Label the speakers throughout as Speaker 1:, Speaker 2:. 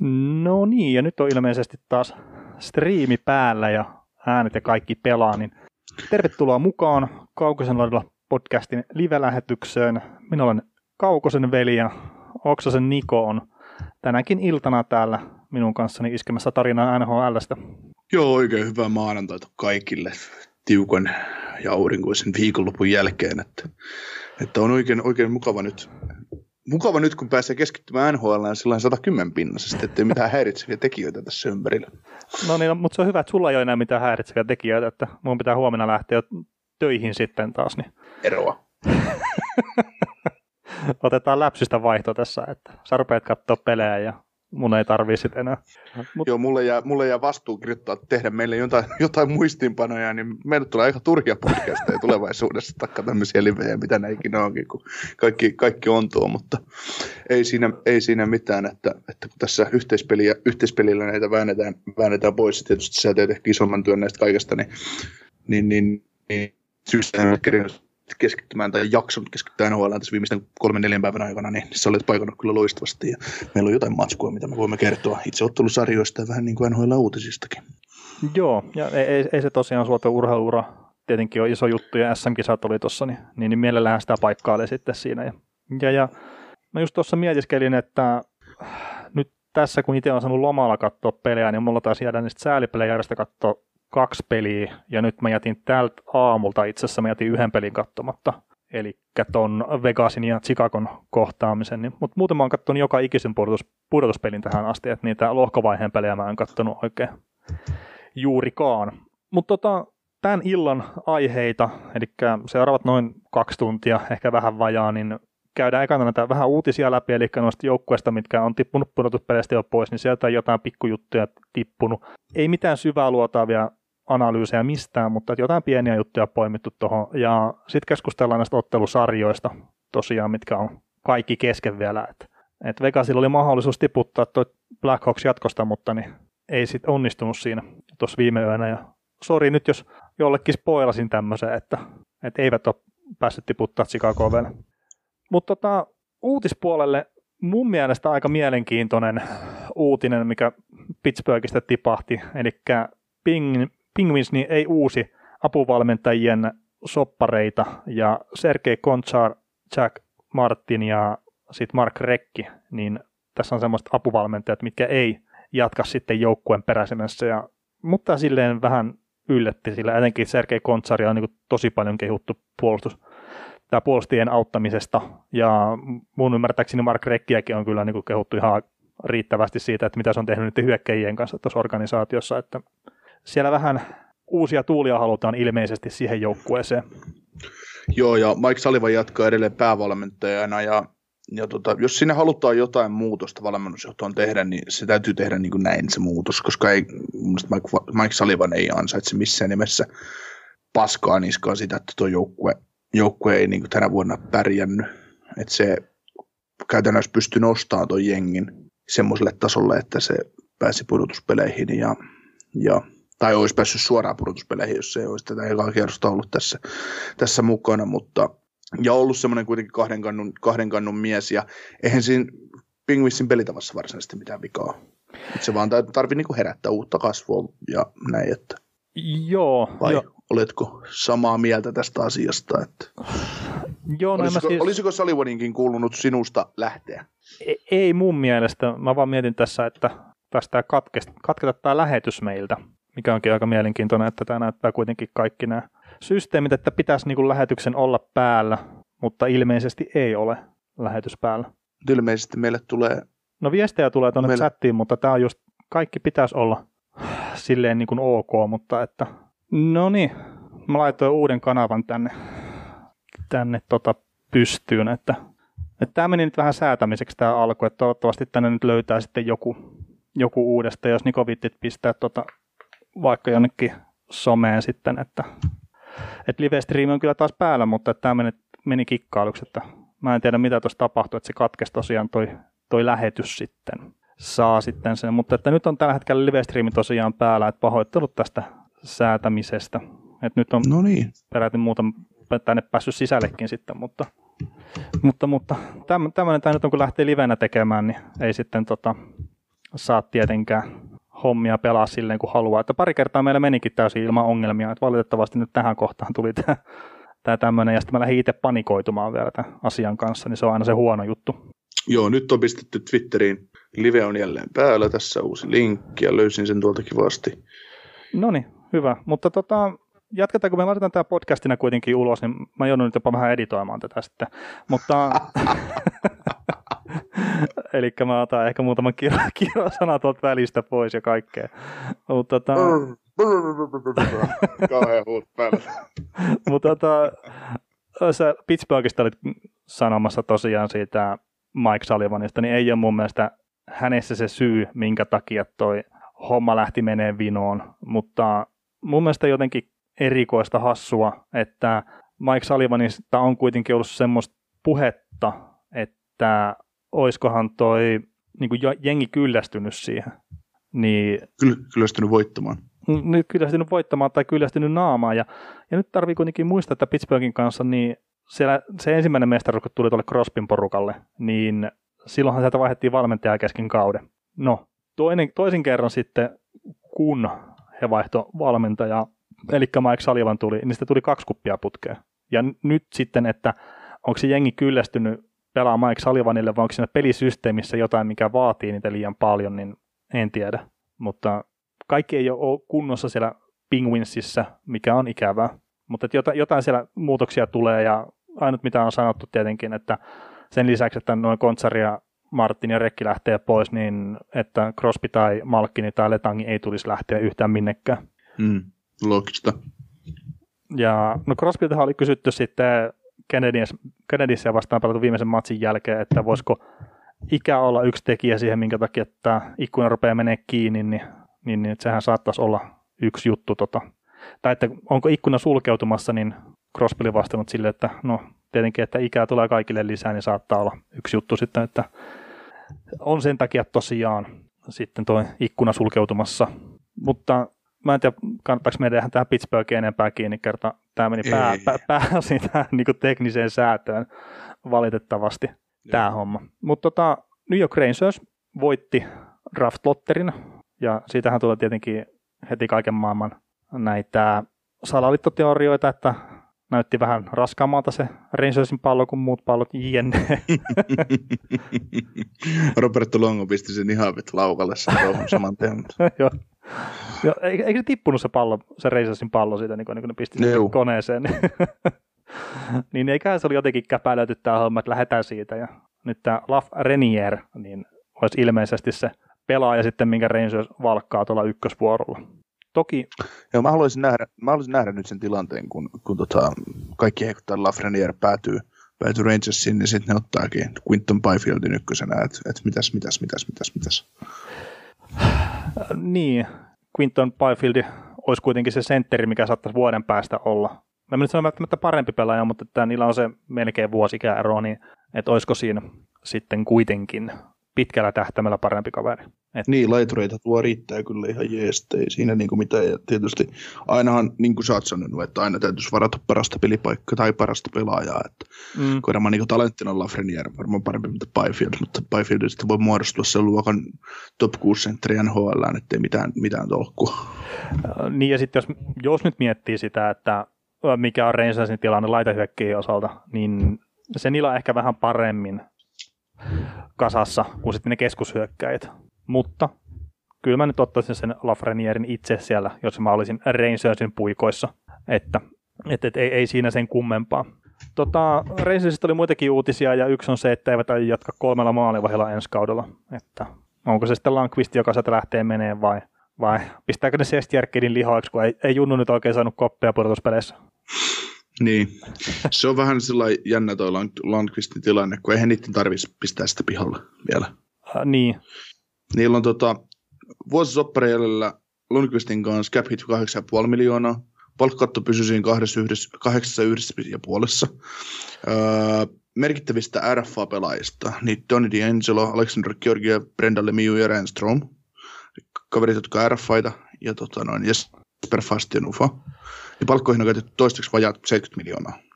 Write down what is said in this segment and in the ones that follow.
Speaker 1: No niin, ja nyt on ilmeisesti taas striimi päällä ja äänet ja kaikki pelaa, niin tervetuloa mukaan Kaukosen laidalla podcastin live-lähetykseen. Minä olen Kaukosen veli ja Oksasen Niko on tänäkin iltana täällä minun kanssani iskemässä tarinaa NHLstä.
Speaker 2: Joo, oikein hyvää maanantaita kaikille tiukan ja aurinkoisen viikonlopun jälkeen, että, että on oikein, oikein mukava nyt mukava nyt, kun pääsee keskittymään NHL ja sillä 110 pinnasesti, ettei mitään häiritseviä tekijöitä tässä ympärillä.
Speaker 1: No niin, no, mutta se on hyvä, että sulla ei ole enää mitään häiritseviä tekijöitä, että mun pitää huomenna lähteä töihin sitten taas. Niin.
Speaker 2: Eroa.
Speaker 1: Otetaan läpsystä vaihto tässä, että sä rupeat katsoa pelejä ja mun ei tarvii sitten enää.
Speaker 2: Mut... Joo, mulle jää, mulle jää vastuu kirjoittaa tehdä meille jotain, jotain muistiinpanoja, niin meille tulee aika turhia podcasteja tulevaisuudessa, takka tämmöisiä livejä, mitä ne ikinä onkin, kun kaikki, kaikki on tuo, mutta ei siinä, ei siinä mitään, että, että kun tässä yhteispeliä, yhteispelillä näitä väännetään, väännetään pois, tietysti sä teet ehkä isomman työn näistä kaikesta, niin, niin, niin, niin syystä keskittymään tai jaksanut keskittyä NHL tässä viimeisten kolmen neljän päivän aikana, niin se olet paikannut kyllä loistavasti. Ja meillä on jotain matskua, mitä me voimme kertoa itse ottelusarjoista ja vähän niin kuin NHL-uutisistakin.
Speaker 1: Joo, ja ei, ei se tosiaan suote urheiluura tietenkin on iso juttu, ja SM-kisat oli tuossa, niin, niin, niin mielellään sitä paikkaa sitten siinä. Ja, ja, ja mä just tuossa mietiskelin, että nyt tässä kun itse on saanut lomalla katsoa pelejä, niin mulla taas jäädä niistä säälipelejä katsoa kaksi peliä, ja nyt mä jätin tältä aamulta itse asiassa, mä jätin yhden pelin katsomatta, eli ton Vegasin ja Chicagon kohtaamisen, niin, mutta muuten mä oon katsonut joka ikisen pudotus, pudotuspelin tähän asti, että niitä lohkovaiheen pelejä mä en katsonut oikein juurikaan. Mutta tota, tämän illan aiheita, eli seuraavat noin kaksi tuntia, ehkä vähän vajaa, niin käydään ekana näitä vähän uutisia läpi, eli noista joukkueista, mitkä on tippunut pudotuspeleistä jo pois, niin sieltä on jotain pikkujuttuja tippunut. Ei mitään syvää luotaavia analyysejä mistään, mutta jotain pieniä juttuja poimittu tuohon. Ja sitten keskustellaan näistä ottelusarjoista tosiaan, mitkä on kaikki kesken vielä. Et, et Vegasilla oli mahdollisuus tiputtaa tuo Blackhawks jatkosta, mutta niin ei sitten onnistunut siinä tuossa viime yönä. Ja sori nyt, jos jollekin spoilasin tämmöisen, että, että eivät ole päässyt tiputtaa Chicagoa vielä. Mutta tota, uutispuolelle mun mielestä aika mielenkiintoinen uutinen, mikä Pittsburghista tipahti, eli Ping, Penguins niin ei uusi apuvalmentajien soppareita ja Sergei Konchar, Jack Martin ja sitten Mark Rekki, niin tässä on semmoista apuvalmentajat, mitkä ei jatka sitten joukkueen peräisemässä. Ja, mutta silleen vähän yllätti, sillä etenkin Sergei Kontsari on niin tosi paljon kehuttu puolustus, tämä puolustien auttamisesta. Ja mun ymmärtääkseni Mark Rekkiäkin on kyllä niin kehuttu ihan riittävästi siitä, että mitä se on tehnyt nyt hyökkäjien kanssa tuossa organisaatiossa, että siellä vähän uusia tuulia halutaan ilmeisesti siihen joukkueeseen.
Speaker 2: Joo, ja Mike Sullivan jatkaa edelleen päävalmentajana, ja, ja tota, jos sinne halutaan jotain muutosta valmennusjohtoon tehdä, niin se täytyy tehdä niin kuin näin se muutos, koska ei, Mike, Mike Sullivan ei ansaitse missään nimessä paskaa niskaa sitä, että tuo joukkue, joukkue ei niin kuin tänä vuonna pärjännyt. Että se käytännössä pystyi nostamaan tuon jengin semmoiselle tasolle, että se pääsi pudotuspeleihin ja, ja tai olisi päässyt suoraan pudotuspeleihin, jos ei olisi tätä ekaa kierrosta ollut tässä, tässä mukana, mutta ja ollut semmoinen kuitenkin kahden kannun, kahden kannun mies, ja eihän siinä Pingvissin pelitavassa varsinaisesti mitään vikaa. Et se vaan tarvii niinku herättää uutta kasvua ja näin, että
Speaker 1: Joo.
Speaker 2: Vai
Speaker 1: jo.
Speaker 2: oletko samaa mieltä tästä asiasta? Että...
Speaker 1: Joo, no
Speaker 2: olisiko,
Speaker 1: siis...
Speaker 2: olisiko Salivoninkin kuulunut sinusta lähteä?
Speaker 1: Ei, ei mun mielestä. Mä vaan mietin tässä, että tästä katketa tämä lähetys meiltä mikä onkin aika mielenkiintoinen, että tämä näyttää kuitenkin kaikki nämä systeemit, että pitäisi niin kuin lähetyksen olla päällä, mutta ilmeisesti ei ole lähetys päällä.
Speaker 2: Ilmeisesti meille tulee...
Speaker 1: No viestejä tulee tuonne meille... chattiin, mutta tämä on just, kaikki pitäisi olla silleen niin kuin ok, mutta että no niin, mä laitoin uuden kanavan tänne, tänne tota pystyyn, että, että tämä meni nyt vähän säätämiseksi tämä alku, että toivottavasti tänne nyt löytää sitten joku, joku uudesta, jos Niko vittit pistää tota vaikka jonnekin someen sitten, että, että live on kyllä taas päällä, mutta tämä meni, meni kikkailuksi, että mä en tiedä mitä tuossa tapahtui, että se katkesi tosiaan toi, toi lähetys sitten. Saa sitten sen, mutta että nyt on tällä hetkellä live tosiaan päällä, että pahoittelut tästä säätämisestä. Että nyt on
Speaker 2: no niin.
Speaker 1: peräti muuta tänne päässyt sisällekin sitten, mutta, mutta, mutta tämmöinen tämä nyt on kun lähtee livenä tekemään, niin ei sitten tota, saa tietenkään hommia pelaa silleen kuin haluaa. Että pari kertaa meillä menikin täysin ilman ongelmia, että valitettavasti nyt tähän kohtaan tuli tämä, tämä tämmöinen, ja sitten mä lähdin itse panikoitumaan vielä tämän asian kanssa, niin se on aina se huono juttu.
Speaker 2: Joo, nyt on pistetty Twitteriin. Live on jälleen päällä, tässä uusi linkki, ja löysin sen tuolta kivasti.
Speaker 1: No niin, hyvä. Mutta tota, jatketaanko me laitetaan tämä podcastina kuitenkin ulos, niin mä joudun nyt jopa vähän editoimaan tätä sitten. Mutta Eli mä otan ehkä muutaman kiro, kirosana tuolta välistä pois ja kaikkea. Mutta tota...
Speaker 2: Kauhean huut päällä.
Speaker 1: Mutta tota, sä Pittsburghista olit sanomassa tosiaan siitä Mike Sullivanista, niin ei ole mun mielestä hänessä se syy, minkä takia toi homma lähti menee vinoon, mutta mun mielestä jotenkin erikoista hassua, että Mike Sullivanista on kuitenkin ollut semmoista puhetta, että oiskohan toi niin kuin jengi kyllästynyt siihen. Niin,
Speaker 2: Kyllä, kyllästynyt voittamaan.
Speaker 1: Nyt kyllästynyt voittamaan tai kyllästynyt naamaan. Ja, ja nyt tarvii kuitenkin muistaa, että Pittsburghin kanssa niin siellä se ensimmäinen mestaruus, kun tuli tuolle Crospin porukalle, niin silloinhan sieltä vaihdettiin valmentajaa kesken kauden. No, toinen, toisin kerran sitten, kun he vaihto valmentajaa, eli Mike Sullivan tuli, niin sitten tuli kaksi kuppia putkeen. Ja nyt sitten, että onko se jengi kyllästynyt pelaa Mike Sullivanille, vai onko siinä pelisysteemissä jotain, mikä vaatii niitä liian paljon, niin en tiedä. Mutta kaikki ei ole kunnossa siellä Penguinsissa, mikä on ikävää. Mutta että jotain, jotain siellä muutoksia tulee, ja ainut mitä on sanottu tietenkin, että sen lisäksi, että noin Kontsari ja Martin ja Rekki lähtee pois, niin että Crosby tai Malkkini tai Letangi ei tulisi lähteä yhtään minnekään.
Speaker 2: Mm, logista.
Speaker 1: Ja no Crosbylta oli kysytty sitten Kennedyssä vastaan pelattu viimeisen matsin jälkeen, että voisiko ikä olla yksi tekijä siihen, minkä takia tämä ikkuna rupeaa menee kiinni, niin, niin, niin sehän saattaisi olla yksi juttu. Tota. Tai että onko ikkuna sulkeutumassa, niin Crosby oli vastannut sille, että no tietenkin, että ikää tulee kaikille lisää, niin saattaa olla yksi juttu sitten, että on sen takia tosiaan sitten tuo ikkuna sulkeutumassa. Mutta mä en tiedä, kannattaako meidän tähän Pittsburghiin enempää kiinni, kerta tämä meni pää, pää, pääosin tähän niin tekniseen säätöön valitettavasti Joo. tämä homma. Mutta tota, New York Rangers voitti draft lotterin, ja siitähän tulee tietenkin heti kaiken maailman näitä salaliittoteorioita, että näytti vähän raskaammalta se Rangersin pallo kuin muut pallot jne.
Speaker 2: Roberto Longo pisti sen ihan laukalle sen saman tien.
Speaker 1: Joo. Joo, eikö se tippunut se pallo, se Rangersin pallo siitä, niin kun, niin kun ne pisti sen koneeseen? niin eiköhän se oli jotenkin käpälöity tämä homma, että lähdetään siitä. Ja nyt tämä Laf Renier, niin olisi ilmeisesti se pelaaja sitten, minkä Rangers valkkaa tuolla ykkösvuorolla. Toki...
Speaker 2: Joo, mä haluaisin nähdä, mä haluaisin nähdä nyt sen tilanteen, kun, kun tota, kaikki heikottaa Lafreniere päätyy, päätyy Rangersiin, niin sitten ne ottaakin Quinton Byfieldin ykkösenä, että et mitäs, mitäs, mitäs, mitäs, mitäs.
Speaker 1: niin, Quinton Byfield olisi kuitenkin se sentteri, mikä saattaisi vuoden päästä olla. Mä en nyt sano välttämättä parempi pelaaja, mutta että niillä on se melkein vuosikäero, niin että olisiko siinä sitten kuitenkin pitkällä tähtäimellä parempi kaveri.
Speaker 2: Et... Niin, laitureita tuo riittää kyllä ihan jees, ei siinä niinku mitään. Ja tietysti ainahan, niin kuin sä oot sanonut, että aina täytyisi varata parasta pelipaikkaa tai parasta pelaajaa. Että mm. Kun niin talenttina Lafreniere varmaan parempi mitä Byfield, mutta Byfield sitten voi muodostua sen luokan top 6 sentteri NHL, ettei mitään, mitään tolkkua.
Speaker 1: Äh, niin ja sitten jos, jos nyt miettii sitä, että mikä on Rangersin tilanne laitahyökkiin osalta, niin se niillä on ehkä vähän paremmin kasassa kuin sitten ne keskushyökkäjät. Mutta kyllä mä nyt ottaisin sen Lafrenierin itse siellä, jos mä olisin Rangersin puikoissa, että et, et, ei, ei siinä sen kummempaa. Tota, Rangersista oli muitakin uutisia ja yksi on se, että eivät aio jatka kolmella maalivahilla ensi kaudella. Että onko se sitten Lankvist, joka sieltä lähtee menee vai, vai pistääkö ne Sestjärkkedin lihoiksi, kun ei, ei Junnu nyt oikein saanut koppia pudotuspeleissä.
Speaker 2: Niin, se on vähän sellainen jännä tuo Landqvistin tilanne, kun eihän niiden tarvitsisi pistää sitä pihalle vielä.
Speaker 1: Uh, niin.
Speaker 2: Niillä on tota, vuosisoppareilla Lundqvistin kanssa cap hit 8,5 miljoonaa. Palkkatto pysyy siinä 8,1,5. Öö, merkittävistä RFA-pelaajista, niin Tony D'Angelo, Alexander Georgiev, Brenda Lemieux ja Renstrom. Kaverit, jotka on RFAita, ja tota noin, Jesper Fast ja Nufa. Ja palkkoihin on käytetty toistaiseksi vajaat 70 miljoonaa.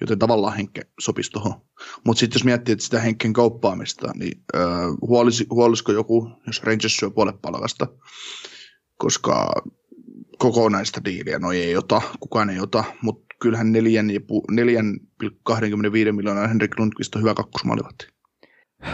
Speaker 2: Joten tavallaan Henkke sopisi tuohon. Mutta sitten jos miettii että sitä Henkken kauppaamista, niin öö, huolisi, huolisiko joku, jos Rangers syö puolet palkasta, koska kokonaista diiliä no ei ota, kukaan ei ota, mutta kyllähän 4,25 miljoonaa Henrik Lundqvist on hyvä kakkosmaalivahti.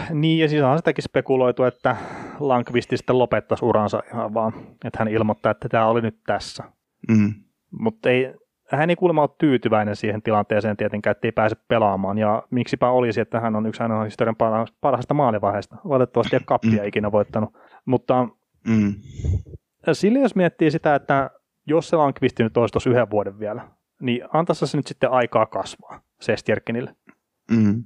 Speaker 1: Niin, ja siis on sitäkin spekuloitu, että Lankvisti sitten lopettaisi uransa ihan vaan, että hän ilmoittaa, että tämä oli nyt tässä.
Speaker 2: Mm.
Speaker 1: Mutta ei, hän ei kuulemma ole tyytyväinen siihen tilanteeseen tietenkään, että ei pääse pelaamaan, ja miksipä olisi, että hän on yksi ainoa historian parhaista maalivaiheista. Valitettavasti ei kappia mm. ikinä voittanut. Mutta
Speaker 2: mm.
Speaker 1: sille jos miettii sitä, että jos se Lankvisti nyt olisi tuossa yhden vuoden vielä, niin antaisi se nyt sitten aikaa kasvaa Sestjerkinille.
Speaker 2: Mm.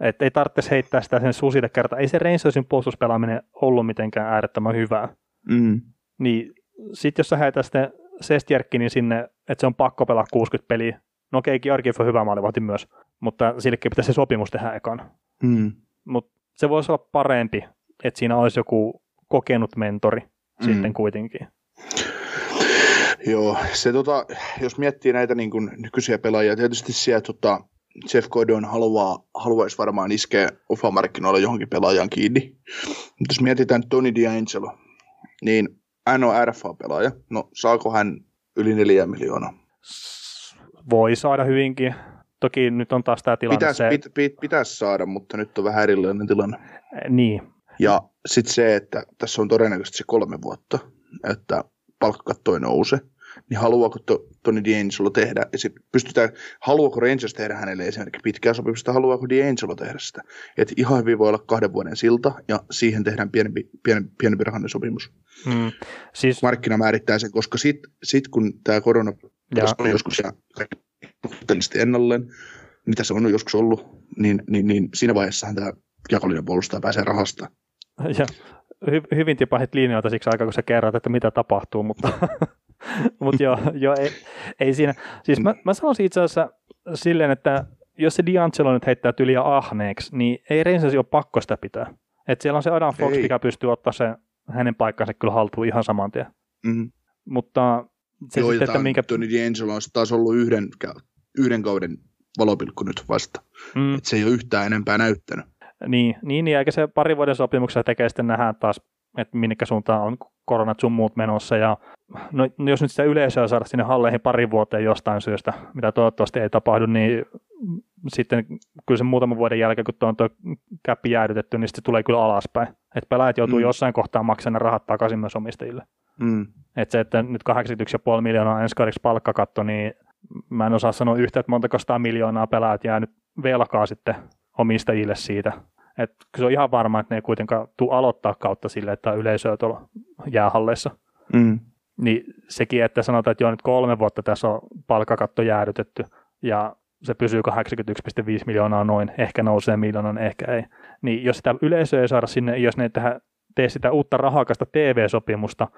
Speaker 1: Että ei tarvitse heittää sitä sen susille kertaa. Ei se Rangersin puolustuspelaaminen ollut mitenkään äärettömän hyvää.
Speaker 2: Mm.
Speaker 1: Niin sitten jos sä heität sitten Sestjerkkinin sinne, että se on pakko pelaa 60 peliä. No okei, Georgiev on hyvä maalivahti myös, mutta sillekin pitäisi se sopimus tehdä ekan.
Speaker 2: Mm.
Speaker 1: Mutta se voisi olla parempi, että siinä olisi joku kokenut mentori mm. sitten kuitenkin.
Speaker 2: Joo, se tota, jos miettii näitä niin kuin nykyisiä pelaajia, tietysti siellä tota, Jeff Gordon haluaa, haluaisi varmaan iskeä ofa-markkinoilla johonkin pelaajan kiinni. Mutta jos mietitään Tony D'Angelo, niin hän on RFA-pelaaja. No saako hän yli neljä miljoonaa?
Speaker 1: Voi saada hyvinkin. Toki nyt on taas tämä tilanne.
Speaker 2: Pitäisi, se... pit, pit, pitäisi saada, mutta nyt on vähän erilainen tilanne.
Speaker 1: Niin.
Speaker 2: Ja sitten se, että tässä on todennäköisesti se kolme vuotta, että palkkakatto ei nouse niin haluaako to, Tony D'Angelo tehdä, ja sit pystytään, haluaako Rangers tehdä hänelle esimerkiksi pitkää sopimusta, haluaako D'Angelo tehdä sitä. Että ihan hyvin voi olla kahden vuoden silta, ja siihen tehdään pienempi, pienempi, pienempi rahainen sopimus.
Speaker 1: Mm, siis...
Speaker 2: Markkina määrittää sen, koska sitten sit kun tämä korona on joskus ja ennalleen, mitä se on joskus ollut, niin, niin, niin siinä vaiheessahan tämä jakollinen puolustaja pääsee rahasta.
Speaker 1: Ja hy- hyvin tipahit linjoilta siksi aikaa, kun sä kerrot, että mitä tapahtuu, mutta Mutta joo, jo, ei, ei siinä. Siis mä, mä sanoisin itse asiassa silleen, että jos se D'Angelo nyt heittää tyliä ahneeksi, niin ei Rangers ole pakko sitä pitää. Että siellä on se Adam Fox, ei. mikä pystyy ottaa se hänen paikkansa kyllä haltuun ihan saman tien.
Speaker 2: Mm-hmm.
Speaker 1: Mutta se
Speaker 2: Joo, sitten, että minkä... Tony D'Angelo on taas ollut yhden, yhden kauden valopilkku nyt vasta. Mm. Että se ei ole yhtään enempää näyttänyt.
Speaker 1: Niin, niin, niin eikä se pari vuoden sopimuksessa tekee sitten nähdään taas, että minne suuntaan on koronat sun muut menossa. Ja no, jos nyt sitä yleisöä saada sinne halleihin pari vuoteen jostain syystä, mitä toivottavasti ei tapahdu, niin sitten kyllä sen muutaman vuoden jälkeen, kun tuo on tuo käppi jäädytetty, niin sitten se tulee kyllä alaspäin. Että pelaajat joutuu mm. jossain kohtaa maksamaan rahat takaisin myös omistajille.
Speaker 2: Mm.
Speaker 1: Että se, että nyt 81,5 miljoonaa ensi kaudeksi palkkakatto, niin mä en osaa sanoa yhtä, että montako sitä miljoonaa pelaajat jää nyt velkaa sitten omistajille siitä. Että se on ihan varma, että ne ei kuitenkaan tule aloittaa kautta sille, että on yleisöä tuolla jäähalleissa.
Speaker 2: Mm.
Speaker 1: Niin sekin, että sanotaan, että jo nyt kolme vuotta tässä on palkkakatto jäädytetty ja se pysyy 81,5 miljoonaa noin, ehkä nousee miljoonan, ehkä ei. Niin jos sitä yleisöä ei saada sinne, jos ne tähän tee sitä uutta rahakasta TV-sopimusta,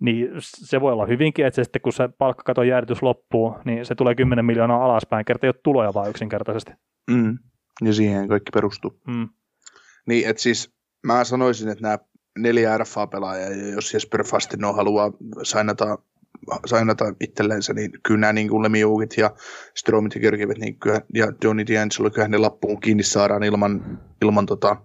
Speaker 1: niin se voi olla hyvinkin, että se sitten kun se palkkakaton jäädytys loppuu, niin se tulee 10 miljoonaa alaspäin, kerta ei ole tuloja vaan yksinkertaisesti.
Speaker 2: Mm. Ja siihen kaikki perustuu.
Speaker 1: Mm.
Speaker 2: Niin, että siis mä sanoisin, että nämä neljä RFA-pelaajaa, ja jos Jesper Fastino haluaa sainata, sainata itsellensä, niin kyllä nämä niin Lemiugit ja Stromit ja Gergivet niin kyllä, ja Johnny D'Angelo, kyllä ne lappuun kiinni saadaan ilman, ilman tota,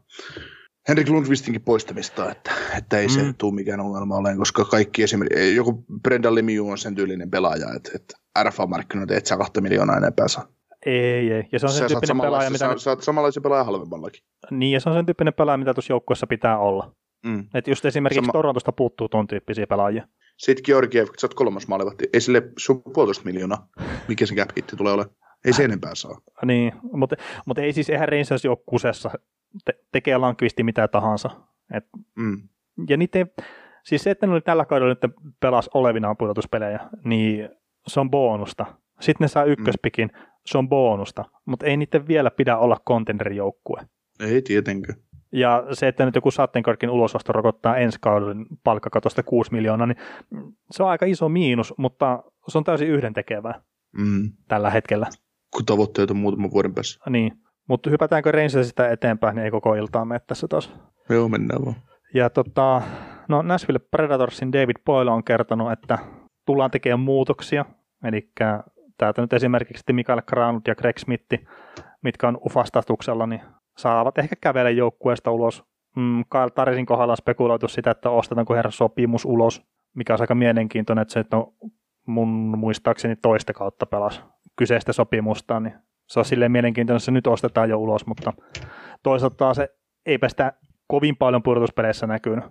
Speaker 2: Henrik Lundqvistinkin poistamista, että, että ei mm. se tule mikään ongelma ole, koska kaikki esimerkiksi, joku Brendan Lemieux on sen tyylinen pelaaja, että, että RFA-markkinoita et saa kahta miljoonaa enempää saa.
Speaker 1: Ei, ei. Ja se on sen tyyppinen pelaaja, mitä...
Speaker 2: Sä, oot samanlaisen pelaaja halvemmallakin.
Speaker 1: Niin, ja se on sen tyyppinen pelaaja, mitä tuossa joukkueessa pitää olla.
Speaker 2: Mm.
Speaker 1: Että just esimerkiksi Sama... Torontosta puuttuu ton tyyppisiä pelaajia.
Speaker 2: Sitten Georgiev, kun sä oot kolmas maalivahti, ei sille sun puolitoista miljoonaa, mikä se cap tulee olemaan. Ei se enempää saa.
Speaker 1: Niin, mutta, mutta ei siis, eihän Rangers ole kusessa. Te, tekee Lankvisti mitä tahansa. Et,
Speaker 2: mm.
Speaker 1: Ja niiden, siis se, että ne oli tällä kaudella nyt pelas olevinaan pudotuspelejä, niin se on bonusta. Sitten ne saa mm. ykköspikin, mm. Se on bonusta, mutta ei niiden vielä pidä olla contender-joukkue.
Speaker 2: Ei tietenkään.
Speaker 1: Ja se, että nyt joku Sattenkorkin ulososto rokottaa ensi kauden palkkakatosta 6 miljoonaa, niin se on aika iso miinus, mutta se on täysin yhdentekevää
Speaker 2: mm.
Speaker 1: tällä hetkellä.
Speaker 2: Kun tavoitteet on muutaman vuoden päässä.
Speaker 1: Niin, mutta hypätäänkö Rangersista eteenpäin, niin ei koko iltaa mene tässä taas.
Speaker 2: Joo, mennään vaan.
Speaker 1: Ja tota, no Nashville Predatorsin David Boyle on kertonut, että tullaan tekemään muutoksia, eli Täältä nyt esimerkiksi Mikael Granlund ja Greg Smitti, mitkä on ufastatuksella, niin saavat ehkä kävellä joukkueesta ulos. Mm, Kyle Tarisin kohdalla on spekuloitu sitä, että ostetaanko herra sopimus ulos, mikä on aika mielenkiintoinen, että se että no, mun muistaakseni toista kautta pelas kyseistä sopimusta, niin se on silleen mielenkiintoinen, että se nyt ostetaan jo ulos, mutta toisaalta se eipä sitä kovin paljon pudotuspeleissä näkynyt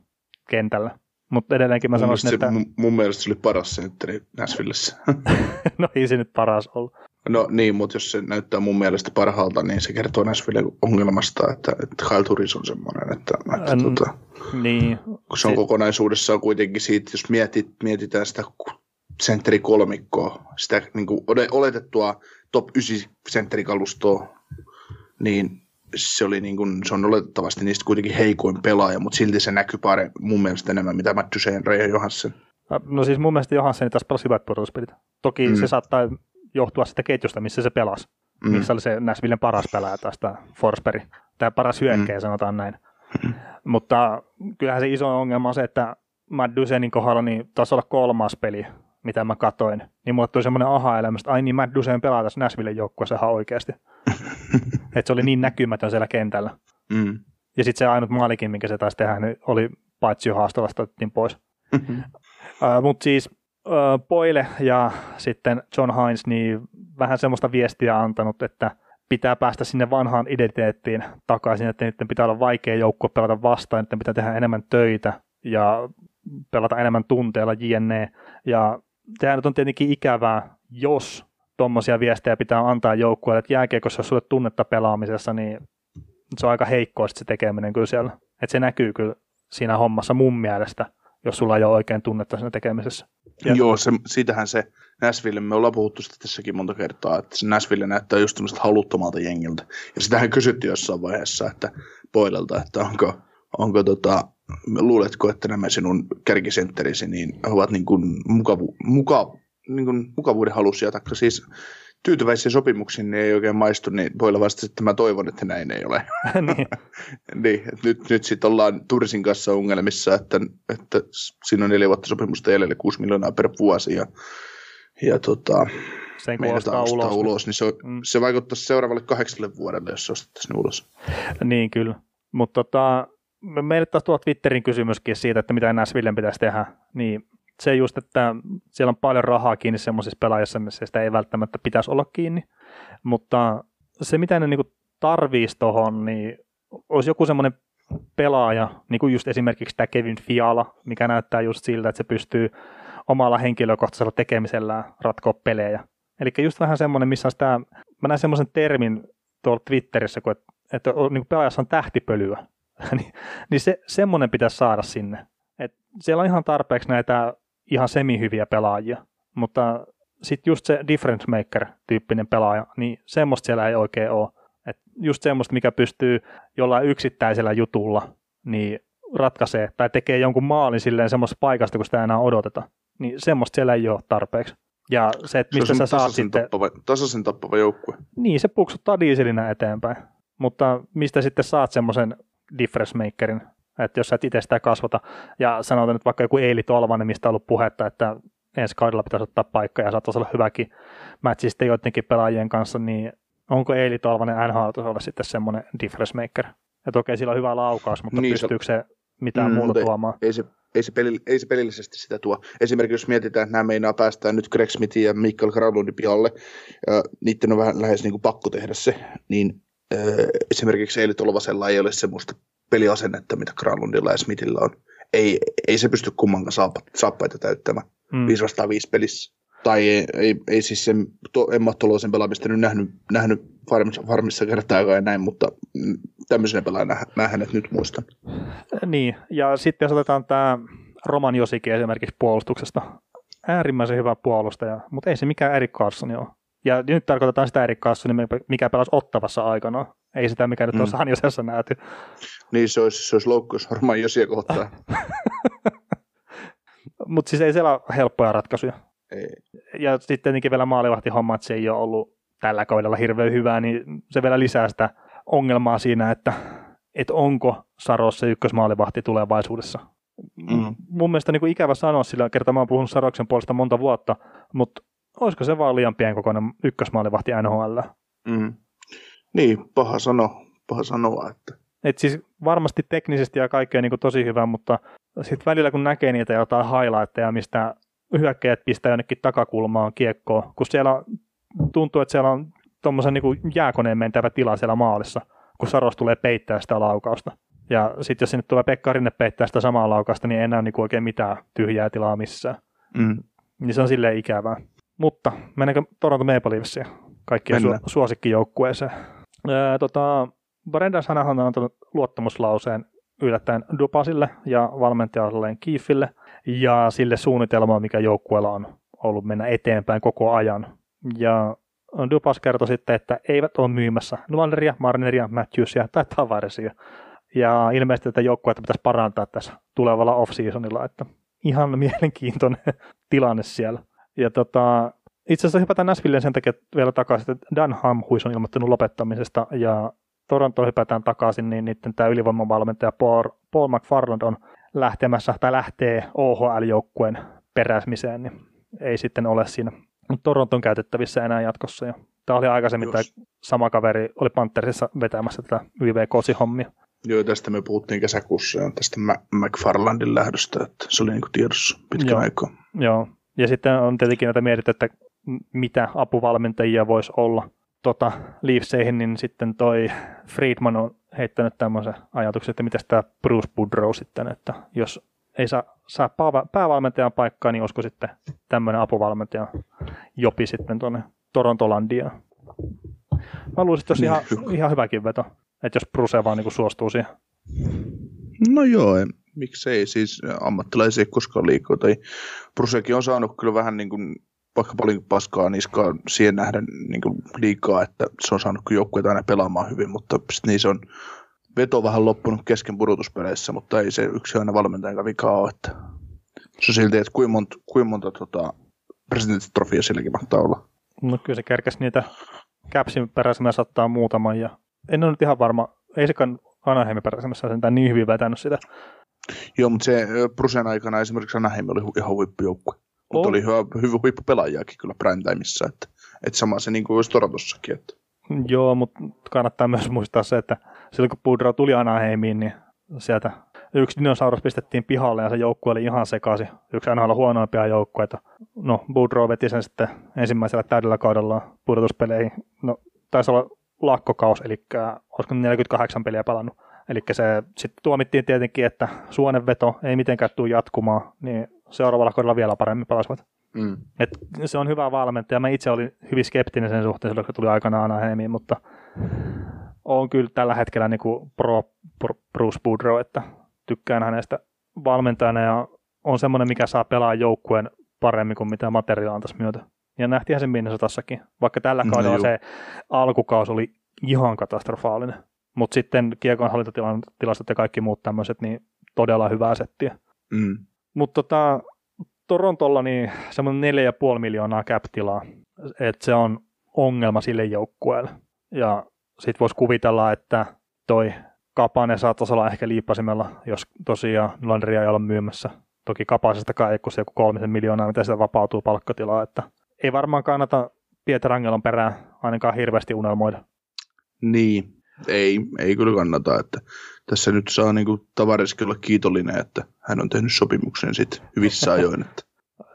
Speaker 1: kentällä. Mutta edelleenkin mä
Speaker 2: Mun
Speaker 1: sanoisin, että
Speaker 2: se, mun, mun mielestä se oli paras sentteri Nashvillessä.
Speaker 1: no ei se nyt paras ollut.
Speaker 2: No niin, mutta jos se näyttää mun mielestä parhaalta, niin se kertoo Nashvillen ongelmasta, että, että Kyle Turis on semmoinen, että, että
Speaker 1: En-
Speaker 2: tota,
Speaker 1: Niin,
Speaker 2: kun se on kokonaisuudessaan kuitenkin siitä, jos mietit, mietitään sitä sentterikolmikkoa, sitä niin kuin oletettua top 9 sentterikalustoa, niin se, oli niin kuin, se on oletettavasti niistä kuitenkin heikoin pelaaja, mutta silti se näkyy pare, mun mielestä enemmän, mitä Matt Duchene ja Johansson.
Speaker 1: no siis mun mielestä Johansson tässä pelasi hyvät pudotuspelit. Toki
Speaker 2: Mm.
Speaker 1: se saattaa johtua sitä ketjusta, missä se pelasi.
Speaker 2: Mm.
Speaker 1: missä oli se Nashvillen paras pelaaja tästä Forsberg, tai paras hyökkäjä, mm. sanotaan näin. Mutta kyllähän se iso ongelma on se, että Matt Dusenin kohdalla niin taisi olla kolmas peli, mitä mä katoin. Niin mulle tuli semmoinen aha-elämä, että ai niin Matt Dusen pelaa tässä Nashvillen joukkueessa ihan oikeasti. että se oli niin näkymätön siellä kentällä.
Speaker 2: Mm.
Speaker 1: Ja sitten se ainut maalikin, minkä se taisi tehdä, niin oli paitsi haastelasta otettiin pois. Uh, Mutta siis uh, Poile ja sitten John Hines niin vähän semmoista viestiä antanut, että pitää päästä sinne vanhaan identiteettiin takaisin, että niiden pitää olla vaikea joukkue pelata vastaan, että pitää tehdä enemmän töitä ja pelata enemmän tunteella jne. Ja sehän nyt on tietenkin ikävää, jos tuommoisia viestejä pitää antaa joukkueelle, että jääkiekossa jos sulle tunnetta pelaamisessa, niin se on aika heikkoa se tekeminen kyllä siellä. Että se näkyy kyllä siinä hommassa mun mielestä, jos sulla ei ole oikein tunnetta siinä tekemisessä. Ja-
Speaker 2: Joo, se, siitähän se Nashville, me ollaan puhuttu sitä tässäkin monta kertaa, että se Nashville näyttää just tämmöistä haluttomalta jengiltä. Ja sitähän kysyttiin jossain vaiheessa, että Poilelta, että onko, onko tota, luuletko, että nämä sinun kärkisentterisi niin ovat niin kuin mukavu, muka, niin kuin mukavuuden halusia, taikka siis tyytyväisiä sopimuksiin niin ei oikein maistu, niin Poila vastasi, että mä toivon, että näin ei ole.
Speaker 1: niin,
Speaker 2: niin, että nyt, nyt sitten ollaan Tursin kanssa ongelmissa, että, että siinä on neljä vuotta sopimusta jäljellä 6 miljoonaa per vuosi ja, ja tota,
Speaker 1: sen kun ostaa ulos.
Speaker 2: ulos, ulos niin se,
Speaker 1: Mm.
Speaker 2: se vaikuttaisi seuraavalle kahdeksalle vuodelle, jos se ostettaisiin ulos.
Speaker 1: Niin kyllä. Mutta tota, me- meille taas tuo Twitterin kysymyskin siitä, että mitä Nashvillen pitäisi tehdä. Niin se just, että siellä on paljon rahaa kiinni semmoisissa pelaajissa, missä sitä ei välttämättä pitäisi olla kiinni. Mutta se, mitä ne niinku tarvitsisi tuohon, niin olisi joku semmoinen pelaaja, niin kuin just esimerkiksi tämä Kevin Fiala, mikä näyttää just siltä, että se pystyy omalla henkilökohtaisella tekemisellään ratkoa pelejä. Eli just vähän semmoinen, missä on sitä, mä näin semmoisen termin tuolla Twitterissä, kun, että, että niin pelaajassa on tähtipölyä, niin, niin se, semmoinen pitäisi saada sinne. Et siellä on ihan tarpeeksi näitä ihan semihyviä pelaajia, mutta sitten just se difference maker-tyyppinen pelaaja, niin semmoista siellä ei oikein ole. Et just semmoista, mikä pystyy jollain yksittäisellä jutulla niin ratkaisee tai tekee jonkun maalin silleen semmoista paikasta, kun sitä enää odoteta. Niin semmoista siellä ei ole tarpeeksi. Ja se, että mistä
Speaker 2: se
Speaker 1: sä saat
Speaker 2: tasaisen
Speaker 1: sitten...
Speaker 2: tappava, tasaisen tappava joukkue.
Speaker 1: Niin, se puksuttaa dieselinä eteenpäin. Mutta mistä sitten saat semmoisen difference makerin, että jos sä et itse sitä kasvata, ja sanotaan nyt vaikka joku Eili Tolvanen, mistä on ollut puhetta, että ensi kaudella pitäisi ottaa paikka ja saattaisi olla hyväkin matchi sitten joidenkin pelaajien kanssa, niin onko Eili Tolvanen NHL olla sitten semmoinen difference maker? Ja toki sillä on hyvä laukaus, mutta
Speaker 2: Niin, se-
Speaker 1: pystyykö se mitään
Speaker 2: Mm,
Speaker 1: muuta
Speaker 2: mutta ei-
Speaker 1: tuomaan?
Speaker 2: Ei se, ei, se peli, ei se pelillisesti sitä tuo. Esimerkiksi jos mietitään, että nämä meinaa päästään nyt Greg Smithin ja Mikael Granlundin pihalle, ja niiden on vähän lähes niin kuin pakko tehdä se, niin äh, esimerkiksi Eili Tolvasella ei ole semmoista peliasennetta, mitä Granlundilla ja Smithillä on. Ei, ei se pysty kummankaan saappa, saappaita täyttämään.
Speaker 1: Mm.
Speaker 2: 5 vastaan 5 pelissä. Tai ei, ei, ei siis sen, to, Emma Tolosen pelaamista nyt nähnyt, nähnyt farmissa, farmissa kertaakaan ja näin, mutta mm, tämmöisenä pelaajana mä hänet nyt muistan.
Speaker 1: Niin, ja sitten jos otetaan tämä Roman Josikin esimerkiksi puolustuksesta, äärimmäisen hyvä puolustaja, mutta ei se mikään Erik Carlson ole. Ja nyt tarkoitetaan sitä Erik Carlsonia, mikä pelasi Ottavassa aikana. Ei sitä, mikä nyt
Speaker 2: Mm.
Speaker 1: San Josessa nähty.
Speaker 2: Niin se olisi, se olisi loukkaus varmaan Josia kohtaan.
Speaker 1: Mutta siis ei siellä ole helppoja ratkaisuja.
Speaker 2: Ei.
Speaker 1: Ja sitten tietenkin vielä maalivahtihomma, että se ei ole ollut tällä kaudella hirveän hyvää, niin se vielä lisää sitä ongelmaa siinä, että, että onko Saros se ykkösmaalivahti tulevaisuudessa.
Speaker 2: Mm.
Speaker 1: Mun mielestä niin kuin ikävä sanoa, sillä kertaa mä oon puhunut Saroksen puolesta monta vuotta, mutta olisiko se vaan liian pienkokoinen ykkösmaalivahti NHL.
Speaker 2: Mm. Niin, paha sano, paha sanoa, että
Speaker 1: et siis varmasti teknisesti ja kaikkea niin tosi hyvä, mutta sitten välillä kun näkee niitä jotain highlightteja, mistä hyökkäjät pistää jonnekin takakulmaan kiekkoa, kun siellä tuntuu, että siellä on tuommoisen niin jääkoneen mentävä tila siellä maalissa, kun Saros tulee peittää sitä laukausta. Ja sitten jos sinne tulee Pekka Rinne peittää sitä samaa laukausta, niin ei enää niin oikein mitään tyhjää tilaa missään.
Speaker 2: mm.
Speaker 1: Niin se on silleen ikävää. Mutta mennäänkö Toronto Maple Leafsiin, kaikkien su- suosikkijoukkueeseen? Tota, Brendan Shanahan on antanut luottamuslauseen yllättäen Dupasille ja valmentajalleen Kiifille ja sille suunnitelmaan, mikä joukkueella on ollut mennä eteenpäin koko ajan. Ja Dupas kertoi sitten, että eivät ole myymässä Nuanderia, Marneria, Matthewsia tai Tavarisia. Ja ilmeisesti tätä joukkuetta pitäisi parantaa tässä tulevalla off-seasonilla, että ihan mielenkiintoinen tilanne siellä. Ja tota, itse asiassa hypätään Nashvilleen sen takia vielä takaisin, että Dan Hamhuis on ilmoittanut lopettamisesta ja Toronto hypätään takaisin, niin niiden tämä ylivoimavalmentaja Paul, Paul McFarland on lähtemässä tai lähtee OHL-joukkueen peräsmiseen, niin ei sitten ole siinä Toronton käytettävissä enää jatkossa. Ja tämä oli aikaisemmin tämä sama kaveri, oli Panthersissa vetämässä tätä YV-kosi-hommia.
Speaker 2: Joo, tästä me puhuttiin kesäkuussa ja tästä McFarlandin lähdöstä, että se oli niin tiedossa pitkän
Speaker 1: Joo.
Speaker 2: aikaa.
Speaker 1: Joo, ja sitten on tietenkin näitä mietitty, että mitä apuvalmentajia voisi olla tota, Leafseihin, niin sitten toi Friedman on heittänyt tämmöisen ajatuksen, että miten tämä Bruce Boudreau sitten, että jos ei saa, saa päävalmentajan paikkaa, niin olisiko sitten tämmöinen apuvalmentaja jopi sitten tuonne Torontolandiaan. Mä luulisin, että olisi ihan,
Speaker 2: Niin.
Speaker 1: ihan hyväkin veto, että jos Bruce vaan niin suostuu siihen.
Speaker 2: No joo, en, miksei siis ammattilaisia ei koskaan liikaa. Tai Brusekin on saanut kyllä vähän niin kuin, vaikka paljon paskaa niskaa siihen nähden niin kuin liikaa, että se on saanut joukkueet aina pelaamaan hyvin, mutta sit niin se on veto vähän loppunut kesken pudotuspeleissä, mutta ei se yksi aina valmentajan vika ole. Että se on silti, että kuinka monta, kuinka monta tota, presidentti-trofia silläkin mahtaa olla.
Speaker 1: No kyllä se kerkäsi niitä Capsin peräisemmässä ottaa muutaman ja en ole nyt ihan varma, ei sekaan Anaheimin peräisemmässä sentään niin hyvin vetänyt sitä.
Speaker 2: Joo, mutta se ö, Brusen aikana esimerkiksi Anaheim oli ihan huippujoukkue. Mutta oli hyvä, hyvä huippupelaajiakin kyllä prime timeissa, että, että sama se niin kuin olisi Torotossakin. Että.
Speaker 1: Joo, mutta kannattaa myös muistaa se, että silloin kun Boudreau tuli Anaheimiin, niin sieltä yksi dinosaurus pistettiin pihalle ja se joukkue oli ihan sekaisin. Yksi NHL huonoimpia joukkueita. No, Boudreau veti sen sitten ensimmäisellä täydellä kaudella pudotuspeleihin. No, taisi olla lakkokaus, eli olisiko 48 peliä pelannut. Eli se sitten tuomittiin tietenkin, että suonenveto ei mitenkään tule jatkumaan, niin seuraavalla kaudella vielä paremmin pelasivat.
Speaker 2: Mm.
Speaker 1: Et se on hyvä valmentaja. Mä itse olin hyvin skeptinen sen suhteen, kun tuli aikanaan Anaheimiin, mutta on kyllä tällä hetkellä niin kuin pro, pro Bruce Boudreau, että tykkään hänestä valmentajana ja on semmoinen, mikä saa pelaa joukkueen paremmin kuin mitä materiaali antaisi myötä. Ja nähtiinhän sen Minnesotassakin, vaikka tällä
Speaker 2: No
Speaker 1: kaudella
Speaker 2: juu.
Speaker 1: se alkukaus oli ihan katastrofaalinen. Mutta sitten kiekon hallintatilastot ja kaikki muut tämmöiset, niin todella hyvää settiä.
Speaker 2: Mm.
Speaker 1: Mutta tota, Torontolla niin semmoinen 4,5 miljoonaa cap-tilaa, että se on ongelma sille joukkueelle. Ja sitten voisi kuvitella, että toi Kapanen saattaisi olla ehkä liippasimella, jos tosiaan Landria ei olla myymässä. Toki Kapasestakaan ei kun joku kolmisen miljoonaa, mitä sitä vapautuu palkkatilaa, että ei varmaan kannata Pieter Angelon perään ainakaan hirveästi unelmoida.
Speaker 2: Niin, ei, ei kyllä kannata. Että tässä nyt saa niin kuin olla kiitollinen, että hän on tehnyt sopimuksen sit hyvissä ajoin. Että.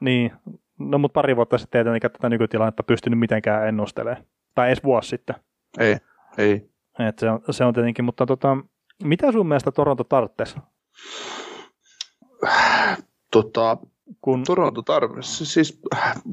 Speaker 1: Niin, no mutta pari vuotta sitten ei tietenkään tätä nykytilannetta pystynyt mitenkään ennustelemaan. Tai edes vuosi sitten.
Speaker 2: Ei, ei.
Speaker 1: Et se, on, se on tietenkin, mutta tota, mitä sun mielestä Toronto tarvitsisi?
Speaker 2: Tota,
Speaker 1: Kun,
Speaker 2: Toronto tarve, se, siis,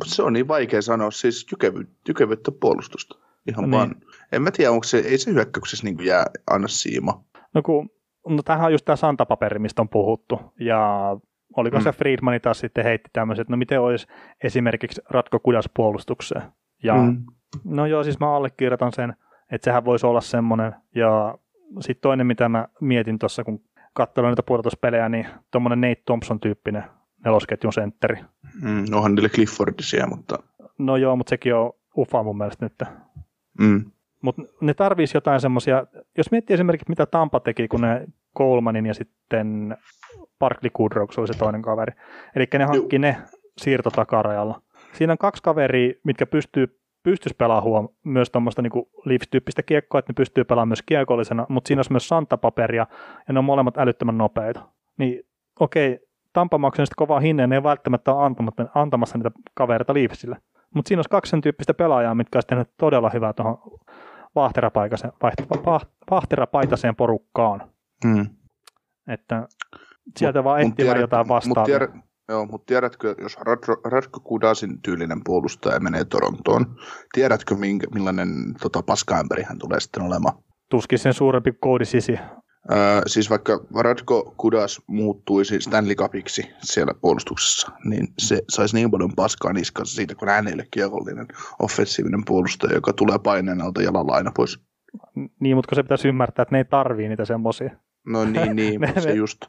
Speaker 2: se on niin vaikea sanoa, siis jykevy, jykevyyttä puolustusta. Ihan
Speaker 1: niin.
Speaker 2: vaan. En mä tiedä, onko se, ei se hyökkäyksessä niin jää anna siima.
Speaker 1: no kun, no tämähän on just tämä Santapaperi, mistä on puhuttu. Ja oliko mm. Se Friedmani taas sitten heitti tämmöiset, no miten olisi esimerkiksi Ratko Kudas puolustukseen. Ja mm. no joo, siis mä allekirjoitan sen, että sehän voisi olla semmoinen. Ja sitten toinen, mitä mä mietin tuossa, kun katsoin niitä pudotuspelejä, niin tuommoinen Nate Thompson-tyyppinen nelosketjun sentteri.
Speaker 2: Mm, onhan niille Cliffordisia, mutta
Speaker 1: No joo, mutta sekin on ufa mun mielestä nyt.
Speaker 2: mm,
Speaker 1: Mutta ne tarvisi jotain semmoisia, jos miettii esimerkiksi mitä Tampa teki, kun ne Colemanin ja sitten Barkley Goodrow, se oli se toinen kaveri. Eli ne hankki ne siirto takarajalla. siinä on kaksi kaveria, mitkä pystyy pystyisi pelaamaan huom- myös tuommoista niin Leafs-tyyppistä kiekkoa, että ne pystyy pelaamaan myös kiekollisena, mutta siinä olisi myös santapaperia, ja ne on molemmat älyttömän nopeita. Niin okei, Tampa maksaa sitten kovaa hinnan, ne ei välttämättä ole antamassa, antamassa niitä kavereita Leafsille. Mutta siinä olisi kaksi sen tyyppistä pelaajaa, mitkä olisi tehnyt todella hyvää tuohon vaahterapaitaiseen porukkaan.
Speaker 2: Hmm.
Speaker 1: Että sieltä mut, vaan etsimään jotain vastaavaa.
Speaker 2: Mut Joo, mutta tiedätkö, jos Radko Kudasin tyylinen puolustaja menee Torontoon, tiedätkö minkä, millainen tota, paskaämpäri hän tulee sitten olemaan?
Speaker 1: Tuskin sen suurempi koodisisi.
Speaker 2: Öö, siis vaikka Radko Kudas muuttuisi Stanley Cupiksi siellä puolustuksessa, niin se saisi niin paljon paskaa niskassa siitä, kun hän ei ole kiekollinen offensiivinen puolustaja, joka tulee paineen alta jalalla aina pois.
Speaker 1: Niin, mutta se pitäisi ymmärtää, että ne ei tarvii niitä semmoisia.
Speaker 2: No niin, niin ne, se just.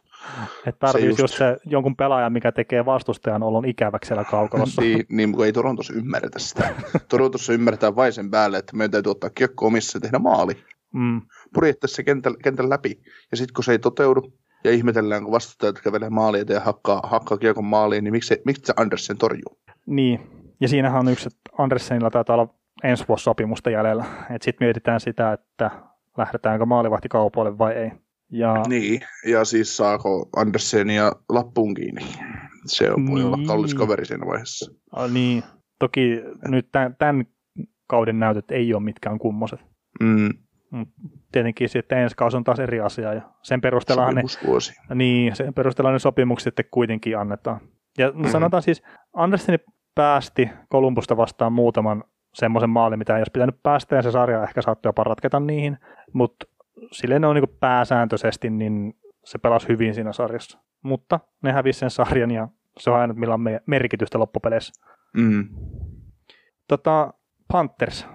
Speaker 1: Että tarvitsisi just. just se jonkun pelaajan, mikä tekee vastustajan olon ikäväksi siellä kaukalossa.
Speaker 2: niin, niin, mutta ei Torontossa ymmärretä sitä. Torontossa ymmärretään vain sen päälle, että meidän täytyy ottaa kiekko omissa ja tehdä maali. Mm. Purjehtaa se kentän, kentän läpi. Ja sitten kun se ei toteudu, ja ihmetellään, kun vastustajat kävelee maaliin ja hakkaa, hakkaa kiekon maaliin, niin miksi, miksi se Andersen torjuu?
Speaker 1: Niin, ja siinähän on yksi, että Andersenilla taitaa olla ensi vuosi sopimusta jäljellä. Sitten mietitään sitä, että lähdetäänkö maalivahtikaupoille vai ei.
Speaker 2: Ja... Niin, ja siis saako Andersen ja lappuun kiinni. Se on, voi niin. olla kallis kaveri siinä vaiheessa.
Speaker 1: A, niin, toki nyt tämän, tämän kauden näytöt ei ole mitkään kummoset.
Speaker 2: Mm.
Speaker 1: Tietenkin sitten ensi kausi on taas eri asia. Ja sen perusteella ne, niin, sen perusteella ne sopimukset sitten kuitenkin annetaan. Ja mm. sanotaan siis, Anderseni päästi Kolumbusta vastaan muutaman semmoisen maalin, mitä ei olisi pitänyt päästä, ja se sarja ehkä saattoi jopa ratketa niihin, mutta silleen ne on niin pääsääntöisesti, niin se pelasi hyvin siinä sarjassa. Mutta ne hävisi sen sarjan ja se on aina millä on merkitystä loppupeleissä.
Speaker 2: Mm.
Speaker 1: Tota, Panthers.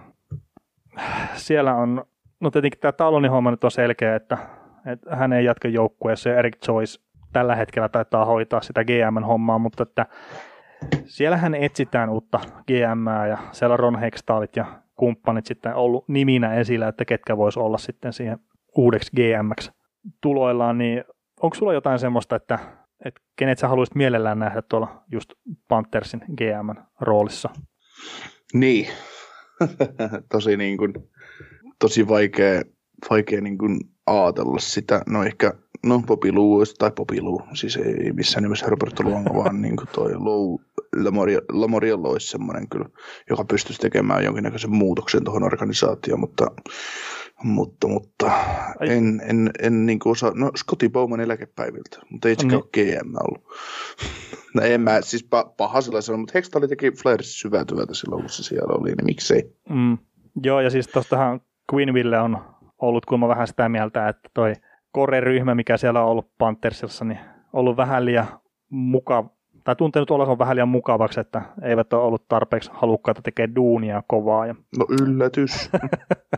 Speaker 1: Siellä on, no tietenkin tämä Talonin homma nyt on selkeä, että, että hän ei jatka joukkueessa ja Eric Joyce tällä hetkellä taitaa hoitaa sitä GM-hommaa, mutta että siellähän etsitään uutta GM ja siellä on Ron Hextalit ja kumppanit sitten ollut niminä esillä, että ketkä vois olla sitten siihen uudeksi GMX tuloillaan, niin onko sulla jotain semmoista, että, että kenet sä haluaisit mielellään nähdä tuolla just Panthersin GM roolissa?
Speaker 2: Niin, tosi, niin kuin, tosi vaikea, vaikea niin kuin ajatella sitä. No ehkä no Bobby Lou, tai Bobby Lou, siis ei missään nimessä Roberto Luongo, vaan niin kuin toi Lou, Lamoriello olisi semmoinen kyllä, joka pystyisi tekemään jonkinnäköisen muutoksen tuohon organisaatioon, mutta mutta, mutta en, en, en niin kuin osaa, no Scotty Bowman eläkepäiviltä, mutta ei se niin. GM ollut. no en mä, siis paha sillä sanoa, mutta Hextali teki Flyerissa syvää työtä silloin, kun se siellä oli, niin miksei.
Speaker 1: Mm. Joo, ja siis tuostahan Queenville on ollut kuulemma vähän sitä mieltä, että toi Kore-ryhmä, mikä siellä on ollut Panthersissa, niin ollut vähän liian mukava, tai tuntenut olla vähän liian mukavaksi, että eivät ole ollut tarpeeksi halukkaita tekemään duunia kovaa. Ja...
Speaker 2: No yllätys.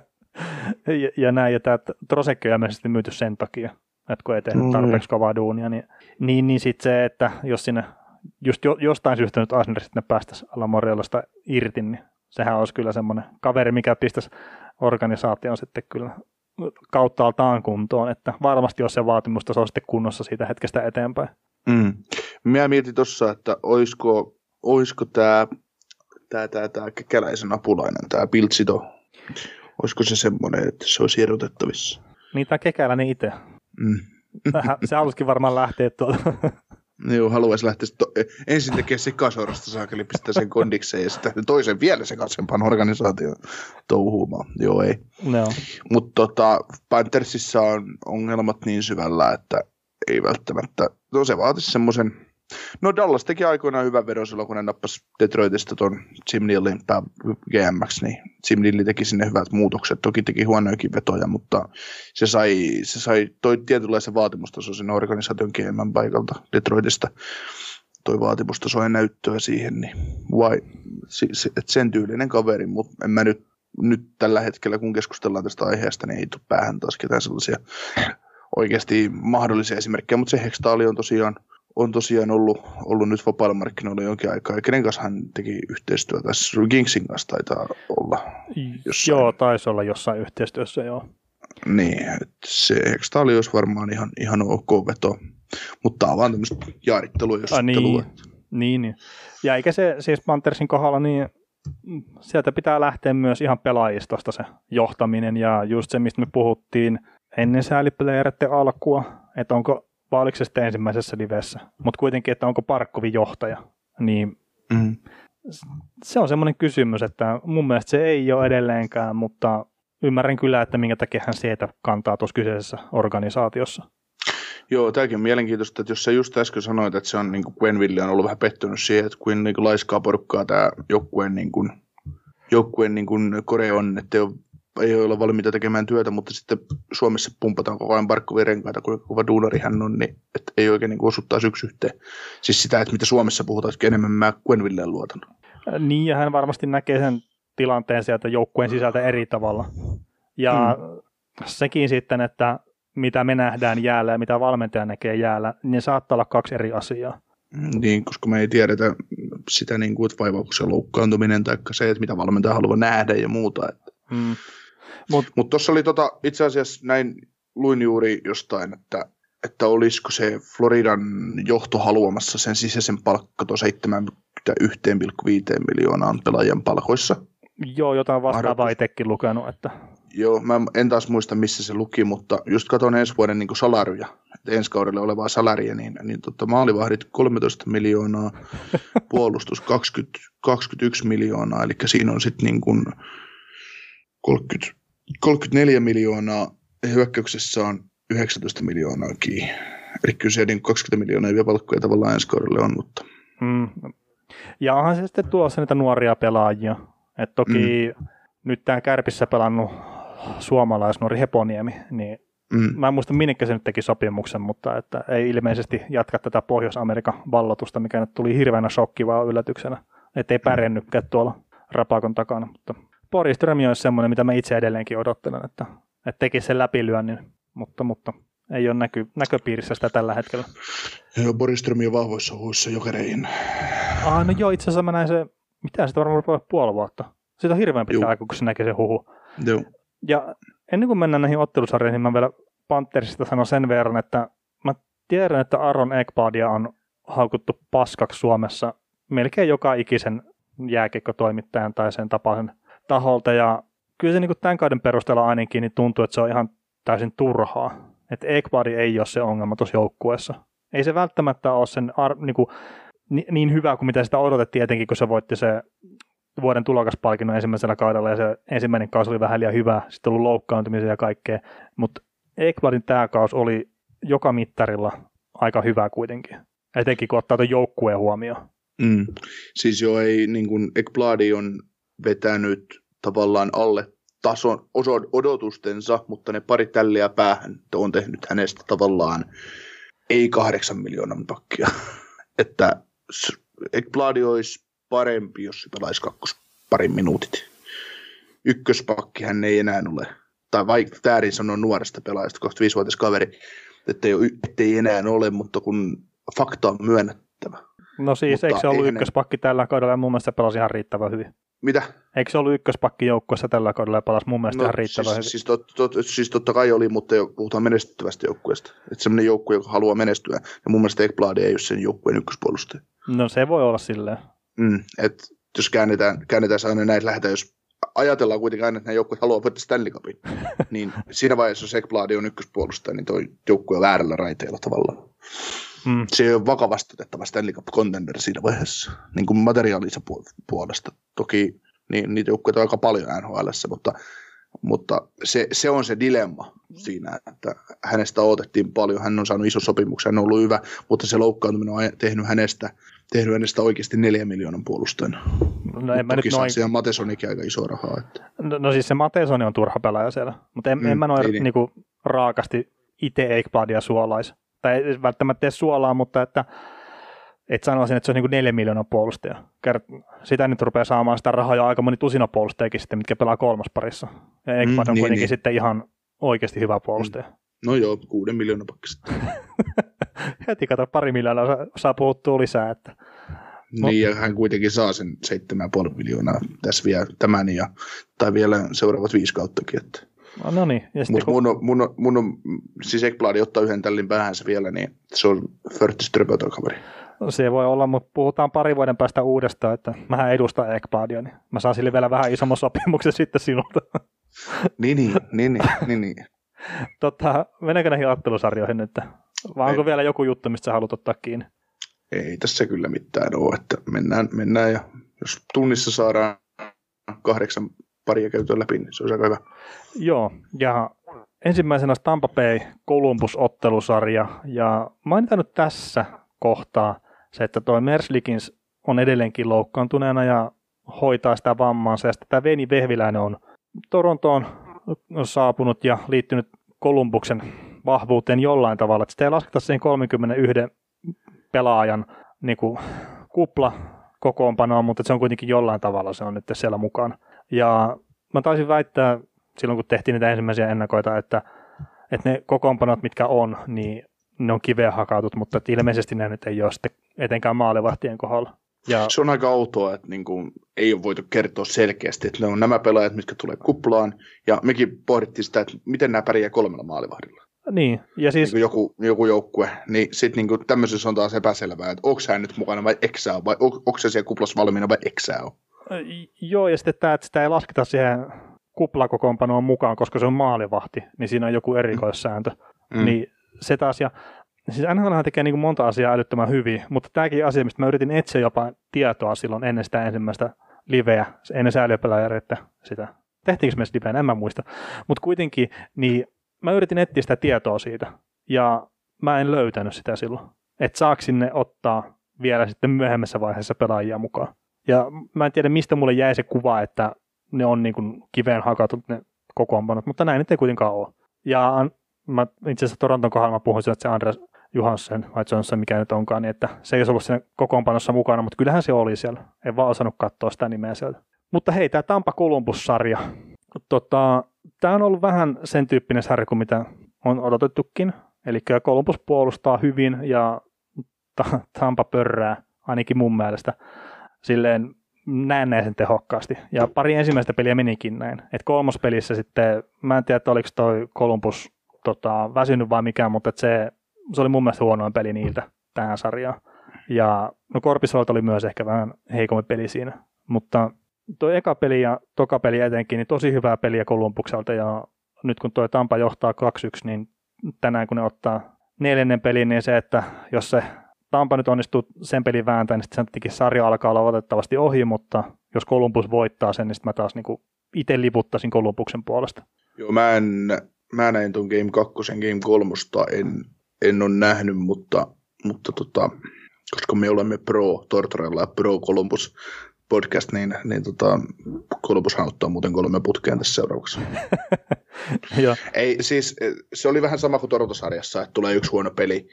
Speaker 1: ja, ja näin, ja tämä Trosekki on ilmeisesti myyty sen takia, että kun ei tehnyt mm. tarpeeksi kovaa duunia, niin, niin, niin sitten se, että jos sinne just jo, jostain syystä nyt Asner sitten päästäisiin Alamoriolosta irti, niin sehän olisi kyllä semmoinen kaveri, mikä pistäisi organisaation sitten kyllä kauttaaltaan kuntoon, että varmasti jos se vaatimusta on sitten kunnossa siitä hetkestä eteenpäin.
Speaker 2: Mm. Mä mietin tuossa, että olisiko, olisiko tämä tää, tää, tää kekäläisen apulainen, tämä Piltsito, Olisiko se semmoinen, että se olisi erotettavissa?
Speaker 1: Niin, tämä kekäläinen itse.
Speaker 2: Mm.
Speaker 1: se halusikin varmaan lähteä tuolta.
Speaker 2: Joo, haluaisi lähteä to- ensin tekemään sekasorasta saakeli, pistää sen kondikseen ja sitten toisen vielä sekaisempaan organisaation touhuumaan. Joo, ei.
Speaker 1: No.
Speaker 2: Mutta tota, Panthersissa on ongelmat niin syvällä, että ei välttämättä, no se vaatisi semmoisen No Dallas teki aikoinaan hyvän vedon silloin, kun ne nappasi Detroitista tuon Jim Nealin pää GMX, niin Jim Neal teki sinne hyvät muutokset. Toki teki huonojakin vetoja, mutta se sai, se sai toi tietynlaisen vaatimustason sinne organisaation GM paikalta Detroitista. Toi vaatimustaso ja näyttöä siihen, niin vai, et sen tyylinen kaveri, mutta en mä nyt, nyt tällä hetkellä, kun keskustellaan tästä aiheesta, niin ei tule päähän taas ketään sellaisia oikeasti mahdollisia esimerkkejä, mutta se Hextaali on tosiaan on tosiaan ollut, ollut nyt vapailla markkinoilla jonkin aikaa. Ja kenen kanssa hän teki yhteistyötä? Kingsin kanssa taitaa olla
Speaker 1: jossain. Joo, taisi olla jossain yhteistyössä, joo.
Speaker 2: Niin, se Hextali olisi varmaan ihan, ihan ok veto. Mutta tämä on vaan tämmöistä jaarittelua ja
Speaker 1: niin. Niin, niin. Ja eikä se siis Panthersin kohdalla, niin sieltä pitää lähteä myös ihan pelaajistosta se johtaminen ja just se, mistä me puhuttiin ennen sääliplayeritten alkua, että onko, vai oliko se sitten ensimmäisessä livessä, mutta kuitenkin, että onko Parkkovi johtaja, niin mm. se on semmoinen kysymys, että mun mielestä se ei ole edelleenkään, mutta ymmärrän kyllä, että minkä takia hän sieltä kantaa tuossa kyseisessä organisaatiossa.
Speaker 2: Joo, tämäkin on mielenkiintoista, että jos sä just äsken sanoit, että se on niin kuin Gwenville on ollut vähän pettynyt siihen, että kuin, niin kuin laiskaa porukkaa tämä joukkueen, niin kuin, joukkueen niin kuin kore on, että ei ole, ei ole valmiita tekemään työtä, mutta sitten Suomessa pumpataan koko ajan Barkkovin renkaita, kuinka kova duunari hän on, niin että ei oikein niin osuttaa yksi yhteen. Siis sitä, että mitä Suomessa puhutaan, että enemmän mä Gwenvilleen luotan.
Speaker 1: Niin, ja hän varmasti näkee sen tilanteen sieltä joukkueen sisältä eri tavalla. Ja hmm. sekin sitten, että mitä me nähdään jäällä ja mitä valmentaja näkee jäällä, niin saattaa olla kaksi eri asiaa.
Speaker 2: Niin, koska me ei tiedetä sitä, niin kuin, että vaivaako se loukkaantuminen tai se, että mitä valmentaja haluaa nähdä ja muuta. Mm. Mutta Mut tuossa oli tota, itse asiassa näin, luin juuri jostain, että, että olisiko se Floridan johto haluamassa sen sisäisen palkkato 71,5 miljoonaan pelaajan palkoissa.
Speaker 1: Joo, jotain vastaavaa itsekin lukenut. Että...
Speaker 2: Joo, mä en taas muista missä se luki, mutta just katson ensi vuoden niin salaryja, ensi kaudelle olevaa salaria, niin, niin tota, maalivahdit 13 miljoonaa, puolustus 20, 21 miljoonaa, eli siinä on sitten niin kuin 30, 34 miljoonaa, ja hyökkäyksessä on 19 miljoonaa kiinni. Eli kyllä se niin 20 miljoonaa vielä palkkoja tavallaan ensi kaudelle on, mutta...
Speaker 1: Mm. Ja onhan se sitten tuossa niitä nuoria pelaajia. Et toki mm. nyt tämä Kärpissä pelannut suomalaisnuori Heponiemi, niin mm. mä en muista minnekä se nyt teki sopimuksen, mutta että ei ilmeisesti jatka tätä Pohjois-Amerikan vallotusta, mikä nyt tuli hirveänä shokkivaa yllätyksenä, ettei pärjännytkään tuolla rapakon takana. Mutta Poriströmi olisi semmoinen, mitä mä itse edelleenkin odottelen, että, että tekisi sen läpilyönnin, mutta, mutta ei ole näky, näköpiirissä sitä tällä hetkellä.
Speaker 2: Joo, Boriströmi on vahvoissa huissa jokereihin.
Speaker 1: Ah, no joo, itse asiassa mä näin se, mitä sitä varmaan puoli vuotta. Siitä on hirveän pitkä aika, kun se näkee se huhu.
Speaker 2: Joo.
Speaker 1: Ja ennen kuin mennään näihin ottelusarjoihin, niin mä vielä Panthersista sanon sen verran, että mä tiedän, että Aaron Ekbadia on haukuttu paskaksi Suomessa melkein joka ikisen jääkiekkotoimittajan tai sen tapaisen taholta. Ja kyllä se niin kuin tämän kauden perusteella ainakin niin tuntuu, että se on ihan täysin turhaa. Että Ekbadi ei ole se ongelma tuossa joukkueessa. Ei se välttämättä ole sen ar- niin, kuin, niin hyvä kuin mitä sitä odotettiin, etenkin kun se voitti se vuoden tulokaspalkinnon ensimmäisellä kaudella ja se ensimmäinen kausi oli vähän liian hyvä, sitten ollut loukkaantumisia ja kaikkea, mutta Ekbladin tämä kausi oli joka mittarilla aika hyvä kuitenkin, etenkin kun ottaa tuon joukkueen huomioon.
Speaker 2: Mm. Siis jo ei, niin kuin Ekbladi on vetänyt tavallaan alle tason odotustensa, mutta ne pari tälliä päähän on tehnyt hänestä tavallaan ei kahdeksan miljoonan pakkia. että Ekbladi olisi parempi, jos se pelaisi kakkos parin minuutit. Ykköspakki hän ei enää ole, tai vaikka Täärin sanoo nuoresta pelaajasta, 25-vuotias kaveri, että ei, ei enää ole, mutta kun fakta on myönnettävä.
Speaker 1: No siis, mutta eikö se ollut ykköspakki hänen... tällä kaudella ja mun mielestä pelasi ihan riittävän hyvin?
Speaker 2: Mitä?
Speaker 1: Eikö se ollut ykköspakki joukkueessa tällä kaudella ja palasi mun mielestä no, ihan riittävän
Speaker 2: siis,
Speaker 1: hyvin?
Speaker 2: Siis, tot, tot, siis totta kai oli, mutta jo, puhutaan menestyvästä joukkueesta. Että semmoinen joukkue, joka haluaa menestyä. Ja mun mielestä Ekblad ei ole sen joukkueen ykköspuolustaja.
Speaker 1: No se voi olla silleen.
Speaker 2: Mm, että jos käännetään, käännetään aina näin, lähdetään, jos ajatellaan kuitenkin aina, että nämä joukkueet haluaa voittaa Stanley Cupin, niin siinä vaiheessa, jos Ekblad on ykköspuolustaja, niin tuo joukkue on väärällä raiteella tavallaan. Mm. Se ei ole vakavasti otettava Stanley Cup contender siinä vaiheessa, niin kuin materiaalinsa puolesta. Toki niin, niitä joukkueita on aika paljon nhl mutta, mutta se, se, on se dilemma siinä, että hänestä odotettiin paljon, hän on saanut iso sopimuksen, hän on ollut hyvä, mutta se loukkaantuminen on tehnyt hänestä, tehnyt hänestä oikeasti neljä miljoonan puolustajana. No, en mä Toki nyt noin... siellä Matesonikin aika iso rahaa. Että...
Speaker 1: No, no, siis se Matesoni on turha pelaaja siellä, mutta en, mm, en mä noin niin. niinku, raakasti itse Eikbladia suolaisi. Tai ei välttämättä edes suolaa, mutta että et sanoisin, että se on niin kuin neljä miljoonaa puolustaja. Sitä nyt rupeaa saamaan sitä rahaa jo aika moni tusina puolustajakin sitten, mitkä pelaa kolmasparissa. Ja Ekblad mm, on niin, kuitenkin niin. sitten ihan oikeasti hyvä puolustaja. Mm.
Speaker 2: No joo, kuuden miljoonaa pakkista.
Speaker 1: Heti kato, pari miljoonaa saa, saa puhuttua lisää. Että...
Speaker 2: Niin, ja hän kuitenkin saa sen 7,5 miljoonaa tässä vielä tämän ja, tai vielä seuraavat viisi kauttakin. Että.
Speaker 1: No, no niin.
Speaker 2: Mutta kun... mun, on, mun, on, mun on, siis Ekbladi ottaa yhden tällin päähänsä vielä, niin se on Förtis kaveri.
Speaker 1: Se voi olla, mutta puhutaan pari vuoden päästä uudestaan, että mä edustan Ekpadia, niin mä saan sille vielä vähän isomman sopimuksen sitten sinulta.
Speaker 2: niin, niin, niin, niin, niin, niin.
Speaker 1: Tota, meneekö näihin ottelusarjoihin nyt? Vai onko Ei. vielä joku juttu, mistä sä haluat ottaa kiinni?
Speaker 2: Ei tässä kyllä mitään ole, että mennään, mennään ja jos tunnissa saadaan kahdeksan paria käytyä läpi, niin se olisi aika hyvä.
Speaker 1: Joo, ja ensimmäisenä Tampa Bay Columbus-ottelusarja, ja mainitaan nyt tässä kohtaa se, että toi Merslikins on edelleenkin loukkaantuneena ja hoitaa sitä vammaansa, ja sitten tämä Veni Vehviläinen on Torontoon saapunut ja liittynyt Kolumbuksen vahvuuteen jollain tavalla, että sitä ei lasketa siihen 31 pelaajan niin kuin, kupla kokoonpanoa, mutta se on kuitenkin jollain tavalla se on nyt siellä mukana. Ja mä taisin väittää silloin, kun tehtiin niitä ensimmäisiä ennakoita, että, että ne kokoonpanot, mitkä on, niin ne on kiveä hakatut, mutta ilmeisesti ne nyt ei ole sitten etenkään maalivahtien kohdalla.
Speaker 2: Ja... Se on aika outoa, että niin kuin, ei ole voitu kertoa selkeästi, että ne on nämä pelaajat, mitkä tulee kuplaan, ja mekin pohdittiin sitä, että miten nämä pärjää kolmella maalivahdilla.
Speaker 1: Niin, ja siis...
Speaker 2: Niin joku, joku joukkue, niin sitten niin tämmöisessä on taas epäselvää, että onko hän nyt mukana vai eksää, vai onko se siellä kuplassa valmiina vai eksää on.
Speaker 1: Joo, ja sitten tämä, että sitä ei lasketa siihen kuplakokoonpanoon mukaan, koska se on maalivahti, niin siinä on joku erikoissääntö. Mm. Niin se taas, ja siis NHL tekee niin kuin monta asiaa älyttömän hyvin, mutta tämäkin asia, mistä mä yritin etsiä jopa tietoa silloin ennen sitä ensimmäistä liveä, ennen säälöpelaajareita sitä. Tehtiinkö me liveä, en mä muista. Mutta kuitenkin, niin mä yritin etsiä sitä tietoa siitä, ja mä en löytänyt sitä silloin. Että saako sinne ottaa vielä sitten myöhemmässä vaiheessa pelaajia mukaan. Ja mä en tiedä, mistä mulle jäi se kuva, että ne on niin kuin kiveen hakatut ne kokoonpanot, mutta näin nyt ei kuitenkaan ole. Ja mä, itse asiassa Toronton kohdalla mä puhuin että se Andres Johansson vai Johnson, mikä nyt onkaan, niin että se ei ollut siinä kokoonpanossa mukana, mutta kyllähän se oli siellä. En vaan osannut katsoa sitä nimeä sieltä. Mutta hei, tämä Tampa Columbus-sarja. Tota, tämä on ollut vähän sen tyyppinen sarja kuin mitä on odotettukin. Eli Columbus puolustaa hyvin ja Tampa pörrää, ainakin mun mielestä silleen näennäisen tehokkaasti. Ja pari ensimmäistä peliä menikin näin. Et kolmospelissä sitten, mä en tiedä, että oliko toi Columbus tota, väsynyt vai mikään, mutta se, se oli mun mielestä huonoin peli niiltä tähän sarjaan. Ja no Korpisolta oli myös ehkä vähän heikompi peli siinä. Mutta tuo eka peli ja toka peli etenkin, niin tosi hyvää peliä Kolumbukselta. Ja nyt kun tuo Tampa johtaa 2-1, niin tänään kun ne ottaa neljännen pelin, niin se, että jos se Tampa nyt onnistuu sen pelin vääntämään, niin sitten tietenkin sarja alkaa olla otettavasti ohi, mutta jos Kolumbus voittaa sen, niin sitten mä taas niinku itse liputtaisin Kolumbuksen puolesta.
Speaker 2: Joo, mä en, mä näin tuon Game 2, Game 3, en, en ole nähnyt, mutta, mutta tota, koska me olemme pro Tortorella ja pro Columbus podcast, niin, niin tota, Columbushan ottaa muuten kolme putkeen tässä seuraavaksi. Ei, siis se oli vähän sama kuin Torontosarjassa, että tulee yksi huono peli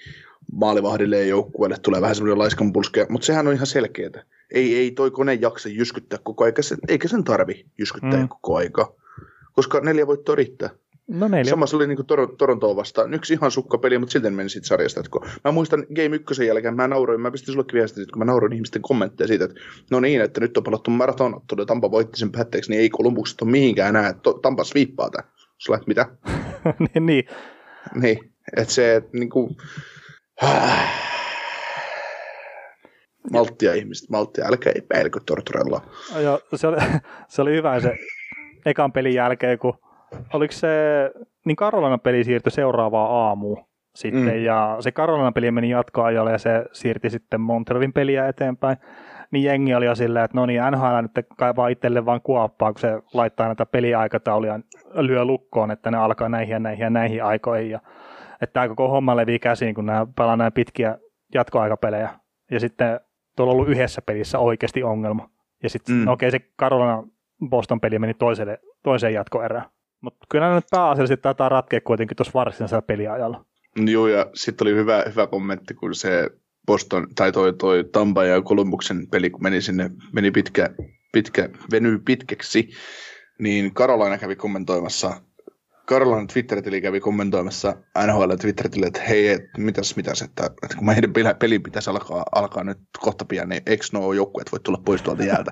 Speaker 2: maalivahdille ja joukkueelle, tulee vähän semmoinen laiskan pulske, mutta sehän on ihan selkeää. Ei, ei toi kone jaksa jyskyttää koko aika, eikä sen tarvi jyskyttää mm. koko aika, koska neljä voittoa riittää.
Speaker 1: No neljä.
Speaker 2: Samassa oli niin kuin Tor- Torontoa vastaan. Yksi ihan sukkapeli, mutta silti meni siitä sarjasta. Että kun mä muistan Game 1 jälkeen, mä nauroin, mä pistin sullekin viestiä, kun mä nauroin ihmisten kommentteja siitä, että no niin, että nyt on palattu maraton, ja Tampa voitti sen päätteeksi, niin ei Kolumbukset ole mihinkään enää, että Tampa sviippaa tämän. Sulla mitä?
Speaker 1: niin, niin.
Speaker 2: Niin, että se, että niin kuin, malttia ihmiset, malttia, älkää epäilkö Tortorella.
Speaker 1: Joo, se oli, se oli hyvä se ekan pelin jälkeen, kun oliko se, niin Karolainen peli siirtyi seuraavaan aamuun sitten, mm. ja se Karolainen peli meni jatkoajalle, ja se siirti sitten Montrealin peliä eteenpäin. Niin jengi oli jo silleen, että no niin, NHL nyt kaivaa itselle vaan kuoppaa, kun se laittaa näitä peliaikatauluja lyö lukkoon, että ne alkaa näihin ja näihin ja näihin aikoihin. Ja, että tämä koko homma levii käsiin, kun nämä pelaa näin pitkiä jatkoaikapelejä. Ja sitten tuolla on ollut yhdessä pelissä oikeasti ongelma. Ja sitten, mm. no okei, okay, se Karolana Boston peli meni toiselle, toiseen jatkoerään. Mutta kyllä nyt pääasiallisesti taitaa ratkea kuitenkin tuossa varsinaisella peliajalla.
Speaker 2: Joo, ja sitten oli hyvä, hyvä kommentti, kun se Boston, tai toi, toi Tampa ja Columbuksen peli, kun meni sinne, meni pitkä, pitkä, venyi pitkäksi, niin Karolaina kävi kommentoimassa, Karolainen Twitter-tili kävi kommentoimassa NHL twitter että hei, et, mitäs, mitäs, että, että kun meidän pelin pitäisi alkaa, alkaa nyt kohta pian, niin eikö nuo joukkueet voi tulla pois tuolta jäältä?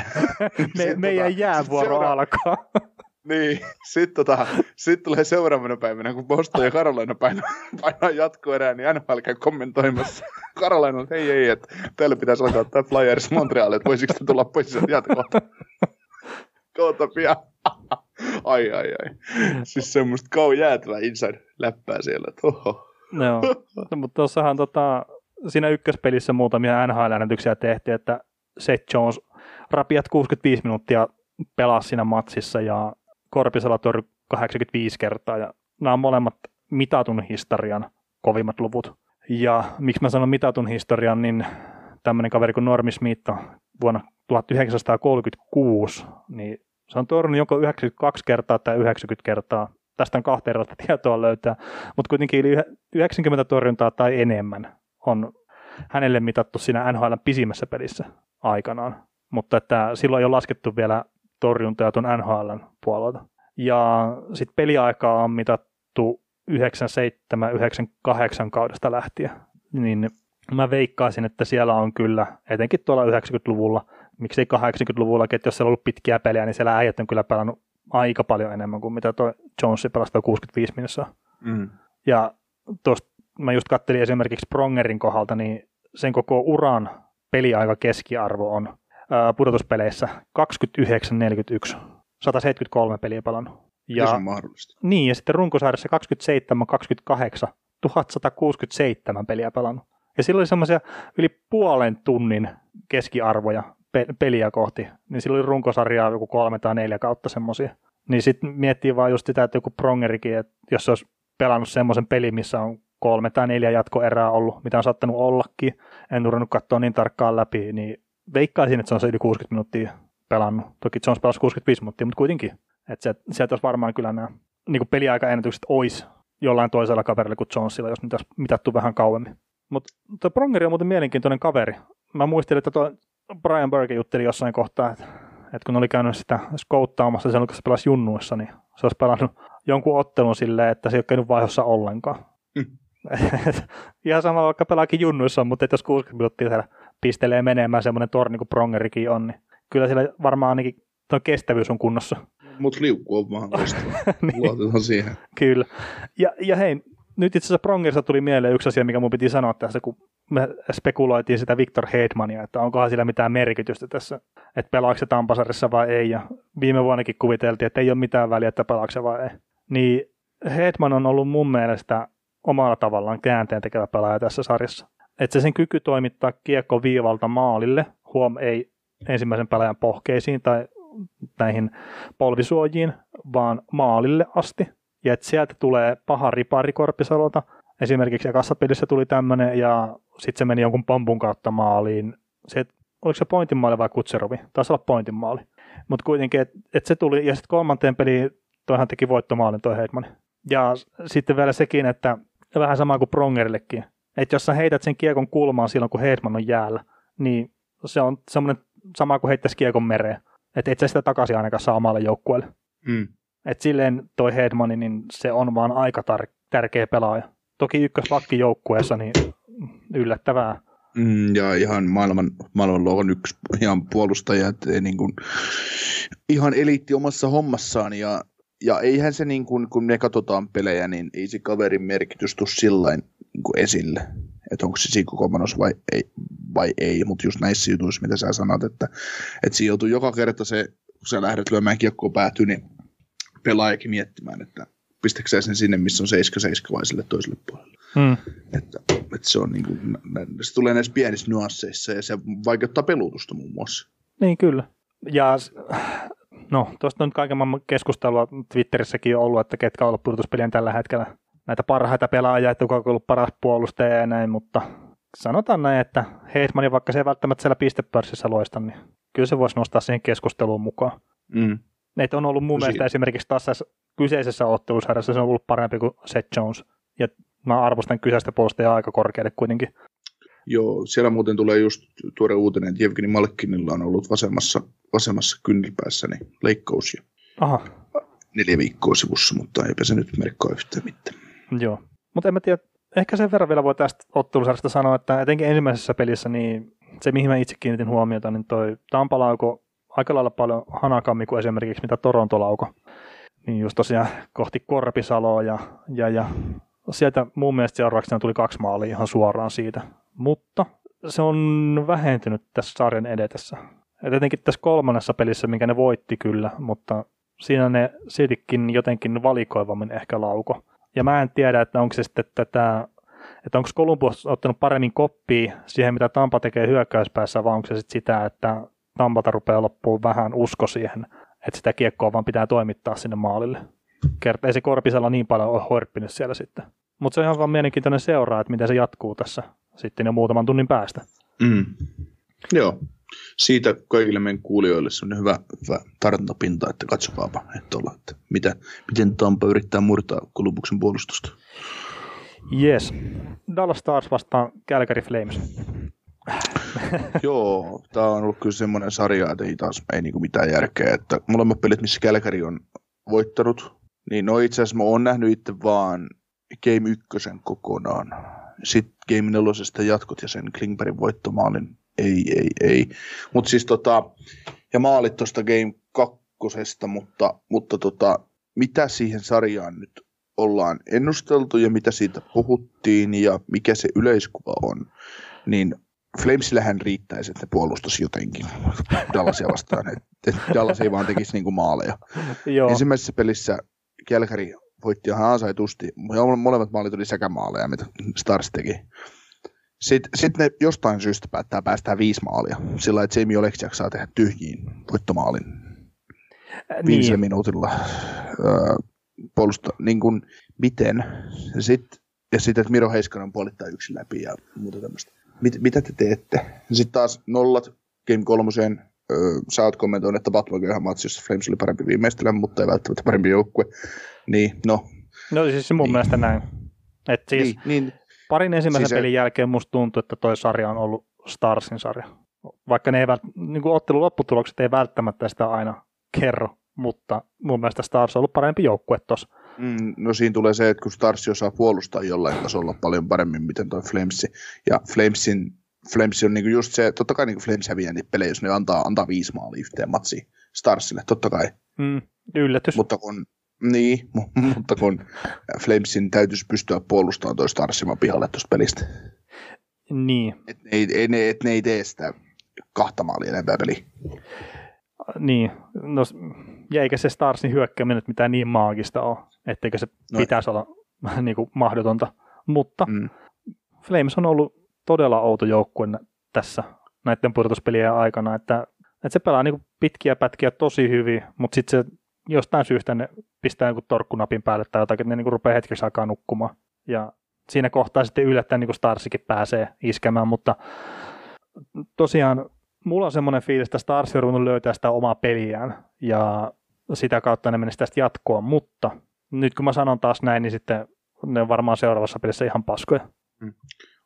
Speaker 1: Me, meidän tota, jäävuoro seura- alkaa.
Speaker 2: Niin, sitten tota, sit tulee seuraavana päivänä, kun Boston ja Carolina painaa, painaa jatkoerää, niin NHL käy kommentoimassa Carolina, että hei, hei, että teille pitäisi alkaa ottaa Flyers Montreal, että voisiko te tulla pois jatkoa. Koota pian. ai, ai, ai. Siis semmoista kau jäätävää inside-läppää siellä, että oho.
Speaker 1: No, mutta tuossahan tota, siinä ykköspelissä muutamia NHL-äänetyksiä tehtiin, että Seth Jones rapiat 65 minuuttia pelasi siinä matsissa ja Korpisella torjui 85 kertaa ja nämä on molemmat mitatun historian kovimmat luvut. Ja miksi mä sanon mitatun historian, niin tämmöinen kaveri kuin Normi Smith vuonna 1936, niin se on torjunut joko 92 kertaa tai 90 kertaa. Tästä on kahta erilaista tietoa löytää, mutta kuitenkin yli 90 torjuntaa tai enemmän on hänelle mitattu siinä NHL pisimmässä pelissä aikanaan. Mutta että silloin ei ole laskettu vielä torjuntoja tuon NHL puolelta. Ja sitten peliaikaa on mitattu 97-98 kaudesta lähtien. Niin mä veikkaisin, että siellä on kyllä, etenkin tuolla 90-luvulla, miksei 80-luvulla, että jos siellä on ollut pitkiä pelejä, niin siellä äijät on kyllä pelannut aika paljon enemmän kuin mitä tuo Jones pelastaa 65 minuuttia. Mm. Ja tuosta mä just kattelin esimerkiksi Prongerin kohdalta, niin sen koko uran peliaika keskiarvo on pudotuspeleissä 29-41. 173 peliä pelannut.
Speaker 2: Ja, se on mahdollista.
Speaker 1: Niin, ja sitten runkosarjassa 27-28, 1167 peliä pelannut. Ja silloin oli semmoisia yli puolen tunnin keskiarvoja pe- peliä kohti, niin silloin oli runkosarjaa joku kolme tai neljä kautta semmoisia. Niin sitten miettii vaan just sitä, että joku prongerikin, että jos se olisi pelannut semmoisen pelin, missä on kolme tai neljä jatkoerää ollut, mitä on saattanut ollakin, en ruvennut katsoa niin tarkkaan läpi, niin veikkaisin, että se on se yli 60 minuuttia pelannut. Toki Jones pelasi 65 minuuttia, mutta kuitenkin. Että se, sieltä olisi varmaan kyllä nämä niin kuin peliaikaennätykset olisi jollain toisella kaverilla kuin Jonesilla, jos niitä olisi mitattu vähän kauemmin. Mutta tuo Prongeri on muuten mielenkiintoinen kaveri. Mä muistelin, että tuo Brian Burke jutteli jossain kohtaa, että, että kun oli käynyt sitä skouttaamassa sen, kun se pelasi junnuissa, niin se olisi pelannut jonkun ottelun silleen, että se ei ole käynyt vaihossa ollenkaan. Mm. Ihan sama vaikka pelaakin junnuissa, mutta että jos 60 minuuttia siellä pistelee menemään semmoinen torni kuin Prongerikin on, niin kyllä siellä varmaan ainakin tuo kestävyys on kunnossa.
Speaker 2: Mutta liukku on mahdollista. niin. Luotetaan siihen.
Speaker 1: Kyllä. Ja, ja hei, nyt itse asiassa Prongerista tuli mieleen yksi asia, mikä mun piti sanoa tässä, kun me spekuloitiin sitä Victor Hedmania, että onkohan sillä mitään merkitystä tässä, että pelaako se Tampasarissa vai ei, ja viime vuonnakin kuviteltiin, että ei ole mitään väliä, että pelaako se vai ei. Niin Hedman on ollut mun mielestä omalla tavallaan käänteen tekevä pelaaja tässä sarjassa. Että se sen kyky toimittaa kiekko viivalta maalille, huom ei ensimmäisen pelaajan pohkeisiin tai näihin polvisuojiin, vaan maalille asti. Ja että sieltä tulee paha ripari Korpisalolta. Esimerkiksi ekassa pelissä tuli tämmöinen ja sitten se meni jonkun pompun kautta maaliin. Se, oliko se pointin maali vai Kutserovi? Taisi olla pointin maali. Mutta kuitenkin, että et se tuli, ja sitten kolmanteen peliin toihan teki voittomaalin toi Heitman. Ja sitten vielä sekin, että vähän sama kuin Prongerillekin, että jos sä heität sen kiekon kulmaan silloin, kun Heitman on jäällä, niin se on semmoinen sama kuin heittäisi kiekon mereen. Että et sä sitä takaisin ainakaan saa omalle joukkueelle. Mm. Että silleen toi Hedmani, niin se on vaan aika tar- tärkeä pelaaja. Toki ykköslakki joukkueessa, niin yllättävää.
Speaker 2: Mm, ja ihan maailman, maailmanluokan yksi ihan puolustaja, että niin kuin, ihan eliitti omassa hommassaan ja, ja eihän se niin kuin, kun me katsotaan pelejä, niin ei se kaverin merkitys tule sillä niin esille, että onko se siikukomanos vai ei, vai ei, mutta just näissä jutuissa, mitä sä sanot, että, että siinä joutuu joka kerta se, kun sä lähdet lyömään kiekkoa päätyy, niin pelaajakin miettimään, että pistäkö sen sinne, missä on 7-7 vai sille toiselle puolelle. Hmm. Että, että, se, on niin kuin, se tulee näissä pienissä nuansseissa ja se vaikeuttaa pelutusta muun muassa.
Speaker 1: Niin kyllä. Ja no, tuosta on kaiken maailman keskustelua Twitterissäkin on ollut, että ketkä ollut pudotuspelien tällä hetkellä näitä parhaita pelaajia, että kuka on ollut paras puolustaja ja näin, mutta sanotaan näin, että Heitmanin, vaikka se ei välttämättä siellä pistepörssissä loista, niin kyllä se voisi nostaa siihen keskusteluun mukaan. Mm. Että on ollut mun mielestä esimerkiksi tässä kyseisessä ottelusarjassa se on ollut parempi kuin Seth Jones. Ja mä arvostan kyseistä puolustajaa aika korkealle kuitenkin.
Speaker 2: Joo, siellä muuten tulee just tuore uutinen, että Jevgeni Malkinilla on ollut vasemmassa, vasemmassa kynnelpäässä niin leikkaus ja Aha. neljä viikkoa sivussa, mutta eipä se nyt merkkaa yhtään mitään.
Speaker 1: Joo, mutta en mä tiedä, ehkä sen verran vielä voi tästä ottelusarjasta sanoa, että etenkin ensimmäisessä pelissä, niin se mihin mä itse kiinnitin huomiota, niin toi Tampalauko aika lailla paljon hanakammin kuin esimerkiksi mitä Toronto lauko. niin just tosiaan kohti Korpisaloa ja, ja, ja sieltä mun mielestä seuraavaksi tuli kaksi maalia ihan suoraan siitä. Mutta se on vähentynyt tässä sarjan edetessä. Et etenkin tässä kolmannessa pelissä, minkä ne voitti kyllä, mutta siinä ne siltikin jotenkin valikoivammin ehkä lauko. Ja mä en tiedä, että onko se sitten tätä, että onko Columbus ottanut paremmin koppia siihen, mitä Tampa tekee hyökkäyspäässä, vai onko se sitten sitä, että Tampata rupeaa loppuun vähän usko siihen, että sitä kiekkoa vaan pitää toimittaa sinne maalille. Ei se Korpisella niin paljon ole horppinyt siellä sitten. Mutta se on ihan vaan mielenkiintoinen seuraa, että miten se jatkuu tässä sitten jo muutaman tunnin päästä.
Speaker 2: Mm. Joo, siitä kaikille meidän kuulijoille se on hyvä, hyvä tartuntapinta, että katsokaapa, että, olla, että mitä, miten Tampa yrittää murtaa Kolumbuksen puolustusta.
Speaker 1: Yes. Dallas Stars vastaan Calgary Flames.
Speaker 2: Joo, tämä on ollut kyllä semmoinen sarja, että ei taas ei niinku mitään järkeä. Että molemmat pelit, missä Calgary on voittanut, niin no itse asiassa mä oon nähnyt itse vaan Game 1 kokonaan. Sitten Game 4 jatkot ja sen Klingbergin voittomaalin. Ei, ei, ei. Mutta siis tota, ja maalit tuosta Game 2, mutta, mutta tota, mitä siihen sarjaan nyt ollaan ennusteltu ja mitä siitä puhuttiin ja mikä se yleiskuva on, niin Flamesillähän riittäisi, että ne puolustaisi jotenkin Dallasia vastaan, että Dallas ei vaan tekisi niinku maaleja. Joo. Ensimmäisessä pelissä Kälkäri voitti ihan ansaitusti, molemmat maalit oli sekä maaleja, mitä Stars teki. Sitten, sitten ne jostain syystä päättää päästää viisi maalia, sillä että Jamie Oleksiak saa tehdä tyhjiin voittomaalin viisi niin. minuutilla. Öö, puolusta, niin kuin, miten? Sitten, ja sitten, että Miro Heiskanen puolittaa yksin läpi ja muuta tämmöistä. Mit, mitä te teette? Sitten taas nollat Game kolmoseen. Öö, sä oot kommentoinut, että Batman matsi, jossa Flames oli parempi viimeistellä, mutta ei välttämättä parempi joukkue. Niin, no.
Speaker 1: No siis mun niin. mielestä näin. Et siis niin, niin, parin ensimmäisen siis pelin jälkeen musta tuntuu, että toi sarja on ollut Starsin sarja. Vaikka ne ei vält, niin kuin ottelun lopputulokset ei välttämättä sitä aina kerro, mutta mun mielestä Stars on ollut parempi joukkue tuossa.
Speaker 2: Mm, no siinä tulee se, että kun Stars osaa puolustaa jollain tasolla paljon paremmin, miten toi Flames. Ja Flamesin, Flames on niinku just se, totta kai niinku Flames häviää niitä pelejä, jos ne antaa, antaa viisi maalia yhteen matsiin Starsille, totta kai.
Speaker 1: Mm, yllätys.
Speaker 2: Mutta kun niin, mutta kun Flamesin täytyisi pystyä puolustamaan toi Starsiman pihalle tuosta pelistä.
Speaker 1: Niin.
Speaker 2: Et ne, ei, ne, et ne ei tee sitä kahta maalia enempää peliä.
Speaker 1: Niin, no, ja eikä se Starsin hyökkääminen nyt mitään niin maagista ole, etteikö se no pitäisi olla niin kuin mahdotonta. Mutta mm. Flames on ollut todella outo joukkue tässä näiden pudotuspelien aikana, että, että se pelaa niin kuin pitkiä pätkiä tosi hyvin, mutta sitten se jostain syystä ne pistää joku torkkunapin päälle tai jotakin, että ne niin rupeaa hetkeksi aikaa nukkumaan. Ja siinä kohtaa sitten yllättäen niin Starsikin pääsee iskemään, mutta tosiaan mulla on semmoinen fiilis, että Stars on ruvennut löytää sitä omaa peliään ja sitä kautta ne menisi tästä jatkoon, mutta nyt kun mä sanon taas näin, niin sitten ne on varmaan seuraavassa pelissä ihan paskoja. Hmm.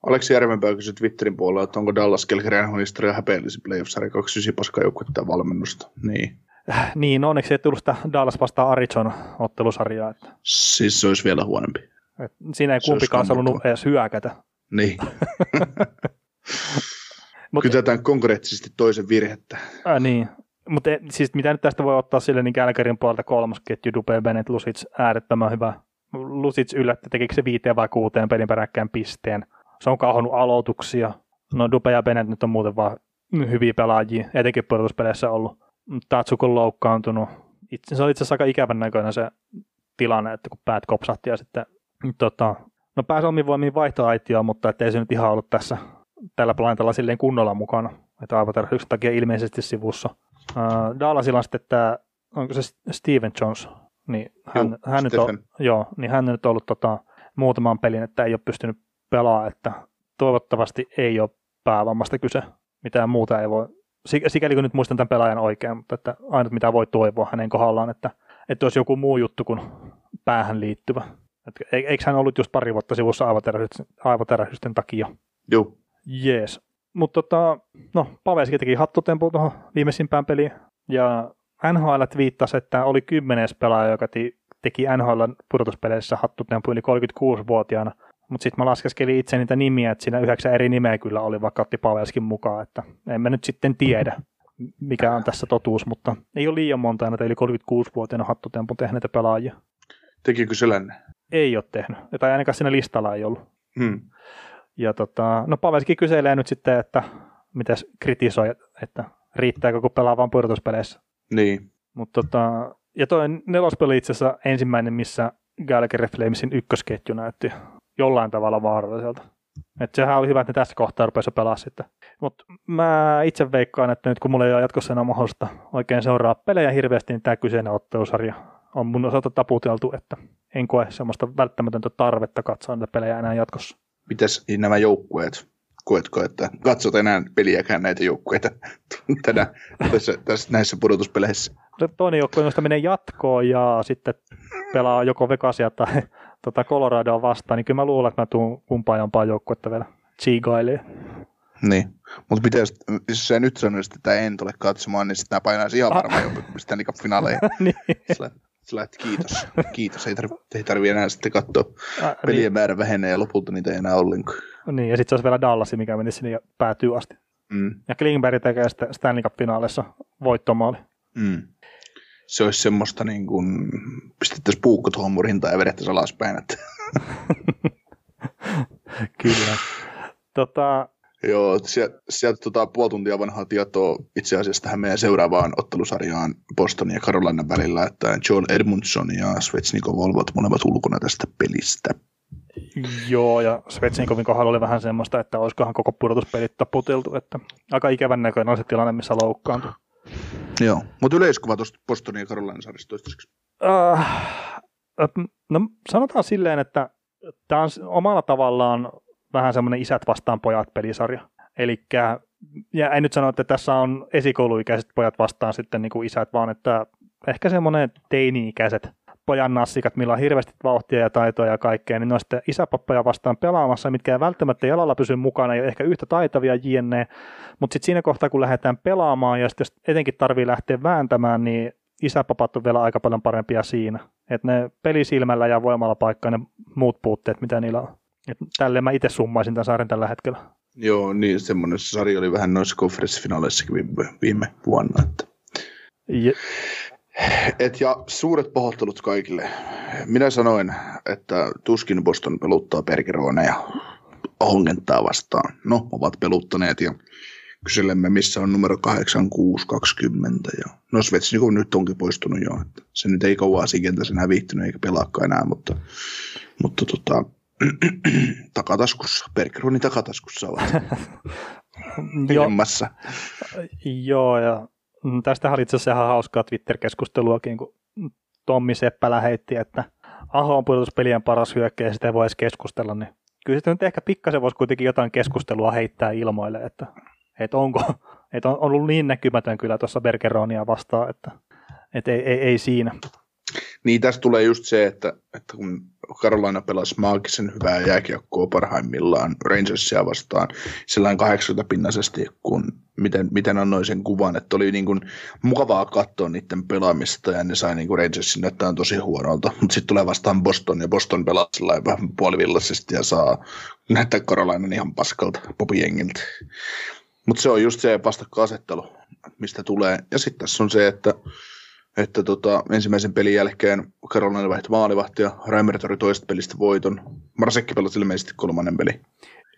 Speaker 2: Aleksi Järvenpää kysyi Twitterin puolella, että onko Dallas Kelkirän historia häpeällisin playoff-sarja 29 paskaa joukkuetta valmennusta. Niin.
Speaker 1: Niin, onneksi ei tullut sitä Dallas vastaan Arizona ottelusarjaa. Että...
Speaker 2: Siis se olisi vielä huonompi.
Speaker 1: Et siinä ei se kumpikaan halunnut edes hyökätä.
Speaker 2: Niin. Mut, Kytetään konkreettisesti toisen virhettä.
Speaker 1: Ää, niin, mutta siis mitä nyt tästä voi ottaa sille, niin Kälkärin puolelta ketju, Dupe, Bennett, Lusic, äärettömän hyvä. Lusic yllätti, tekikö se viiteen vai kuuteen pelin peräkkäin pisteen. Se on kahonnut aloituksia. No Dupe ja Bennett nyt on muuten vaan hyviä pelaajia, etenkin pudotuspeleissä ollut. Tatsuko on loukkaantunut. Itse, se oli itse asiassa aika ikävän näköinen se tilanne, että kun päät kopsahti ja sitten tota, no pääsi omiin voimiin vaihtoaitioon, mutta ettei se nyt ihan ollut tässä tällä planeetalla silleen kunnolla mukana, että aivoterveyksen takia ilmeisesti sivussa. Uh, Dallasilla on sitten tämä, onko se Steven Jones, niin hän, joo, hän, nyt on, joo, niin hän nyt ollut tota, muutaman pelin, että ei ole pystynyt pelaamaan, että toivottavasti ei ole päävammasta kyse. Mitään muuta ei voi sikäli kun nyt muistan tämän pelaajan oikein, mutta että ainut mitä voi toivoa hänen kohdallaan, että, että olisi joku muu juttu kuin päähän liittyvä. Et, eikö hän ollut just pari vuotta sivussa aivoterähysten takia?
Speaker 2: Joo.
Speaker 1: Jees. Mutta tota, no, Paveski teki hattutempu tuohon viimeisimpään peliin, ja NHL viittasi, että oli kymmenes pelaaja, joka teki NHL pudotuspeleissä hattutempu yli 36-vuotiaana, mutta sitten mä laskeskelin itse niitä nimiä, että siinä yhdeksän eri nimeä kyllä oli, vaikka otti Pavelskin mukaan, että en mä nyt sitten tiedä, mikä on tässä totuus, mutta ei ole liian monta näitä yli 36-vuotiaana hattutempun tehneitä pelaajia.
Speaker 2: Tekikö Selänne?
Speaker 1: Ei ole tehnyt, tai ainakaan siinä listalla ei ollut.
Speaker 2: Hmm.
Speaker 1: Ja tota, no Pavelski kyselee nyt sitten, että mitä kritisoi, että riittääkö kun pelaa vain pudotuspeleissä.
Speaker 2: Niin.
Speaker 1: Mut tota, ja toi nelospeli itse asiassa ensimmäinen, missä Gallagher Flamesin ykkösketju näytti jollain tavalla vaaralliselta. Et sehän oli hyvä, että ne tässä kohtaa rupesi pelaa sitten. Mutta mä itse veikkaan, että nyt kun mulla ei ole jatkossa enää mahdollista oikein seuraa pelejä hirveästi, niin tämä kyseinen ottelusarja on mun osalta taputeltu, että en koe semmoista välttämätöntä tarvetta katsoa näitä pelejä enää jatkossa.
Speaker 2: Mitäs nämä joukkueet? Koetko, että katsot enää peliäkään näitä joukkueita tänä, tässä, tässä, näissä pudotuspeleissä?
Speaker 1: Toinen joukkue josta menee jatkoon ja sitten pelaa joko Vegasia tai tota Coloradoa vastaan, niin kyllä mä luulen, että mä tuun kumpaan jompaan joukkuetta vielä tsiigailemaan.
Speaker 2: Niin, mutta miten jos, sä nyt sanoisit, että en tule katsomaan, niin sitten nämä painaisi ihan varmaan joku Stanley Cup-finaaleihin.
Speaker 1: niin.
Speaker 2: Sä lähdet, kiitos, kiitos, ei tarvitse ei tarvi enää sitten katsoa. Ah, Pelien niin. määrä vähenee ja lopulta niitä ei enää ollenkaan.
Speaker 1: Niin, ja sitten se olisi vielä Dallasi, mikä menisi sinne ja päätyy asti.
Speaker 2: Mm.
Speaker 1: Ja Klingberg tekee sitten Stanley Cup-finaalissa voittomaali.
Speaker 2: Mm. Se olisi semmoista niin kuin, pistettäisiin puukko tuohon murintaan ja vedettäisiin alaspäin. Että.
Speaker 1: Kyllä. Tota,
Speaker 2: Joo, sieltä, sieltä tota, puoli tuntia vanhaa tietoa itse asiassa tähän meidän seuraavaan ottelusarjaan Boston ja Carolina välillä, että Joel Edmundson ja Svetsnikov olivat molemmat ulkona tästä pelistä.
Speaker 1: Joo, ja Svetsnikovin kohdalla oli vähän semmoista, että olisikohan koko pudotuspelit taputeltu, että aika ikävän näköinen on se tilanne, missä loukkaantui.
Speaker 2: Joo, mutta yleiskuva tuosta Bostonin ja Carolina sarjasta toistaiseksi?
Speaker 1: Uh, no sanotaan silleen, että tämä on omalla tavallaan vähän semmoinen isät vastaan pojat pelisarja. Eli ja en nyt sano, että tässä on esikouluikäiset pojat vastaan sitten niin kuin isät, vaan että ehkä semmoinen teini-ikäiset pojan nassikat, millä on hirveästi vauhtia ja taitoja ja kaikkea, niin ne on sitten isäpappoja vastaan pelaamassa, mitkä ei välttämättä jalalla pysy mukana, ei ole ehkä yhtä taitavia jne, mutta sitten siinä kohtaa, kun lähdetään pelaamaan ja sitten etenkin tarvii lähteä vääntämään, niin isäpapat on vielä aika paljon parempia siinä. Että ne pelisilmällä ja voimalla paikkaa ne muut puutteet, mitä niillä on. Et tälleen mä itse summaisin tämän sarjan tällä hetkellä.
Speaker 2: Joo, niin semmoinen sarja oli vähän noissa konferenssifinaaleissakin viime, viime vuonna. Että.
Speaker 1: Ja.
Speaker 2: Et ja suuret pahoittelut kaikille. Minä sanoin, että tuskin Boston peluttaa Bergeroona ja hongentaa vastaan. No, ovat peluttaneet ja kyselemme, missä on numero 8620. Ja no Svetsnikov nyt onkin poistunut jo. Että se nyt ei kauan sen hävihtynyt eikä pelaakaan enää, mutta, mutta tota, takataskussa, Bergeronin takataskussa ovat
Speaker 1: Joo, Joo, ja tästä oli itse asiassa ihan hauskaa Twitter-keskusteluakin, kun Tommi Seppälä heitti, että Aho on pudotuspelien paras hyökkäjä sitä ei voi edes keskustella, niin kyllä sitten nyt ehkä pikkasen voisi kuitenkin jotain keskustelua heittää ilmoille, että, että onko, että on ollut niin näkymätön kyllä tuossa Bergeronia vastaan, että, että ei, ei, ei siinä.
Speaker 2: Niin tästä tulee just se, että, että kun Carolina pelasi maagisen hyvää jääkiekkoa parhaimmillaan Rangersia vastaan sellainen 80 pinnasesti, kun miten, miten annoin sen kuvan, että oli niin kuin mukavaa katsoa niiden pelaamista ja ne sai niin kuin Rangersin näyttää tosi huonolta, mutta sitten tulee vastaan Boston ja Boston pelaa vähän puolivillaisesti ja saa näyttää Carolina ihan paskalta popijengiltä. Mutta se on just se vastakkainasettelu, mistä tulee. Ja sitten tässä on se, että että tota, ensimmäisen pelin jälkeen Carolina vaihtoi maalivahti ja Reimer tori toista pelistä voiton. Marsekki pelasi ilmeisesti kolmannen peli.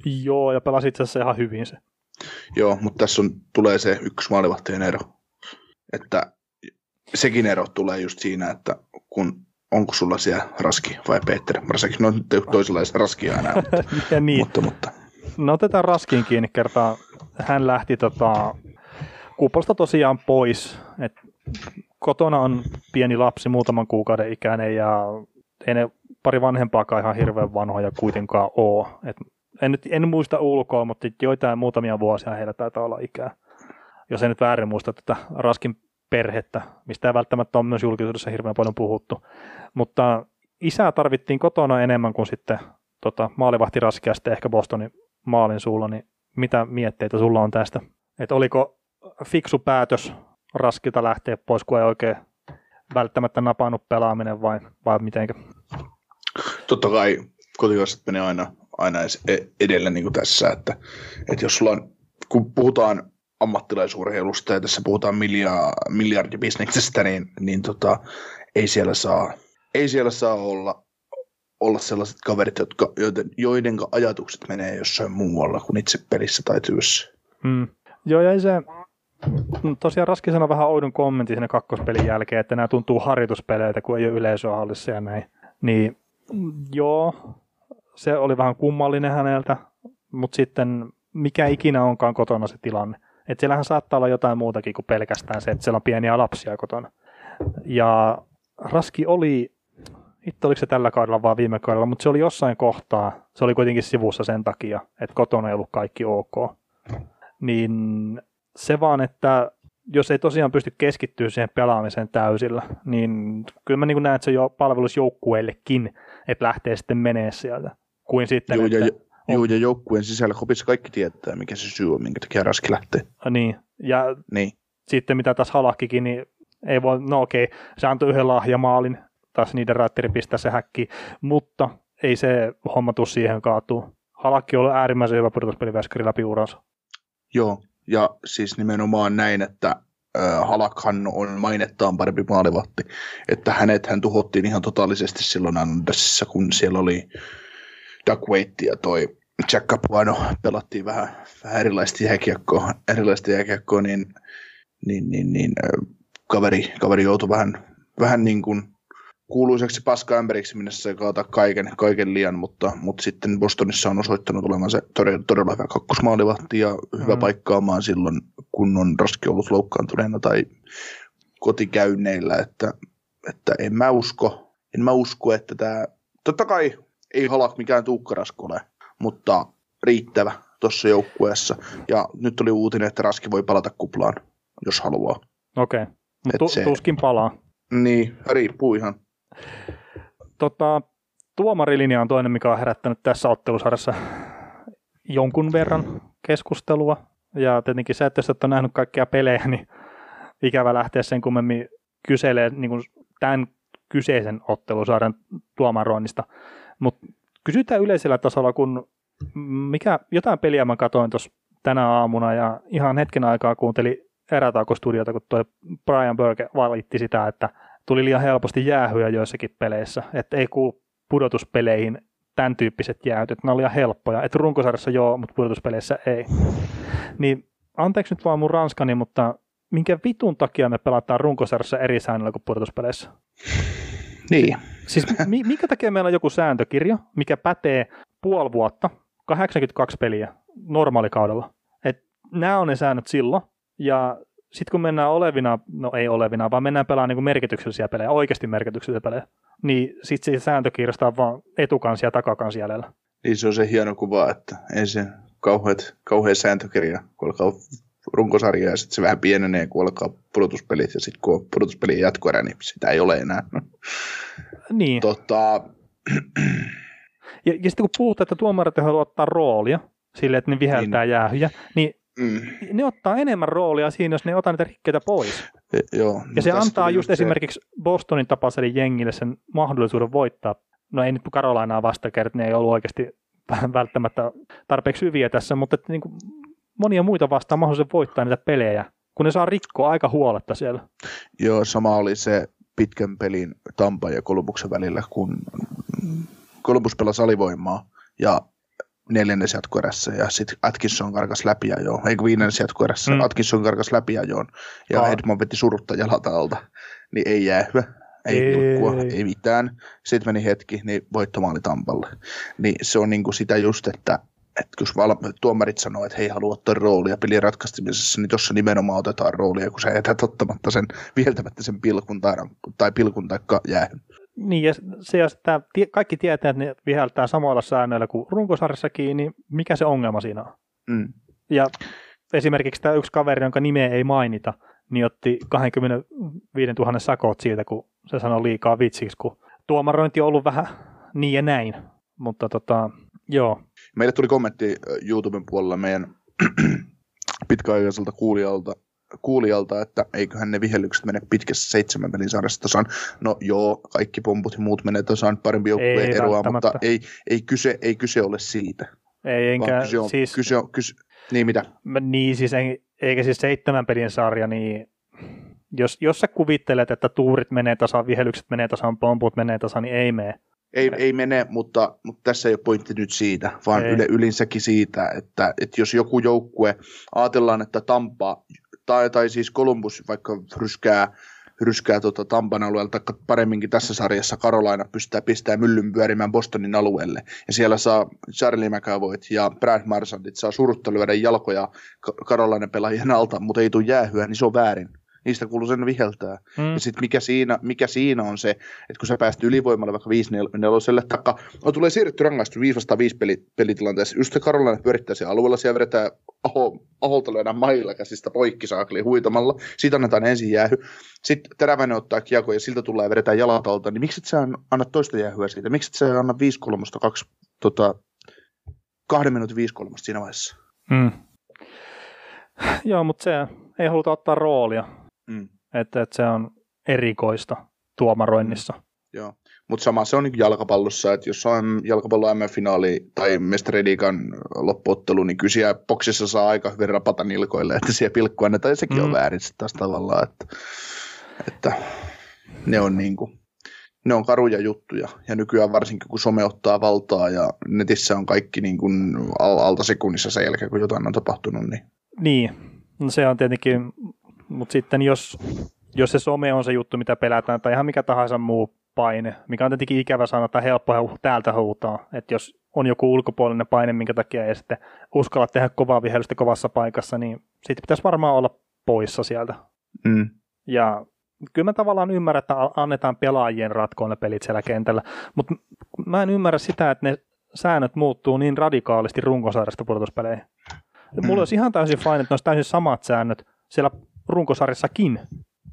Speaker 1: Joo, ja pelasi itse asiassa ihan hyvin se.
Speaker 2: Joo, mutta tässä on, tulee se yksi maalivahtien ero. Että sekin ero tulee just siinä, että kun onko sulla siellä Raski vai Peter. Marsekki, no nyt toisenlaista Raskia enää, mutta,
Speaker 1: ja niin.
Speaker 2: mutta, mutta.
Speaker 1: No otetaan Raskiin kiinni kertaa. Hän lähti tota, kuposta tosiaan pois. Et kotona on pieni lapsi, muutaman kuukauden ikäinen ja ei ne pari vanhempaakaan ihan hirveän vanhoja kuitenkaan ole. Et en, nyt, en muista ulkoa, mutta joitain muutamia vuosia heillä taitaa olla ikää. Jos en nyt väärin muista tätä Raskin perhettä, mistä ei välttämättä ole myös julkisuudessa hirveän paljon puhuttu. Mutta isää tarvittiin kotona enemmän kuin sitten tota, maalivahti Raskia ehkä Bostonin maalin suulla, niin mitä mietteitä sulla on tästä? Että oliko fiksu päätös raskilta lähteä pois, kun ei oikein välttämättä napannut pelaaminen vai, vai mitenkä?
Speaker 2: Totta kai kotikaiset menee aina, aina e- edellä niin kuin tässä, että, että jos sulla on, kun puhutaan ammattilaisurheilusta ja tässä puhutaan milja, miljardibisneksestä, niin, niin tota, ei siellä saa, ei siellä saa olla, olla sellaiset kaverit, jotka, joiden, joiden ajatukset menee jossain muualla kuin itse pelissä tai työssä.
Speaker 1: Mm. Joo, ja se, tosiaan Raski sanoi vähän oudon kommentin sinne kakkospelin jälkeen, että nämä tuntuu harjoituspeleiltä, kun ei ole yleisöä hallissa ja näin. Niin joo, se oli vähän kummallinen häneltä, mutta sitten mikä ikinä onkaan kotona se tilanne. Että siellähän saattaa olla jotain muutakin kuin pelkästään se, että siellä on pieniä lapsia kotona. Ja Raski oli, itse oliko se tällä kaudella vaan viime kaudella, mutta se oli jossain kohtaa, se oli kuitenkin sivussa sen takia, että kotona ei ollut kaikki ok. Niin se vaan, että jos ei tosiaan pysty keskittyä siihen pelaamiseen täysillä, niin kyllä mä niin näen, että se jo palvelus joukkueillekin, että lähtee sitten menee sieltä. Kuin sitten,
Speaker 2: Joo,
Speaker 1: että,
Speaker 2: ja, Joo, ja joukkueen sisällä kopissa kaikki tietää, mikä se syy on, minkä takia Raski lähtee.
Speaker 1: Niin, ja
Speaker 2: Niin.
Speaker 1: sitten mitä taas Halakkikin, niin ei voi, no okei, se antoi yhden lahjamaalin, taas niiden raatteri pistää se häkki, mutta ei se homma tuu siihen kaatuu. Halakki on ollut äärimmäisen hyvä pudotuspeliväskari läpi uransa.
Speaker 2: Joo, ja siis nimenomaan näin, että Halakhan on mainettaan parempi maalivahti, että hänet hän tuhottiin ihan totaalisesti silloin Andersissa, kun siellä oli Doug Waite ja toi Jack Capuano pelattiin vähän, vähän erilaista jääkiekkoa, erilaista jääkiekkoa niin, niin, niin, niin kaveri, kaveri joutui vähän, vähän niin kuin kuuluiseksi paskaämpäriksi, minne se kaata kaiken, kaiken liian, mutta, mutta sitten Bostonissa on osoittanut olevansa todella, todella hyvä kakkosmaalivahti ja hyvä mm. paikkaamaan silloin, kun on raski ollut loukkaantuneena tai kotikäynneillä, että, että en mä usko, en mä usko, että tämä, totta kai ei halak mikään tuukkarasko ole, mutta riittävä tuossa joukkueessa. Ja nyt oli uutinen, että Raski voi palata kuplaan, jos haluaa.
Speaker 1: Okei, okay. mutta se... tuskin palaa.
Speaker 2: Niin, riippuu ihan.
Speaker 1: Tota, tuomarilinja on toinen, mikä on herättänyt tässä ottelusarjassa jonkun verran keskustelua. Ja tietenkin se, että jos et ole nähnyt kaikkia pelejä, niin ikävä lähteä sen kummemmin kyselee niin kuin tämän kyseisen ottelusarjan tuomaroinnista. Mutta kysytään yleisellä tasolla, kun mikä, jotain peliä mä katsoin tuossa tänä aamuna ja ihan hetken aikaa kuuntelin erätaukostudiota, kun tuo Brian Burke valitti sitä, että tuli liian helposti jäähyjä joissakin peleissä, että ei kuulu pudotuspeleihin tämän tyyppiset jäähyt, että ne on liian helppoja, että runkosarjassa joo, mutta pudotuspeleissä ei. Niin anteeksi nyt vaan mun ranskani, mutta minkä vitun takia me pelataan runkosarjassa eri säännöllä kuin pudotuspeleissä?
Speaker 2: Niin.
Speaker 1: Siis minkä takia meillä on joku sääntökirja, mikä pätee puoli vuotta, 82 peliä normaalikaudella. Et nämä on ne säännöt silloin, ja sitten kun mennään olevina, no ei olevina, vaan mennään pelaamaan niin merkityksellisiä pelejä, oikeasti merkityksellisiä pelejä, niin sitten se sääntökirjasta on vaan etukansi ja takakansi jäljellä.
Speaker 2: Niin se on se hieno kuva, että ensin kauheat, kauhean sääntökirja, kun alkaa runkosarja ja sitten se vähän pienenee, kun alkaa pudotuspelit ja sitten kun on pudotuspelien jatkoerä, niin sitä ei ole enää.
Speaker 1: Niin.
Speaker 2: Tota...
Speaker 1: Ja, ja sitten kun puhutaan, että tuomarit haluaa ottaa roolia sille, että ne viheltää niin. jäähyjä, niin mm. ne ottaa enemmän roolia siinä, jos ne ottaa niitä rikkeitä pois.
Speaker 2: E, joo,
Speaker 1: ja se antaa just se... esimerkiksi Bostonin tapaiselle jengille sen mahdollisuuden voittaa. No ei nyt Karolainaa vastakerta, ne ei ollut oikeasti välttämättä tarpeeksi hyviä tässä, mutta että niin kuin monia muita vastaan mahdollisuuden voittaa niitä pelejä, kun ne saa rikkoa aika huoletta siellä.
Speaker 2: Joo, sama oli se pitkän pelin Tampa ja Kolumbuksen välillä, kun Kolumbus pelasi alivoimaa ja neljännes jatkoerässä ja sitten Atkinson karkas läpi jo, eikö viidennes jatkoerässä, mm. Atkinson karkas läpi ajoon ja oh. Edmond veti surutta jalalta alta, niin ei jäähyä, ei, ei pilkkua, ei mitään. Sitten meni hetki, niin voittomaali Tampalle. Niin se on niinku sitä just, että että jos val- tuomarit sanoo, että hei, haluaa ottaa roolia pelin ratkaisemisessa, niin tuossa nimenomaan otetaan roolia, kun sä jätät ottamatta sen, vieltämättä sen pilkun tai, tai pilkun tai jäähyn.
Speaker 1: Niin, ja se, jos tämä, kaikki tietää, että ne viheltää samoilla säännöillä kuin runkosarjassakin, niin mikä se ongelma siinä on?
Speaker 2: Mm.
Speaker 1: Ja esimerkiksi tämä yksi kaveri, jonka nimeä ei mainita, niin otti 25 000 sakot siitä, kun se sanoi liikaa vitsiksi, kun tuomarointi on ollut vähän niin ja näin. Mutta tota, joo.
Speaker 2: Meille tuli kommentti YouTuben puolella meidän pitkäaikaiselta kuulijalta, kuulijalta, että eiköhän ne vihellykset mene pitkässä seitsemän pelin sarjassa tasan. No joo, kaikki pomput ja muut menee tasan parempi joukkueen eroa, mutta ei, ei, kyse, ei kyse ole siitä.
Speaker 1: Ei, enkä
Speaker 2: kyse on,
Speaker 1: siis...
Speaker 2: Kyse on, kyse, niin mitä?
Speaker 1: Niin siis en, eikä siis seitsemän pelin sarja, niin jos, jos sä kuvittelet, että tuurit menee tasan, vihelykset menee tasan, pomput menee tasan, niin ei mene.
Speaker 2: Ei, ei mene, mutta, mutta tässä ei ole pointti nyt siitä, vaan yle, yleensäkin siitä, että, että jos joku joukkue, ajatellaan, että Tampa tai, tai siis Columbus vaikka ryskää, ryskää tuota Tampan alueella, tai paremminkin tässä sarjassa Carolina pystyy pistämään myllyn pyörimään Bostonin alueelle, ja siellä saa Charlie McAvoyt ja Brad Marsandit saa surutta lyödä jalkoja Carolina pelaajien alta, mutta ei tule jäähyä, niin se on väärin niistä kuuluu sen viheltää. Mm. Ja sitten mikä siinä, mikä siinä on se, että kun sä pääst ylivoimalle vaikka 5 neloselle, takka, no tulee siirretty rangaistu 5 vastaan 5 peli, pelitilanteessa, just se Karolainen pyörittää siellä alueella, siellä vedetään aho, aholta lyödään mailla käsistä poikki saakli huitamalla, siitä annetaan ensin jäähy, sitten teräväinen ottaa kiekko ja siltä tulee ja vedetään jalat alta, niin miksi et sä anna toista jäähyä siitä, miksi et sä anna 5 kolmosta, kaksi, tota, kahden minuutin 5 kolmosta siinä vaiheessa? Mm.
Speaker 1: Joo, mutta se ei haluta ottaa roolia Mm. Että, että se on erikoista tuomaroinnissa. Mm.
Speaker 2: Joo, mutta sama se on niin jalkapallossa, että jos on jalkapallo M-finaali tai mestariliikan loppuottelu, niin kysyä boksissa saa aika hyvin rapata nilkoille, että siellä pilkku annetaan, ja sekin mm. on väärin taas tavallaan, että, että ne on niin kuin, ne on karuja juttuja, ja nykyään varsinkin kun some ottaa valtaa, ja netissä on kaikki niin kuin alta sekunnissa sen jälkeen, kun jotain on tapahtunut. Niin,
Speaker 1: niin. No se on tietenkin mutta sitten jos, jos se some on se juttu, mitä pelätään, tai ihan mikä tahansa muu paine, mikä on tietenkin ikävä sanoa, tai helppo täältä huutaa, että jos on joku ulkopuolinen paine, minkä takia ei sitten uskalla tehdä kovaa vihellystä kovassa paikassa, niin sitten pitäisi varmaan olla poissa sieltä. Mm. Ja kyllä mä tavallaan ymmärrän, että annetaan pelaajien ratkoon ne pelit siellä kentällä, mutta mä en ymmärrä sitä, että ne säännöt muuttuu niin radikaalisti runkosarjasta pudotuspeleihin. Mm. Mulla olisi ihan täysin fine, että ne olisi täysin samat säännöt siellä runkosarjassakin,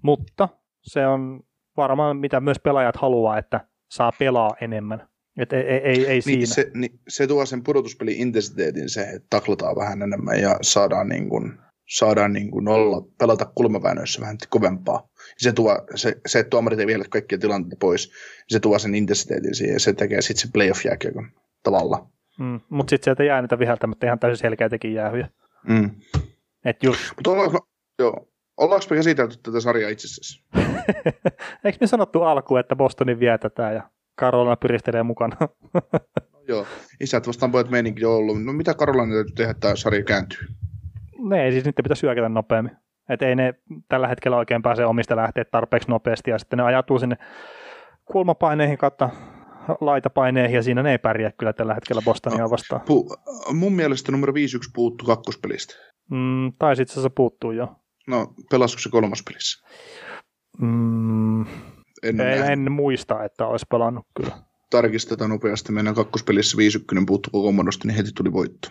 Speaker 1: mutta se on varmaan mitä myös pelaajat haluaa, että saa pelaa enemmän. Et ei, ei, ei, ei niin, siinä.
Speaker 2: Se, niin, se tuo sen pudotuspelin intensiteetin se, että taklataan vähän enemmän ja saadaan, niin kuin, saadaan niin kuin olla, pelata kulmaväännöissä vähän kovempaa. Se, tuo, se, se että tuomarit ei vielä kaikkia tilanteita pois, se tuo sen intensiteetin siihen ja se tekee sitten se playoff jääkiekon tavalla.
Speaker 1: Mm, mutta sitten sieltä jää niitä viheltämättä ihan täysin selkeätäkin jäähyjä. Mm. Et just...
Speaker 2: Mutta ollaanko, joo, Ollaanko me käsitelty tätä sarjaa itse asiassa?
Speaker 1: Eikö me sanottu alkuun, että Bostonin vietetään ja Karolina pyristelee mukana? no,
Speaker 2: joo, isät vastaan pojat meininkin on ollut. No mitä Karolina täytyy tehdä, että tämä sarja kääntyy?
Speaker 1: Ne ei siis niiden pitäisi hyökätä nopeammin. Että ei ne tällä hetkellä oikein pääse omista lähteet tarpeeksi nopeasti ja sitten ne ajatuu sinne kulmapaineihin kautta laitapaineihin ja siinä ne ei pärjää kyllä tällä hetkellä Bostonia vastaan. Pu-
Speaker 2: mun mielestä numero 5-1 puuttuu kakkospelistä.
Speaker 1: Mm, tai sitten se puuttuu jo.
Speaker 2: No, pelasiko se kolmas pelissä?
Speaker 1: Mm, en, en, en, muista, että olisi pelannut kyllä.
Speaker 2: Tarkistetaan nopeasti. Meidän kakkospelissä 50 puuttu koko muodosta, niin heti tuli voitto.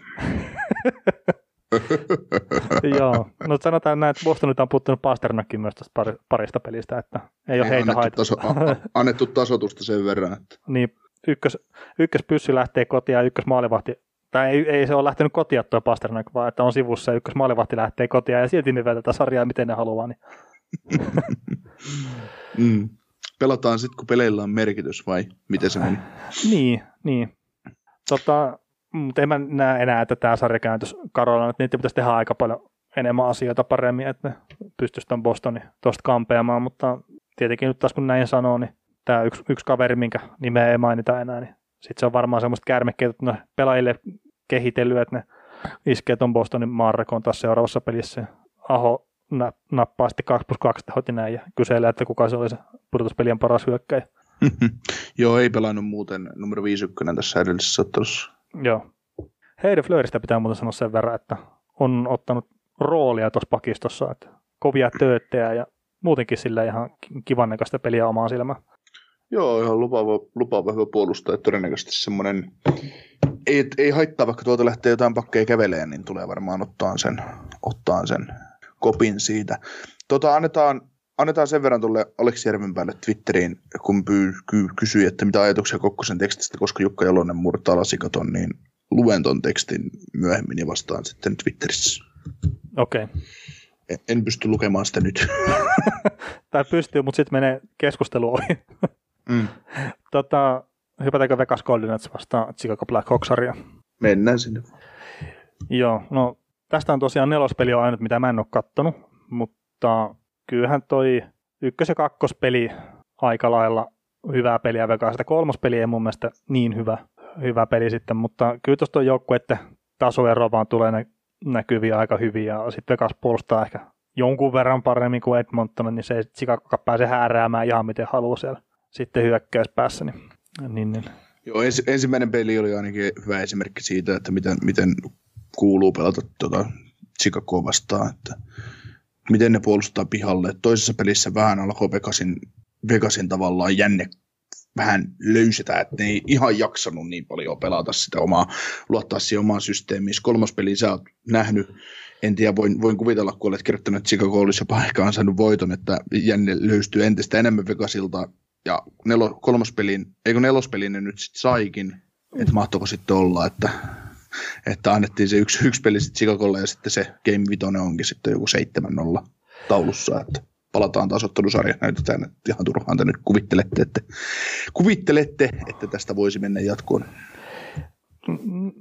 Speaker 1: Joo, no sanotaan näin, että Bostonilta on puuttunut Pasternakin myös tästä parista pelistä, että ei ole ei heitä
Speaker 2: annettu, taso, a, annettu tasotusta sen verran. Että.
Speaker 1: Niin, ykkös, ykköspyssy lähtee kotiin ja ykkös maalivahti tai ei, ei se ole lähtenyt kotia tuo Pasternak, vaan että on sivussa ja ykkös maalivahti lähtee kotia ja silti ne tätä sarjaa miten ne haluaa. Niin.
Speaker 2: mm. Pelataan sitten, kun peleillä on merkitys vai miten se meni?
Speaker 1: niin, niin. Tota, mutta en mä näe enää, että tämä sarja kääntyisi Karolaan, että niitä pitäisi tehdä aika paljon enemmän asioita paremmin, että ne pystyisi tuon Bostonin tuosta kampeamaan, mutta tietenkin nyt taas kun näin sanoo, niin tämä yksi, yksi kaveri, minkä nimeä ei mainita enää, niin sitten se on varmaan semmoista kärmekkeitä pelaajille kehitellyt, että ne iskee tuon Bostonin maanrekoon taas seuraavassa pelissä. Aho nappaa sitten 2 plus 2 tehot näin ja kyselee, että kuka se oli se pudotuspelien paras hyökkäjä.
Speaker 2: Joo, ei pelannut muuten numero 51 tässä edellisessä ottelussa.
Speaker 1: Joo. Heide Fleuristä pitää muuten sanoa sen verran, että on ottanut roolia tuossa pakistossa, että kovia tööttejä ja muutenkin sillä ihan kivan peliä omaan silmään.
Speaker 2: Joo, ihan lupaava, lupaava hyvä puolustaja. Todennäköisesti semmoinen, ei, ei haittaa, vaikka tuolta lähtee jotain pakkeja käveleen, niin tulee varmaan ottaa sen, ottaa sen kopin siitä. Tota, annetaan, annetaan sen verran tuolle Aleksi Järvenpäälle Twitteriin, kun pyy, ky, kysyi, että mitä ajatuksia Kokkosen tekstistä, koska Jukka Jalonen murtaa lasikaton, niin luen ton tekstin myöhemmin ja vastaan sitten Twitterissä.
Speaker 1: Okei. Okay.
Speaker 2: En, en pysty lukemaan sitä nyt.
Speaker 1: tai pystyy, mutta sitten menee keskustelu ohi. Mm. Tota, hypätäänkö Vegas Golden Knights vastaan Chicago Blackhawksaria?
Speaker 2: Mennään sinne.
Speaker 1: Joo, no tästä on tosiaan nelospeli on ainut, mitä mä en ole kattonut, mutta kyllähän toi ykkös- ja kakkospeli aika lailla hyvää peliä vekaa. Sitä kolmospeli ei mun mielestä niin hyvä, hyvä peli sitten, mutta kyllä tuosta on että tasoero vaan tulee nä- näkyviä aika hyvin ja sitten Vegas puolustaa ehkä jonkun verran paremmin kuin Edmonton, niin se ei Chicago pääse hääräämään ihan miten haluaa siellä sitten hyökkäyspäässä. Niin, niin, niin.
Speaker 2: Joo, ens, ensimmäinen peli oli ainakin hyvä esimerkki siitä, että miten, miten kuuluu pelata tuota Chicagoa vastaan, että miten ne puolustaa pihalle. Toisessa pelissä vähän alkoi Vegasin, Vegasin tavallaan jänne vähän löysetä, että ne ei ihan jaksanut niin paljon pelata sitä omaa, luottaa siihen omaan systeemiin. Kolmas peli sä oot nähnyt, en tiedä, voin, voin kuvitella, kun olet kirjoittanut, että Chicago olisi jopa ehkä ansainnut voiton, että jänne löystyy entistä enemmän Vegasilta, ja nelo, kolmospelin, eikö nelospelin ne nyt sitten saikin, että mahtoiko sitten olla, että, että annettiin se yksi, yksi peli sitten Chicagolle ja sitten se Game Vitoinen onkin sitten joku 7-0 taulussa, että palataan taas ottelusarja, näytetään, että ihan turhaan te nyt kuvittelette, että, kuvittelette, että tästä voisi mennä jatkoon.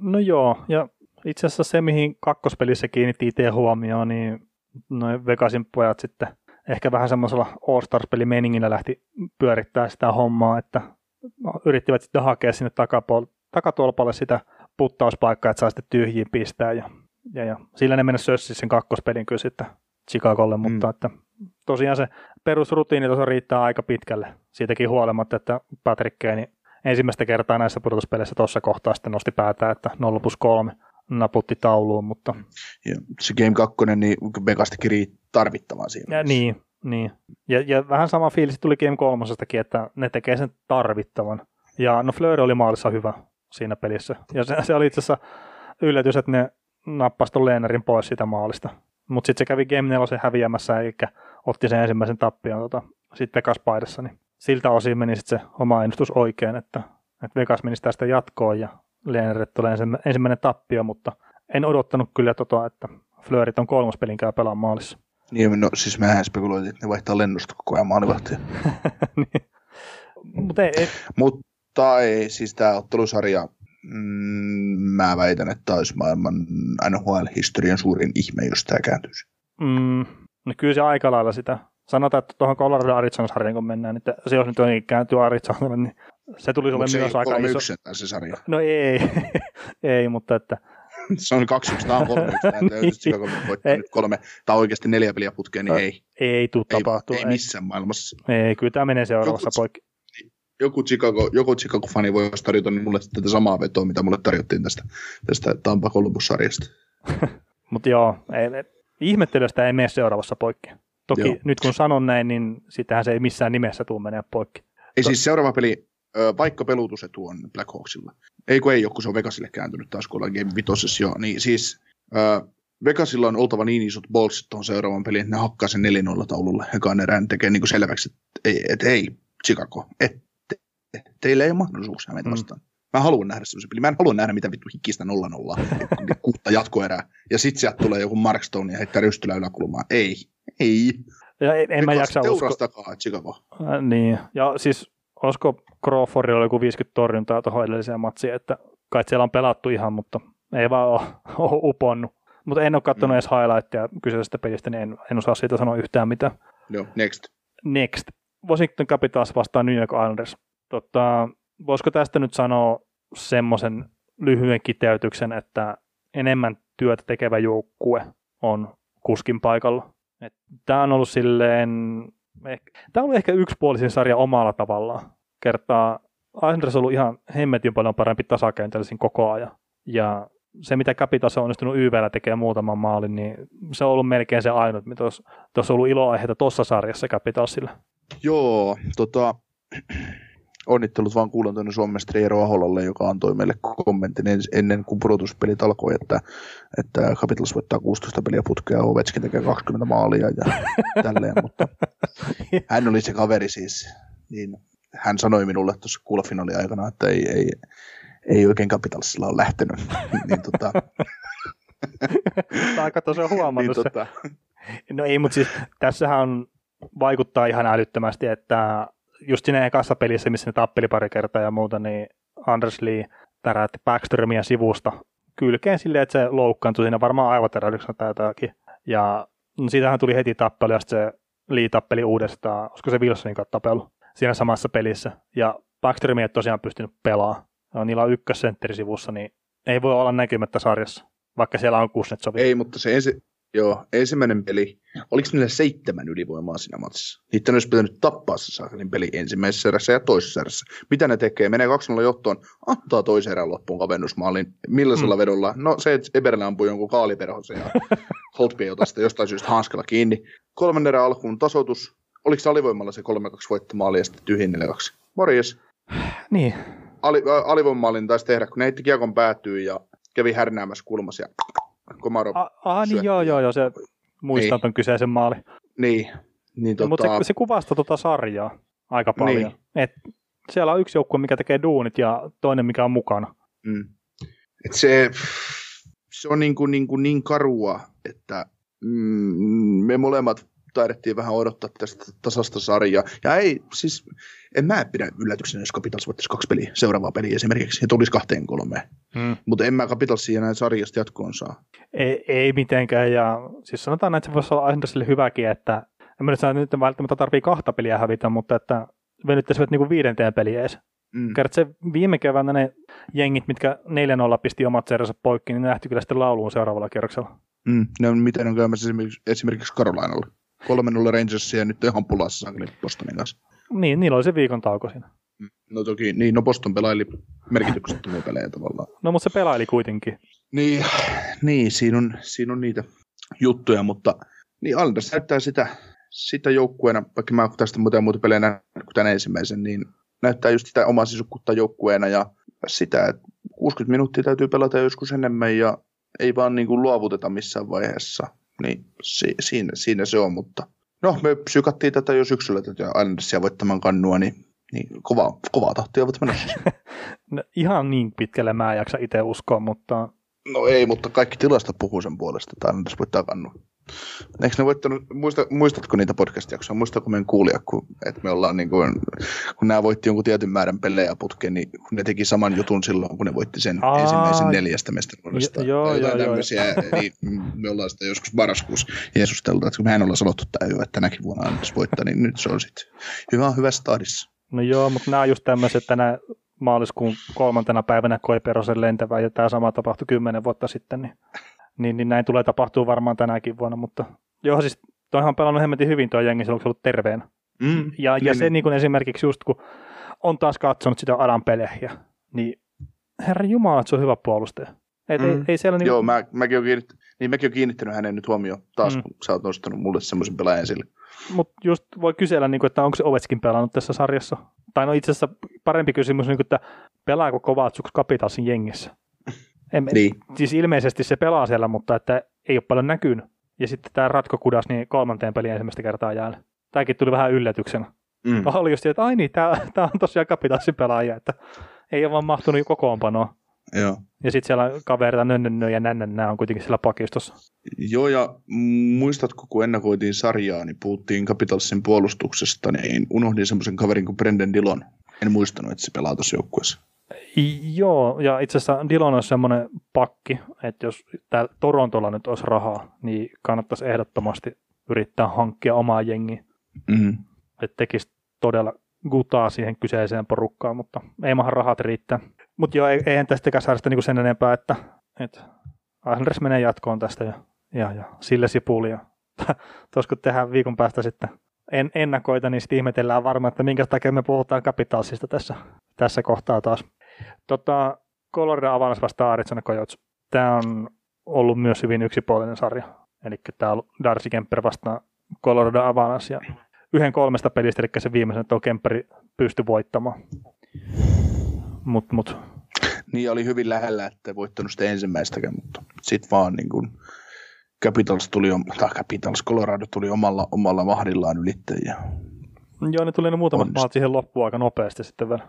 Speaker 1: No joo, ja itse asiassa se, mihin kakkospelissä kiinnitti itse huomioon, niin noin Vegasin pojat sitten ehkä vähän semmoisella All-Stars-pelimeningillä lähti pyörittää sitä hommaa, että yrittivät sitten hakea sinne takapol- takatolpalle sitä puttauspaikkaa, että saa sitten tyhjiin pistää ja, ja, ja sillä ne mennä sössi sen kakkospelin kyllä sitten Chicagolle, mm. mutta että tosiaan se perusrutiini tuossa riittää aika pitkälle siitäkin huolimatta, että Patrick Kane ensimmäistä kertaa näissä pudotuspeleissä tuossa kohtaa sitten nosti päätään, että 0 plus 3 naputti tauluun, mutta...
Speaker 2: Ja se Game 2, niin Vegas teki tarvittavan siinä.
Speaker 1: Ja, niin, niin. Ja, ja, vähän sama fiilis tuli Game 3 että ne tekee sen tarvittavan. Ja no Fleur oli maalissa hyvä siinä pelissä. Ja se, se oli itse asiassa yllätys, että ne nappasi tuon Leenerin pois siitä maalista. Mutta sitten se kävi Game 4 häviämässä, eikä otti sen ensimmäisen tappion tota, sitten Vegas-paidassa. Niin siltä osin meni sitten se oma ennustus oikein, että, että Vegas meni tästä jatkoon ja Leenerille tulee ensimmäinen tappio, mutta en odottanut kyllä tota, että Fleurit on kolmospelinkään pelaa maalissa.
Speaker 2: Niin, no siis mehän spekuloitiin, että ne vaihtaa lennosta koko ajan maalivahtia. niin.
Speaker 1: Mut ei, ei.
Speaker 2: Mutta ei, siis tämä ottelusarja, mm, mä väitän, että olisi maailman NHL-historian suurin ihme, jos tämä kääntyisi.
Speaker 1: Mm, no kyllä se aika lailla sitä. Sanotaan, että tuohon Colorado Arizona-sarjan kun mennään, niin se jos nyt jotenkin kääntyy Arizonalle, niin se tulisi olemaan myös aika iso.
Speaker 2: se sarja.
Speaker 1: No ei, ei, mutta että
Speaker 2: se on kaksi yksi, tämä on kolme yksi, niin. Chicago voittaa nyt kolme, tai oikeasti neljä peliä putkeen, niin ei.
Speaker 1: Ei tule tapahtua.
Speaker 2: Ei, ei missään maailmassa.
Speaker 1: Ei, kyllä tämä menee seuraavassa joku, poikki.
Speaker 2: Joku Chicago, joku Chicago-fani voisi tarjota niin mulle tätä samaa vetoa, mitä mulle tarjottiin tästä, tästä Tampa Columbus-sarjasta.
Speaker 1: Mutta joo, ei, ihmettelystä ei mene seuraavassa poikki. Toki joo. nyt kun sanon näin, niin sitähän se ei missään nimessä tule menee poikki.
Speaker 2: Ei to- siis seuraava peli, vaikka pelutusetu on Blackhawksilla. Ei kun ei ole, kun se on Vegasille kääntynyt taas, kun ollaan Game Vitosessa jo. Niin siis äh, Vegasilla on oltava niin isot bolsit tuohon seuraavan peliin, että ne hakkaa sen 4-0 taululle. Ekaan erään tekee niin kuin selväksi, että ei, et, ei Chicago, et, te, teillä ei ole mahdollisuuksia meitä mm. vastaan. Mä haluan nähdä semmoisen pelin. Mä en halua nähdä mitä vittu hikistä 0-0, kuutta jatkoerää. Ja sit sieltä tulee joku Mark Stone ja heittää rystylä yläkulmaan. Ei, ei.
Speaker 1: Ja en, en mä jaksa
Speaker 2: uskoa. Chicago.
Speaker 1: Äh, niin, ja siis olisiko Crawfordilla oli joku 50 torjuntaa tuohon edelliseen matsiin, että kai siellä on pelattu ihan, mutta ei vaan ole, ole uponnut. Mutta en ole katsonut mm. edes highlightia kyseisestä pelistä, niin en, en osaa siitä sanoa yhtään mitään.
Speaker 2: Joo, next.
Speaker 1: Next. Washington Capitals vastaan New York Islanders. Tota, voisiko tästä nyt sanoa semmoisen lyhyen kiteytyksen, että enemmän työtä tekevä joukkue on kuskin paikalla. Tämä on ollut silleen Tämä oli ehkä yksipuolisin sarja omalla tavallaan. Kertaa Islanders on ollut ihan hemmetin paljon parempi tasakentällisen koko ajan. Ja se, mitä Capitals on onnistunut YVllä tekemään muutaman maalin, niin se on ollut melkein se ainut, mitä tuossa on ollut iloaiheita tuossa sarjassa Capitalsilla.
Speaker 2: Joo, tota, onnittelut vaan kuulen tuonne Suomen Eero Aholalle, joka antoi meille kommentin ennen kuin pudotuspelit alkoi, että, että Capitals voittaa 16 peliä putkea, Ovechkin tekee 20 maalia ja tälleen, mutta hän oli se kaveri siis, niin hän sanoi minulle tuossa kuulofinaali aikana, että ei, ei, ei oikein Capitalsilla ole lähtenyt. niin, tota...
Speaker 1: Aika tosiaan huomannut niin, tota... No ei, mutta siis tässähän on, vaikuttaa ihan älyttömästi, että just siinä ekassa pelissä, missä ne tappeli pari kertaa ja muuta, niin Anders Lee täräytti Backströmiä sivusta kylkeen silleen, että se loukkaantui siinä varmaan aivoterähdyksellä tai jotakin. Ja no siitähän tuli heti tappelu ja sitten se Lee tappeli uudestaan, olisiko se Wilsonin kanssa tapelu siinä samassa pelissä. Ja Backstrom ei tosiaan pystynyt pelaamaan. Ja niillä on ykkössentteri sivussa, niin ei voi olla näkymättä sarjassa, vaikka siellä on Kuznetsovia.
Speaker 2: Ei, mutta se ensi, joo, ensimmäinen peli, oliko niillä seitsemän ylivoimaa siinä matsissa? Niiden olisi pitänyt tappaa se saakelin peli ensimmäisessä erässä ja toisessa erässä. Mitä ne tekee? Menee 2-0 johtoon, antaa toisen erän loppuun kavennusmaalin. Millaisella mm. vedolla? No se, että Eberle ampui jonkun kaaliperhosen ja Holtby ottaa sitä jostain syystä hanskella kiinni. Kolmen erän alkuun tasoitus. Oliko se alivoimalla se 3-2 voittomaali ja sitten tyhjin 4-2? Morjes.
Speaker 1: Niin,
Speaker 2: Ali, alivoimaalin taisi tehdä, kun ne heitti kiekon päätyy ja kävi härnäämässä kulmassa ja Komarov.
Speaker 1: A- ah, niin joo, joo, joo, se muistan
Speaker 2: Niin.
Speaker 1: ton kyseisen maali.
Speaker 2: Niin. niin
Speaker 1: Tota...
Speaker 2: tota,
Speaker 1: Mutta se, se kuvastaa tota sarjaa aika paljon.
Speaker 2: Niin.
Speaker 1: Et siellä on yksi joukkue, mikä tekee duunit ja toinen, mikä on mukana.
Speaker 2: Mm. Et se, se on niin, kuin, niin, kuin niin karua, että mm, me molemmat taidettiin vähän odottaa tästä tasasta sarjaa. Ja ei, siis en mä pidä yllätyksenä, jos Capitals voittaisi kaksi peliä, seuraavaa peliä esimerkiksi, ja tulisi kahteen kolmeen.
Speaker 1: Hmm.
Speaker 2: Mutta en mä Capitalsia näin sarjasta jatkoon saa.
Speaker 1: Ei, ei mitenkään. Ja siis sanotaan, että se voisi olla Andersille hyväkin, että en mä nyt sano, että nyt välttämättä tarvii kahta peliä hävitä, mutta että venyttäisivät niinku viidenteen peliin edes.
Speaker 2: Mm.
Speaker 1: Kerrot se viime keväänä ne jengit, mitkä 4-0 pisti omat seransa poikki, niin ne lähti kyllä sitten lauluun seuraavalla kierroksella.
Speaker 2: Mm. Ne on, miten on käymässä esimerkiksi, esimerkiksi Carolinalle. 3-0 Rangersia ja nyt on ihan pulassa saakelin Bostonin kanssa.
Speaker 1: Niin, niillä oli se viikon tauko siinä.
Speaker 2: No toki, niin, no Boston pelaili merkityksettömiä pelejä tavallaan.
Speaker 1: No mutta se pelaili kuitenkin.
Speaker 2: Niin, niin siinä, on, siinä on niitä juttuja, mutta niin Anders näyttää sitä, sitä joukkueena, vaikka mä tästä muuta ja muuta pelejä nähnyt kuin tämän ensimmäisen, niin näyttää just sitä omaa sisukkuutta joukkueena ja sitä, että 60 minuuttia täytyy pelata joskus enemmän ja ei vaan niin kuin luovuteta missään vaiheessa. Niin si, siinä, siinä, se on, mutta no me sykattiin tätä jo syksyllä tätä Andersia voittamaan kannua, niin, niin kovaa, kovaa tahtia ovat menossa.
Speaker 1: No, ihan niin pitkälle mä en jaksa itse uskoa, mutta
Speaker 2: No ei, mutta kaikki tilasta puhuu sen puolesta, että Anders voittaa kannua. Eikö ne voittanut, muista, muistatko niitä podcast-jaksoja? Muistatko meidän kuulia, kun, että me ollaan niin kuin, kun nämä voitti jonkun tietyn määrän pelejä putkeen, niin kun ne teki saman jutun silloin, kun ne voitti sen
Speaker 1: Aa,
Speaker 2: ensimmäisen neljästä mestaruudesta.
Speaker 1: jo- joo, joo.
Speaker 2: tämmöisiä, niin me ollaan sitä joskus marraskuussa jeesusteltu, että kun mehän ollaan sanottu tämä jo, että tänäkin vuonna Anders voittaa, niin nyt se on sitten hyvä, hyvässä tahdissa.
Speaker 1: no joo, mutta nämä on just tämmöiset, että nämä maaliskuun kolmantena päivänä Koiperosen lentävä ja tämä sama tapahtui kymmenen vuotta sitten, niin, niin, niin näin tulee tapahtuu varmaan tänäkin vuonna, mutta joo siis toihan on pelannut hemmetin hyvin tuo jengi, se on ollut terveenä.
Speaker 2: Mm,
Speaker 1: Ja, ja
Speaker 2: niin,
Speaker 1: se niin kuin esimerkiksi just kun on taas katsonut sitä Adan pelejä, niin herra Jumala, että se on hyvä puolustaja. Et
Speaker 2: Mm.
Speaker 1: ei, ei siellä niin
Speaker 2: Joo, mä, mäkin, olen kiinnittänyt, niin mäkin olen kiinnittänyt hänen nyt huomioon taas,
Speaker 1: Mm.
Speaker 2: kun sä oot nostanut mulle semmoisen pelaajan esille.
Speaker 1: Mutta just voi kysellä, niin kuin, että onko se Ovetskin pelannut tässä sarjassa. Tai no itse asiassa parempi kysymys, niin kuin, että pelaako Kovatsuks Capitalsin jengissä? En,
Speaker 2: Niin.
Speaker 1: Siis ilmeisesti se pelaa siellä, mutta että ei ole paljon näkynyt. Ja sitten tämä Ratko Kudas niin kolmanteen peliin ensimmäistä kertaa jäänyt. Tämäkin tuli vähän yllätyksenä.
Speaker 2: Mm.
Speaker 1: Oli just, että ai niin, tämä, tämä on tosiaan Capitalsin pelaaja, että ei ole vaan mahtunut kokoonpanoa.
Speaker 2: Joo.
Speaker 1: Ja sitten siellä kavereita nönnönnö ja nännännä on kuitenkin siellä pakistossa.
Speaker 2: Joo, ja muistatko, kun ennakoitiin sarjaa, niin puhuttiin Capitalsin puolustuksesta, niin unohdin semmoisen kaverin kuin Brendan Dillon. En muistanut, että se pelaa tuossa joukkueessa.
Speaker 1: Joo, ja itse asiassa Dillon on semmoinen pakki, että jos täällä Torontolla nyt olisi rahaa, niin kannattaisi ehdottomasti yrittää hankkia omaa jengiä,
Speaker 2: Mm.
Speaker 1: että tekisi todella gutaa siihen kyseiseen porukkaan, mutta ei maha rahat riittää. Mutta joo, ei- eihän tästäkään saada sitä niinku sen enempää, että, että Anders menee jatkoon tästä ja, ja, ja sille sipuli. Ja, tuossa kun tehdään viikon päästä sitten en, ennakoita, niin sitten ihmetellään varmaan, että minkä takia me puhutaan Capitalsista tässä, tässä kohtaa taas. Tota, Colorado Avalanche vastaan Arizona Coyotes. Tämä on ollut myös hyvin yksipuolinen sarja. Eli tämä on Darcy Kemper vastaan Colorado Avalanche. Ja yhden kolmesta pelistä, eli se viimeisen tuo Kemperi pystyi voittamaan. Mut, mut.
Speaker 2: Niin oli hyvin lähellä, että voittanut sitä ensimmäistäkään, mutta sitten vaan niin kuin Capitals tuli, tai Capitals, Colorado tuli omalla, omalla mahdillaan ylittäjiä.
Speaker 1: Joo, ne tuli ne muutamat maat siihen loppuun aika nopeasti sitten vielä.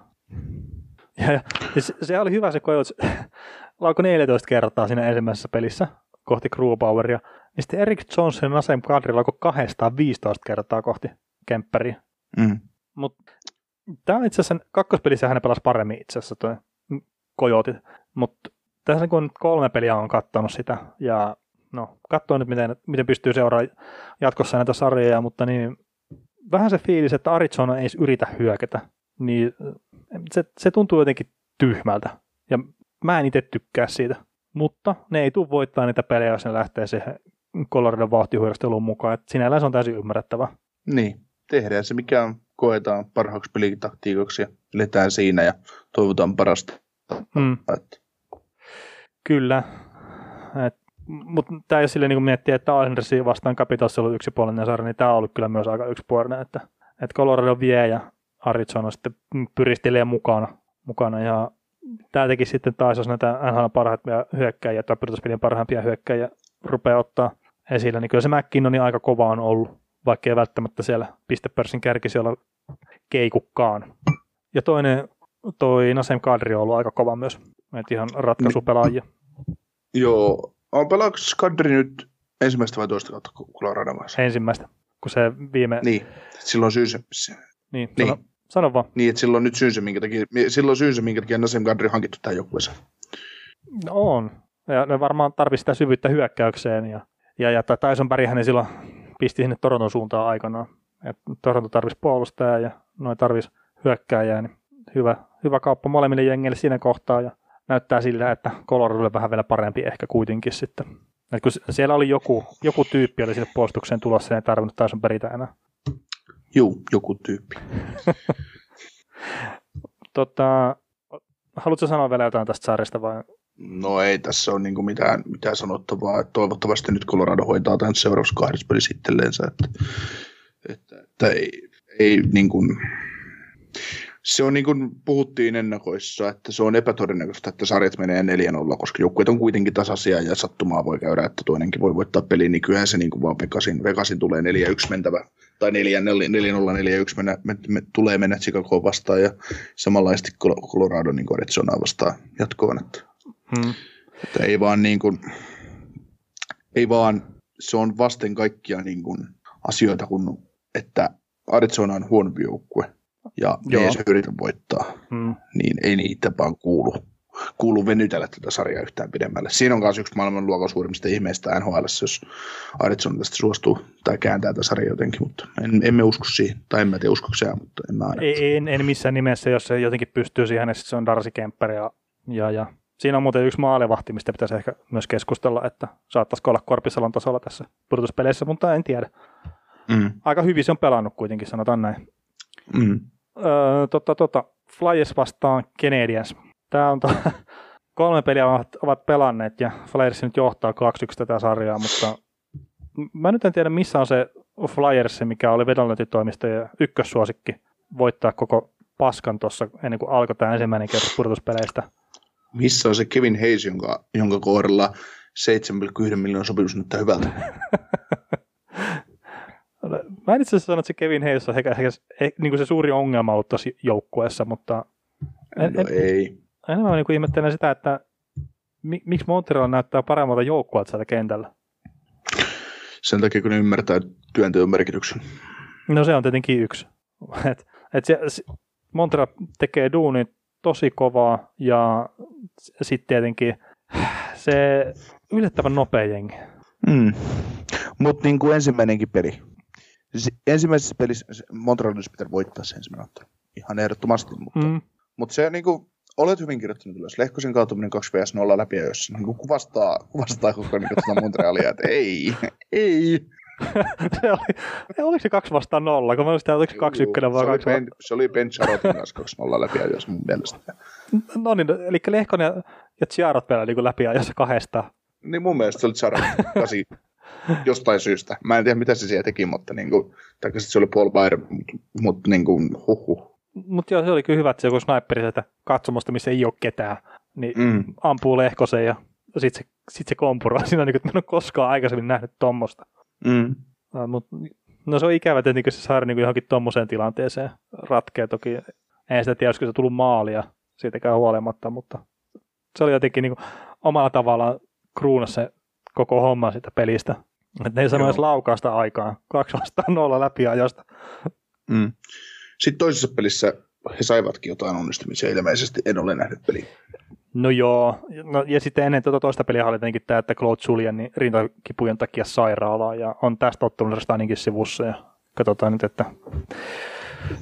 Speaker 1: Ja, ja, ja se, oli hyvä se Coyotes, laukoi 14 kertaa siinä ensimmäisessä pelissä kohti Grubaueria. Niin sitten Erik Johnson Nasem Kadri laukoi 215 kertaa kohti Kempperiä.
Speaker 2: Mm.
Speaker 1: Mutta tämä itse asiassa kakkospelissä hän pelasi paremmin itse asiassa tuo Kojotit. Mutta tässä kun nyt kolme peliä on katsonut sitä, ja no, katsoin nyt, miten, miten pystyy seuraamaan jatkossa näitä sarjoja, mutta niin vähän se fiilis, että Arizona ei yritä hyökätä, niin se, se tuntuu jotenkin tyhmältä. Ja mä en itse tykkää siitä. Mutta ne ei tule voittaa niitä pelejä, jos ne lähtee siihen Coloradon vauhtihuirasteluun mukaan. Et sinällään se on täysin ymmärrettävä.
Speaker 2: Niin, tehdään se, mikä on, koetaan parhaaksi pelitaktiikoksi ja letään siinä ja toivotaan parasta.
Speaker 1: Mm.
Speaker 2: Että
Speaker 1: Kyllä. Mutta tämä ei sille niin miettiä, että Islandersi vastaan Capitals ollut yksipuolinen sarja, niin tämä on ollut kyllä myös aika yksipuolinen, että, että Colorado vie ja Arizona sitten pyristelee mukana, mukana ja tämä teki sitten taas, jos näitä NHL parhaimpia hyökkäjiä tai pudotuspelien parhaimpia hyökkäjiä rupeaa ottaa esillä, niin kyllä se McKinnoni aika kova on ollut, vaikka ei välttämättä siellä pistepörssin kärkisi olla keikukkaan. Ja toinen, toi Nasem Kadri on ollut aika kova myös, että ihan ratkaisupelaajia.
Speaker 2: joo, on pelaako Skadri nyt ensimmäistä vai toista kautta Colorado kanssa?
Speaker 1: Ensimmäistä, kun se viime...
Speaker 2: Niin, silloin syy se, se-
Speaker 1: niin,
Speaker 2: Niin.
Speaker 1: Sano, vaan.
Speaker 2: niin, että silloin nyt syy se, minkä takia, silloin syy se, minkä takia Nasem Kadri on hankittu tähän joukkueeseen.
Speaker 1: No on. Ja ne varmaan tarvitsi sitä syvyyttä hyökkäykseen. Ja, ja, ja tai Tyson Berryhän ne silloin pisti sinne Toronton suuntaan aikanaan. Et Toronto tarvisi puolustajaa ja noin tarvisi hyökkääjää. Niin hyvä, hyvä kauppa molemmille jengeille siinä kohtaa. Ja näyttää sillä, että Coloradolle vähän vielä parempi ehkä kuitenkin sitten. Et kun siellä oli joku, joku tyyppi oli sinne puolustukseen tulossa, niin ei tarvinnut Tyson Berrytä enää.
Speaker 2: Juu, joku tyyppi.
Speaker 1: Tota, haluatko sanoa vielä jotain tästä sarjasta vai?
Speaker 2: No ei tässä ole niinku mitään, mitään sanottavaa. Toivottavasti nyt Colorado hoitaa tämän seuraavassa kahdessa pelissä itselleensä. Että, että, että ei, ei niin kuin, se on niin kuin puhuttiin ennakoissa, että se on epätodennäköistä, että sarjat menee 4-0, koska joukkueet on kuitenkin tasaisia ja sattumaa voi käydä, että toinenkin voi voittaa peliin, niin kyllähän se niin kuin vaan Vegasin, Vegasin tulee 4-1 mentävä, tai 4-0, 4-1 mennä, me, me, tulee mennä Chicagoon vastaan ja samanlaisesti Colorado niin Arizonaa vastaan jatkoon, että
Speaker 1: Hmm.
Speaker 2: että ei vaan niin kuin, ei vaan, se on vasten kaikkia niin kuin asioita, kun, että Arizona on huono joukkue ja
Speaker 1: Joo.
Speaker 2: ei se yritä voittaa,
Speaker 1: Hmm.
Speaker 2: niin ei niitä vaan kuulu, kuulu venytellä tätä sarjaa yhtään pidemmälle. Siinä on myös yksi maailmanluokan suurimmista ihmeistä NHL, jos Arizona tästä suostuu tai kääntää tätä sarjaa jotenkin, mutta en, emme usko siihen, tai en mä tiedä uskoksi mutta en mä aina.
Speaker 1: Ei, en, en missään nimessä, jos se jotenkin pystyy siihen, että se on Darcy Kemper ja, ja, ja siinä on muuten yksi maalivahti, mistä pitäisi ehkä myös keskustella, että saattaisiko olla Korpisalon tasolla tässä pudotuspeleissä, mutta en tiedä.
Speaker 2: Mm,
Speaker 1: Aika hyvin se on pelannut kuitenkin, sanotaan näin.
Speaker 2: Mm.
Speaker 1: Öö, tota, tota, Flyers vastaan Canadiens. Tämä on to, kolme peliä ovat, ovat pelanneet ja Flyers nyt johtaa 2-1 tätä sarjaa, mutta mä nyt en tiedä missä on se Flyers, mikä oli vedonlyöntitoimisto ja ykkössuosikki voittaa koko paskan tuossa ennen kuin alkoi tämä ensimmäinen kerta pudotuspeleistä.
Speaker 2: Missä on se Kevin Hayes, jonka, jonka kohdalla 7,1 miljoonan sopimus näyttää hyvältä?
Speaker 1: Mä en itse asiassa sano, että se Kevin Hayes on ehkä, ehkä, ehkä niin kuin se suuri ongelma ollut tuossa joukkueessa, mutta en,
Speaker 2: No
Speaker 1: en,
Speaker 2: ei.
Speaker 1: enemmän niin kuin ihmettelen sitä, että mi, miksi Montreal näyttää paremmalta joukkueelta sieltä kentällä.
Speaker 2: Sen takia, kun ne ymmärtää työnteon merkityksen.
Speaker 1: No se on tietenkin yksi. Et, et se, Montreal tekee duuni tosi kovaa ja sitten tietenkin se yllättävän nopea jengi.
Speaker 2: Mm. Mutta niin kuin ensimmäinenkin peli. Si- ensimmäisessä pelissä Montreal olisi pitänyt voittaa se ensimmäinen ottelu. Ihan ehdottomasti, mutta, mm. Mutta se niin kuin, olet hyvin kirjoittanut ylös. Lehkosen kaatuminen 2 vs 0 läpi jossa niin kuin kuvastaa, kuvastaa koko niin tuota Montrealia, että ei, ei.
Speaker 1: se oli, oliko se kaksi vastaan nolla, kun mä olisin, että oliko se kaksi ykkönen vai
Speaker 2: se, oli
Speaker 1: kaksi
Speaker 2: ben, se oli Ben Charotin kanssa 2 0 läpi jos mun mielestä.
Speaker 1: No niin, eli Lehkonen ja, ja Chiarot vielä niin läpi ajossa kahdesta.
Speaker 2: Niin mun mielestä se oli Charotin kasi jostain syystä. Mä en tiedä mitä se siellä teki, mutta niin kuin, tai sitten se oli Paul Byron, mutta, mutta niin kuin, huhhuh.
Speaker 1: Mutta joo, se oli kyllä hyvä, että se joku sniperi sieltä katsomosta, missä ei ole ketään, niin
Speaker 2: Mm.
Speaker 1: ampuu Lehkosen ja sitten se, sit se kompuroi siinä, niin kuin, että mä en ole koskaan aikaisemmin nähnyt tuommoista.
Speaker 2: Mm.
Speaker 1: No, mut, no se on ikävä, että niin se saada niin johonkin tuommoiseen tilanteeseen ratkea toki. Ei sitä tiedä, olisiko se tullut maalia siitäkään huolimatta, mutta se oli jotenkin niin omalla tavallaan kruunassa se koko homma sitä pelistä. Että ne ei sano edes laukausta aikaan. Kaksi vastaan nolla läpi ajosta.
Speaker 2: Mm. Sitten toisessa pelissä he saivatkin jotain onnistumisia ilmeisesti. En ole nähnyt peliä.
Speaker 1: No joo, no, ja sitten ennen tuota toista peliä oli tietenkin tämä, että Claude Julian niin rintakipujen takia sairaalaa, ja on tästä ottelusta ainakin sivussa, ja katsotaan nyt, että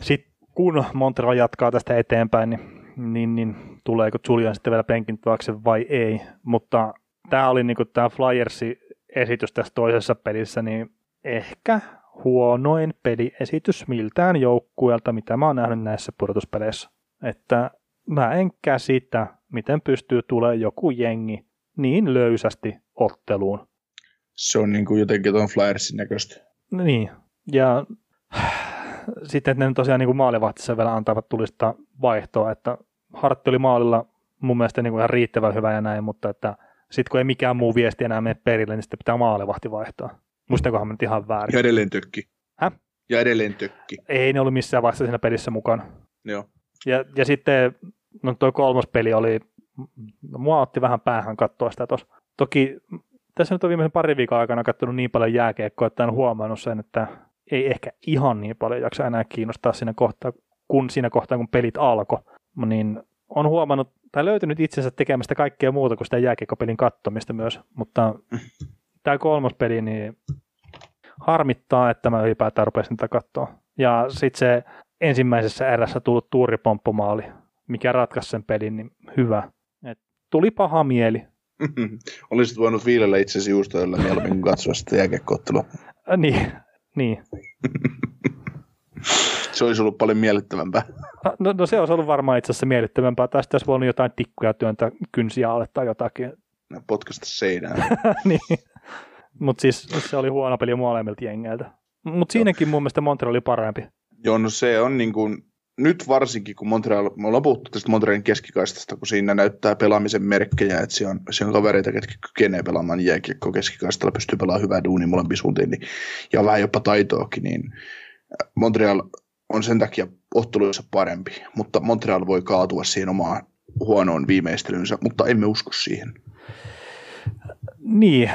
Speaker 1: sitten kun Montreal jatkaa tästä eteenpäin, niin, niin, niin tuleeko Julian sitten vielä penkin taakse vai ei, mutta tämä oli niinku tämä Flyersi esitys tässä toisessa pelissä, niin ehkä huonoin peliesitys miltään joukkueelta, mitä mä oon nähnyt näissä pudotuspeleissä. Että mä en käsitä, miten pystyy tulemaan joku jengi niin löysästi otteluun.
Speaker 2: Se on niin kuin jotenkin tuon Flyersin näköistä.
Speaker 1: Niin, ja sitten, että ne tosiaan niin maalivahtissa vielä antavat tulista vaihtoa, että Hartti oli maalilla mun mielestä niin kuin ihan riittävän hyvä ja näin, mutta että sitten kun ei mikään muu viesti enää mene perille, niin sitten pitää maalivahti vaihtaa. Muistakohan mä nyt ihan väärin.
Speaker 2: Ja edelleen tökki.
Speaker 1: Häh?
Speaker 2: Ja edelleen tökki.
Speaker 1: Ei ne ollut missään vaiheessa siinä pelissä mukana.
Speaker 2: Joo.
Speaker 1: Ja, ja sitten no toi kolmas peli oli, no, mua otti vähän päähän katsoa sitä tuossa. Toki tässä nyt on viimeisen parin viikon aikana katsonut niin paljon jääkeekkoa, että en huomannut sen, että ei ehkä ihan niin paljon jaksa enää kiinnostaa siinä kohtaa, kun siinä kohtaa, kun pelit alkoi. Niin on huomannut, tai löytynyt itsensä tekemästä kaikkea muuta kuin sitä jääkiekkopelin kattomista myös, mutta tämä kolmas peli, niin harmittaa, että mä ylipäätään rupesin sitä katsoa. Ja sitten se ensimmäisessä erässä tullut tuuripomppumaali, mikä ratkaisi sen pelin, niin hyvä. Et tuli paha mieli.
Speaker 2: Olisit voinut viilellä itsesi juustoilla mieluummin kuin katsoa sitä jääkiekkoottelua.
Speaker 1: Niin, niin.
Speaker 2: se olisi ollut paljon miellyttävämpää.
Speaker 1: No, no se olisi ollut varmaan itse asiassa miellyttävämpää. Tästä olisi voinut jotain tikkuja työntää kynsiä alle tai jotakin.
Speaker 2: Potkasta seinään.
Speaker 1: niin. Mutta siis se oli huono peli molemmilta jengeiltä. Mutta siinäkin mun mielestä Montreal oli parempi.
Speaker 2: Joo, no se on niin kuin, nyt varsinkin, kun Montreal, me ollaan puhuttu tästä Montrealin keskikaistasta, kun siinä näyttää pelaamisen merkkejä, että siellä on, siellä on kavereita, jotka kykenee pelaamaan jääkiekko keskikaistalla, pystyy pelaamaan hyvää duunia molempiin suuntiin, niin, ja vähän jopa taitoakin, niin Montreal on sen takia otteluissa parempi, mutta Montreal voi kaatua siihen omaan huonoon viimeistelynsä, mutta emme usko siihen.
Speaker 1: Niin,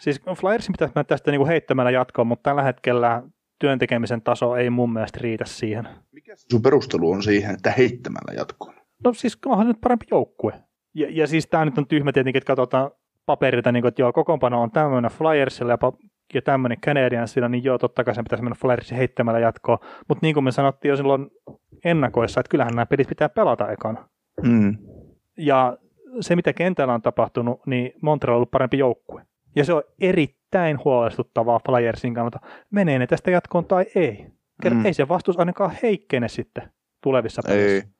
Speaker 1: siis Flyersin pitäisi tästä niinku heittämällä jatkoa, mutta tällä hetkellä työntekemisen taso ei mun mielestä riitä siihen.
Speaker 2: Mikä sun perustelu on siihen, että heittämällä jatkoon?
Speaker 1: No siis onhan nyt parempi joukkue. Ja, ja siis tämä nyt on tyhmä tietenkin, että katsotaan paperilta, niin kuin, että joo, kokoonpano on tämmöinen Flyersilla ja, ja tämmöinen Canadiensilla, niin joo, totta kai sen pitäisi mennä Flyersin heittämällä jatkoon. Mutta niin kuin me sanottiin jo silloin ennakoissa, että kyllähän nämä pelit pitää pelata ekana.
Speaker 2: Mm.
Speaker 1: Ja se, mitä kentällä on tapahtunut, niin Montreal on ollut parempi joukkue. Ja se on erittäin huolestuttavaa Flyersin kannalta. Menee ne tästä jatkoon tai ei. Kerran mm. ei se vastus ainakaan heikkene sitten tulevissa
Speaker 2: peleissä. Ei.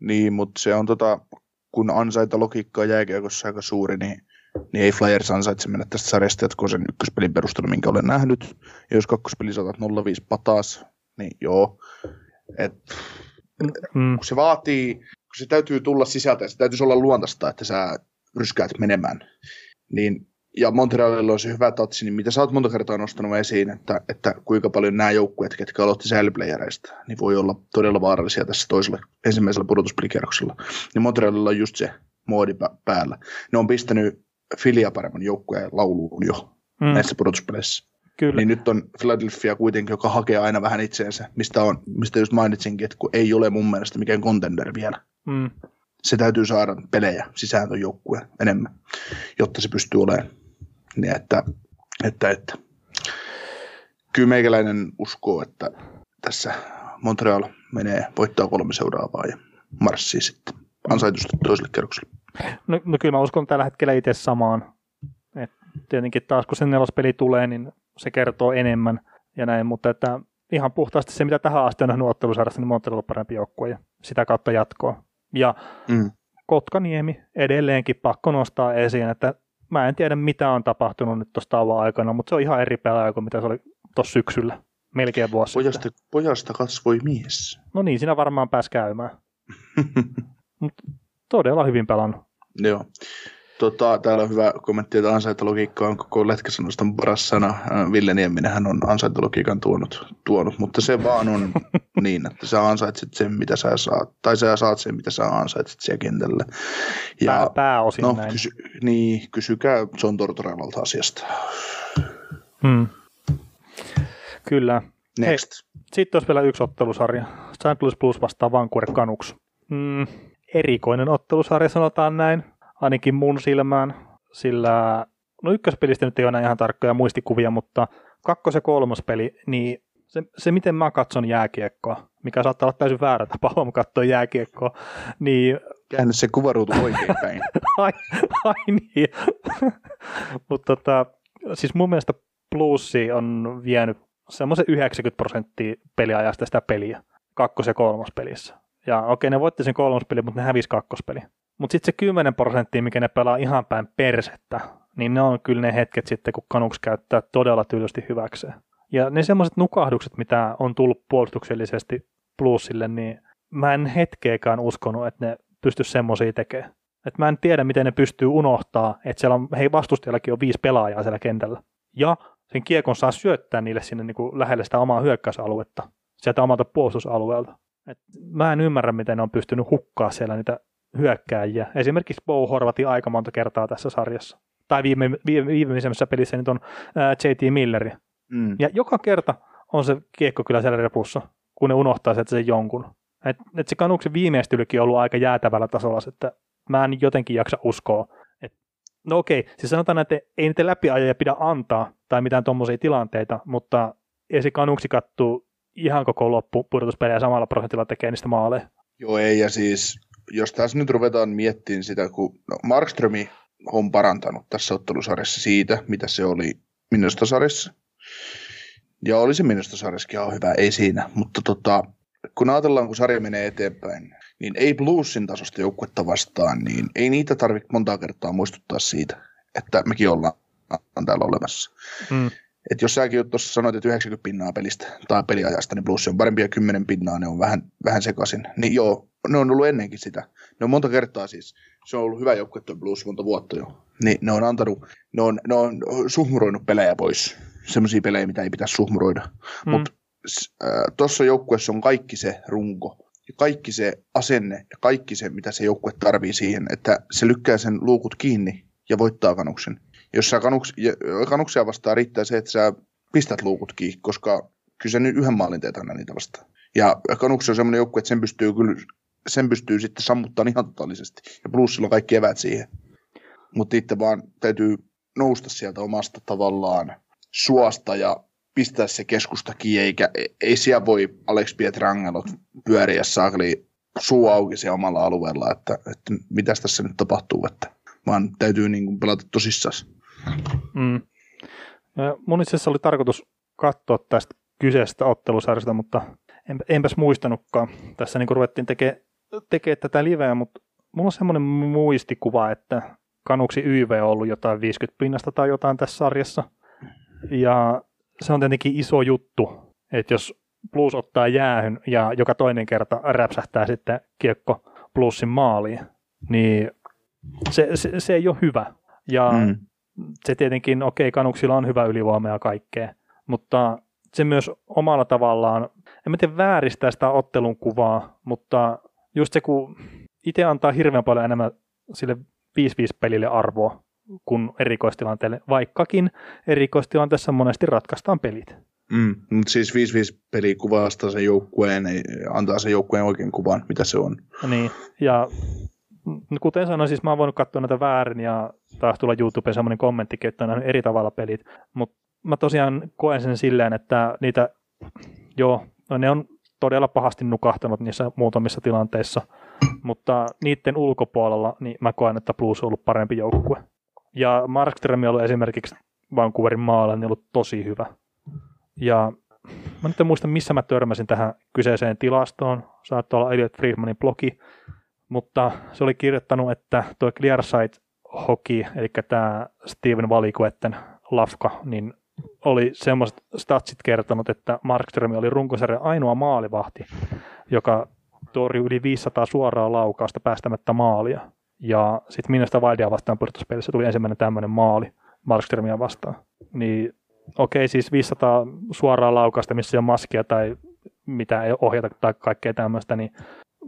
Speaker 2: Niin, mutta se on tota, kun ansaita logiikkaa jääkiekossa aika suuri, niin, niin ei Flyers ansaitse mennä tästä sarjasta jatkoon sen ykköspelin perusteella, minkä olen nähnyt. Ja jos kakkospeli saatat 0-5 pataas, niin joo. Et, mm. Kun se vaatii, kun se täytyy tulla sisältä se täytyisi olla luontaista, että sä ryskäät menemään, niin ja Montrealilla on se hyvä tatsi, niin mitä sä oot monta kertaa nostanut esiin, että, että kuinka paljon nämä joukkueet, ketkä aloitti säilyplayereista, niin voi olla todella vaarallisia tässä toisella ensimmäisellä pudotuspelikierroksella. Niin Montrealilla on just se moodi päällä. Ne on pistänyt Filia paremman joukkueen lauluun jo mm. näissä pudotuspeleissä.
Speaker 1: Kyllä.
Speaker 2: Niin nyt on Philadelphia kuitenkin, joka hakee aina vähän itseensä, mistä, on, mistä just mainitsinkin, että kun ei ole mun mielestä mikään contender vielä.
Speaker 1: Mm.
Speaker 2: Se täytyy saada pelejä sisään tuon joukkueen enemmän, jotta se pystyy olemaan niin että, että, että. Kyllä meikäläinen uskoo, että tässä Montreal menee voittaa kolme seuraavaa ja marssii sitten ansaitusti toiselle kerrokselle.
Speaker 1: No, no kyllä mä uskon tällä hetkellä itse samaan. Et tietenkin taas kun se nelospeli tulee, niin se kertoo enemmän ja näin, mutta että ihan puhtaasti se, mitä tähän asti on nähnyt ottelusarjassa, niin Montreal on parempi joukkue ja sitä kautta jatkoa. Ja mm. Kotkaniemi edelleenkin pakko nostaa esiin, että mä en tiedä mitä on tapahtunut nyt tuossa tauon aikana, mutta se on ihan eri pelaaja kuin mitä se oli tuossa syksyllä, melkein vuosi
Speaker 2: pojasta, sitten. Pojasta kasvoi mies.
Speaker 1: No niin, siinä varmaan pääsi käymään. Mut todella hyvin pelannut.
Speaker 2: Joo. Tota, täällä on hyvä kommentti, että ansaintalogiikka on koko lätkäsanoston paras sana. Äh, Ville Nieminenhän on ansaintalogiikan tuonut, tuonut, mutta se vaan on niin, että sä ansaitset sen, mitä sä saat, tai sä saat sen, mitä sä ansaitset siellä kentällä.
Speaker 1: Ja, Pää, pääosin no, näin.
Speaker 2: Kysy, niin, kysykää John Tortorevalta asiasta.
Speaker 1: Hmm. Kyllä.
Speaker 2: Next.
Speaker 1: Sitten olisi vielä yksi ottelusarja. St. Louis Plus vastaa Vancouver Canucks. Mm, erikoinen ottelusarja, sanotaan näin, ainakin mun silmään, sillä no ykköspelistä nyt ei ole ihan tarkkoja muistikuvia, mutta kakkos- ja kolmospeli, niin se, se, miten mä katson jääkiekkoa, mikä saattaa olla täysin väärä tapa katsoa jääkiekkoa, niin...
Speaker 2: Käännä se kuvaruutu oikein päin.
Speaker 1: ai, ai niin. Mutta tota, siis mun mielestä plussi on vienyt semmoisen 90 prosenttia peliajasta sitä peliä kakkos- ja kolmospelissä. Ja okei, ne voitti sen kolmospeli, mutta ne hävisi kakkospeli. Mutta sitten se 10 prosenttia, mikä ne pelaa ihan päin persettä, niin ne on kyllä ne hetket sitten, kun kanuks käyttää todella tylysti hyväkseen. Ja ne semmoiset nukahdukset, mitä on tullut puolustuksellisesti plussille, niin mä en hetkeäkään uskonut, että ne pystyisi semmoisia tekemään. Et mä en tiedä, miten ne pystyy unohtaa, että siellä on, hei vastustajallakin on viisi pelaajaa siellä kentällä. Ja sen kiekon saa syöttää niille sinne niin kuin lähelle sitä omaa hyökkäysaluetta, sieltä omalta puolustusalueelta. Et mä en ymmärrä, miten ne on pystynyt hukkaa siellä niitä hyökkääjiä. Esimerkiksi Bo Horvatin aika monta kertaa tässä sarjassa. Tai viime, viime, viimeisemmässä pelissä nyt on ää, JT Milleri. Mm. Ja joka kerta on se kiekko kyllä siellä repussa, kun ne unohtaa sieltä sen jonkun. Et, et se kanuksen viimeistelykin on ollut aika jäätävällä tasolla, että mä en jotenkin jaksa uskoa. Et, no okei, siis sanotaan, että ei niitä läpiajoja pidä antaa tai mitään tuommoisia tilanteita, mutta ei se kanuksi kattuu ihan koko loppu pudotuspelejä samalla prosentilla tekee niistä maaleja.
Speaker 2: Joo, ei, ja siis jos tässä nyt ruvetaan miettimään sitä, kun no, Markströmi on parantanut tässä ottelusarjassa siitä, mitä se oli minusta sarjassa. Ja oli se minusta sarjassakin ihan hyvä, ei siinä. Mutta tota, kun ajatellaan, kun sarja menee eteenpäin, niin ei Bluesin tasosta joukkuetta vastaan, niin ei niitä tarvitse monta kertaa muistuttaa siitä, että mekin ollaan täällä olemassa. Mm. Et jos säkin tuossa sanoit, että 90 pinnaa pelistä tai peliajasta, niin Blues on parempia 10 pinnaa, ne on vähän, vähän sekaisin. Niin joo, ne on ollut ennenkin sitä. Ne on monta kertaa siis, se on ollut hyvä joukkue tuo Blues monta vuotta jo. Niin ne on antanut, ne on, ne on suhmuroinut pelejä pois. Semmoisia pelejä, mitä ei pitäisi suhmuroida. Mm. Mutta äh, tuossa joukkueessa on kaikki se runko, ja kaikki se asenne ja kaikki se, mitä se joukkue tarvii siihen, että se lykkää sen luukut kiinni ja voittaa kanuksen. Jos sä kanuks, kanuksia vastaan riittää se, että sä pistät luukut kiinni, koska kyllä nyt yhden maalin teet aina niitä vastaan. Ja kanuksi on semmoinen joukkue, että sen pystyy kyllä sen pystyy sitten sammuttamaan ihan totaalisesti. Ja plussilla on kaikki evät siihen. Mutta itse vaan täytyy nousta sieltä omasta tavallaan suosta ja pistää se keskustakin, eikä ei siellä voi Alex Pietrangelot pyöriä saakeli suu auki siellä omalla alueella, että, että mitäs tässä nyt tapahtuu, että vaan täytyy niin kuin pelata tosissaan. Mm.
Speaker 1: Mun itse asiassa oli tarkoitus katsoa tästä kyseisestä ottelusarjasta, mutta enpäs muistanutkaan. Tässä niin ruvettiin tekemään tekee tätä liveä, mutta mulla on semmoinen muistikuva, että Kanuksi YV on ollut jotain 50 pinnasta tai jotain tässä sarjassa. Ja se on tietenkin iso juttu, että jos Plus ottaa jäähyn ja joka toinen kerta räpsähtää sitten kiekko Plusin maaliin, niin se, se, se ei ole hyvä. Ja mm. Se tietenkin, okei, okay, Kanuksilla on hyvä ylivoima ja kaikkea, mutta se myös omalla tavallaan, en mä tiedä vääristää sitä ottelun kuvaa, mutta just se, kun itse antaa hirveän paljon enemmän sille 5-5 pelille arvoa kuin erikoistilanteelle, vaikkakin erikoistilanteessa monesti ratkaistaan pelit.
Speaker 2: Mm, mutta siis 5-5 peli kuvastaa sen joukkueen, antaa sen joukkueen oikein kuvan, mitä se on.
Speaker 1: Niin, ja kuten sanoin, siis mä oon voinut katsoa näitä väärin ja taas tulla YouTubeen semmoinen kommenttikin, että on eri tavalla pelit, mutta mä tosiaan koen sen silleen, että niitä, joo, no ne on todella pahasti nukahtanut niissä muutamissa tilanteissa, mutta niiden ulkopuolella niin mä koen, että Blues on ollut parempi joukkue. Ja Markström on ollut esimerkiksi Vancouverin maalla niin ollut tosi hyvä. Ja mä nyt en muista, missä mä törmäsin tähän kyseiseen tilastoon. Saattoi olla Elliot Friedmanin blogi, mutta se oli kirjoittanut, että tuo Clearsight Hockey, eli tämä Steven Valikuetten lafka, niin oli semmoiset statsit kertonut, että Markström oli runkosarjan ainoa maalivahti, joka torjui yli 500 suoraa laukausta päästämättä maalia. Ja sitten minusta Wildia vastaan pudotuspelissä tuli ensimmäinen tämmöinen maali Markströmiä vastaan. Niin okei, siis 500 suoraa laukausta, missä ei ole maskia tai mitä ei ohjata tai kaikkea tämmöistä, niin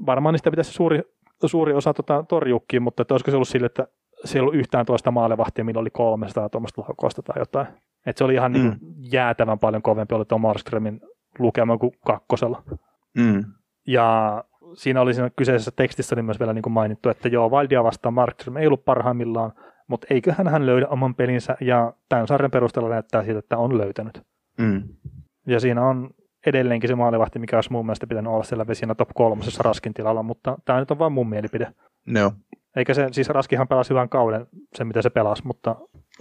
Speaker 1: varmaan niistä pitäisi suuri, suuri osa tota, torjuukin, mutta että olisiko se ollut sille, että se ei ollut yhtään toista maalivahtia, millä oli 300 tuommoista laukausta tai jotain. Et se oli ihan niin mm. niin jäätävän paljon kovempi oli tuo Markströmin lukema kuin kakkosella. Mm. Ja siinä oli siinä kyseisessä tekstissä oli myös vielä niin kuin mainittu, että joo, Wildia vastaan Markström ei ollut parhaimmillaan, mutta eiköhän hän löydä oman pelinsä, ja tämän sarjan perusteella näyttää siltä, että on löytänyt.
Speaker 2: Mm.
Speaker 1: Ja siinä on edelleenkin se maalivahti, mikä olisi mun mielestä pitänyt olla siellä siinä top kolmosessa Raskin tilalla, mutta tämä nyt on vain mun mielipide.
Speaker 2: No.
Speaker 1: Eikä se, siis Raskihan pelasi hyvän kauden, se mitä se pelasi, mutta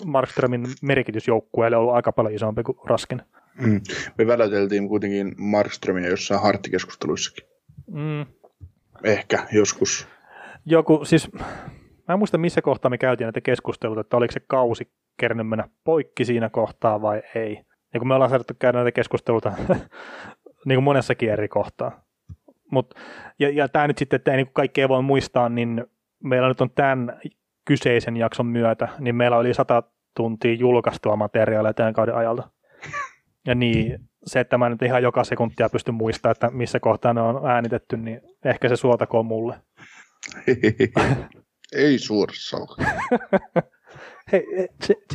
Speaker 1: Markströmin merkitys joukkueelle on ollut aika paljon isompi kuin Raskin.
Speaker 2: Mm. Me väläteltiin kuitenkin Markströmiä jossain harttikeskusteluissakin.
Speaker 1: Mm.
Speaker 2: Ehkä joskus.
Speaker 1: Joku, siis mä en muista missä kohtaa me käytiin näitä keskusteluita, että oliko se kausi kerännyt mennä poikki siinä kohtaa vai ei. Ja kun me ollaan saatu käydä näitä keskusteluita niin kuin monessakin eri kohtaa. Mut, ja, ja tämä nyt sitten, että ei niin kaikkea voi muistaa, niin meillä nyt on tämän kyseisen jakson myötä, niin meillä oli sata tuntia julkaistua materiaalia tämän kauden ajalta. Ja niin, se, että mä nyt ihan joka sekuntia pysty muistamaan, että missä kohtaa ne on äänitetty, niin ehkä se suotakoon mulle.
Speaker 2: ei suorassa
Speaker 1: Hei,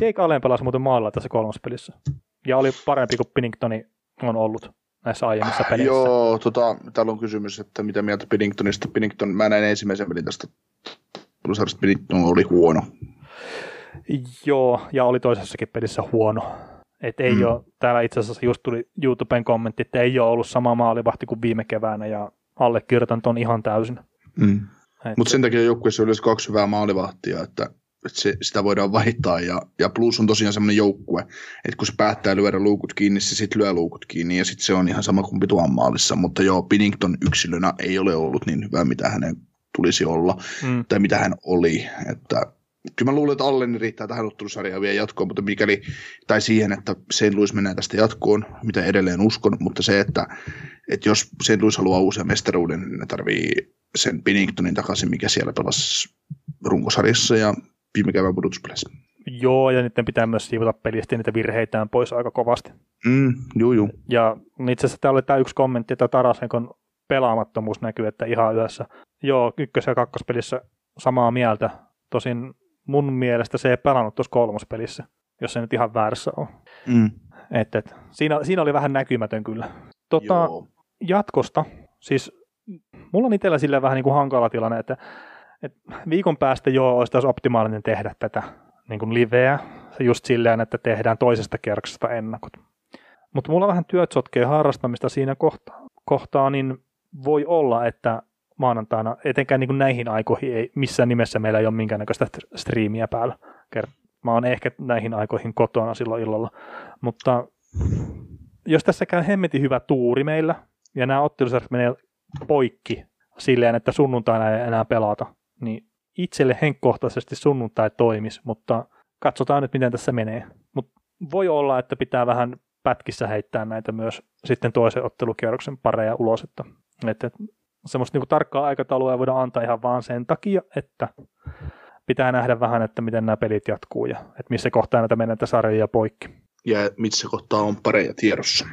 Speaker 1: Jake Allen pelasi muuten maalla tässä kolmospelissä. Ja oli parempi kuin Pinningtoni on ollut näissä aiemmissa peleissä.
Speaker 2: Joo, tota, täällä on kysymys, että mitä mieltä Pinningtonista. Pinnington, mä näin ensimmäisen pelin tästä Pinnington oli huono.
Speaker 1: Joo, ja oli toisessakin pelissä huono. Et ei mm. ole, täällä itse asiassa just tuli YouTuben kommentti, että ei ole ollut sama maalivahti kuin viime keväänä, ja allekirjoitan ton ihan täysin.
Speaker 2: Mm. Mutta sen takia joukkueessa olisi kaksi hyvää maalivahtia, että että se, sitä voidaan vaihtaa. Ja, ja plus on tosiaan semmoinen joukkue, että kun se päättää lyödä luukut kiinni, se sitten lyö luukut kiinni ja sitten se on ihan sama kuin tuon maalissa. Mutta joo, Pinnington yksilönä ei ole ollut niin hyvä, mitä hänen tulisi olla mm. tai mitä hän oli. Että kyllä mä luulen, että Alleni riittää tähän ottelusarjaan vielä jatkoon, mutta mikäli, tai siihen, että St. Louis menee tästä jatkoon, mitä edelleen uskon, mutta se, että, että jos St. Louis haluaa uusia mestaruuden, niin ne tarvii sen Pinningtonin takaisin, mikä siellä pelasi runkosarjassa ja viime kevään pudotuspeleissä.
Speaker 1: Joo, ja niiden pitää myös siivota pelistä niitä virheitään pois aika kovasti.
Speaker 2: Mm, juu, juu.
Speaker 1: Ja itse asiassa täällä oli tämä yksi kommentti, että Tarasenkon pelaamattomuus näkyy, että ihan yössä. Joo, ykkös- ja kakkospelissä samaa mieltä. Tosin mun mielestä se ei pelannut tuossa kolmospelissä, jos se nyt ihan väärässä on.
Speaker 2: Mm.
Speaker 1: Et, et, siinä, siinä oli vähän näkymätön kyllä. Tota, jatkosta, siis mulla on itsellä silleen vähän niin kuin hankala tilanne, että et viikon päästä jo olisi taas optimaalinen tehdä tätä niin kuin liveä, just silleen, että tehdään toisesta kerroksesta ennakot. Mutta mulla vähän työt sotkee harrastamista siinä kohtaa, kohtaa, niin voi olla, että maanantaina, etenkään niin kuin näihin aikoihin ei missään nimessä meillä ei ole minkäännäköistä striimiä päällä. Mä oon ehkä näihin aikoihin kotona silloin illalla. Mutta jos tässä käy hemmetin hyvä tuuri meillä, ja nämä ottelusarjat menee poikki silleen, että sunnuntaina ei enää pelata, niin itselle henkkohtaisesti sunnuntai toimis, mutta katsotaan nyt, miten tässä menee. Mutta voi olla, että pitää vähän pätkissä heittää näitä myös sitten toisen ottelukierroksen pareja ulos, että, että semmoista niin tarkkaa aikataulua ei voida antaa ihan vaan sen takia, että pitää nähdä vähän, että miten nämä pelit jatkuu ja että missä kohtaa näitä mennään sarjoja poikki.
Speaker 2: Ja missä kohtaa on pareja tiedossa.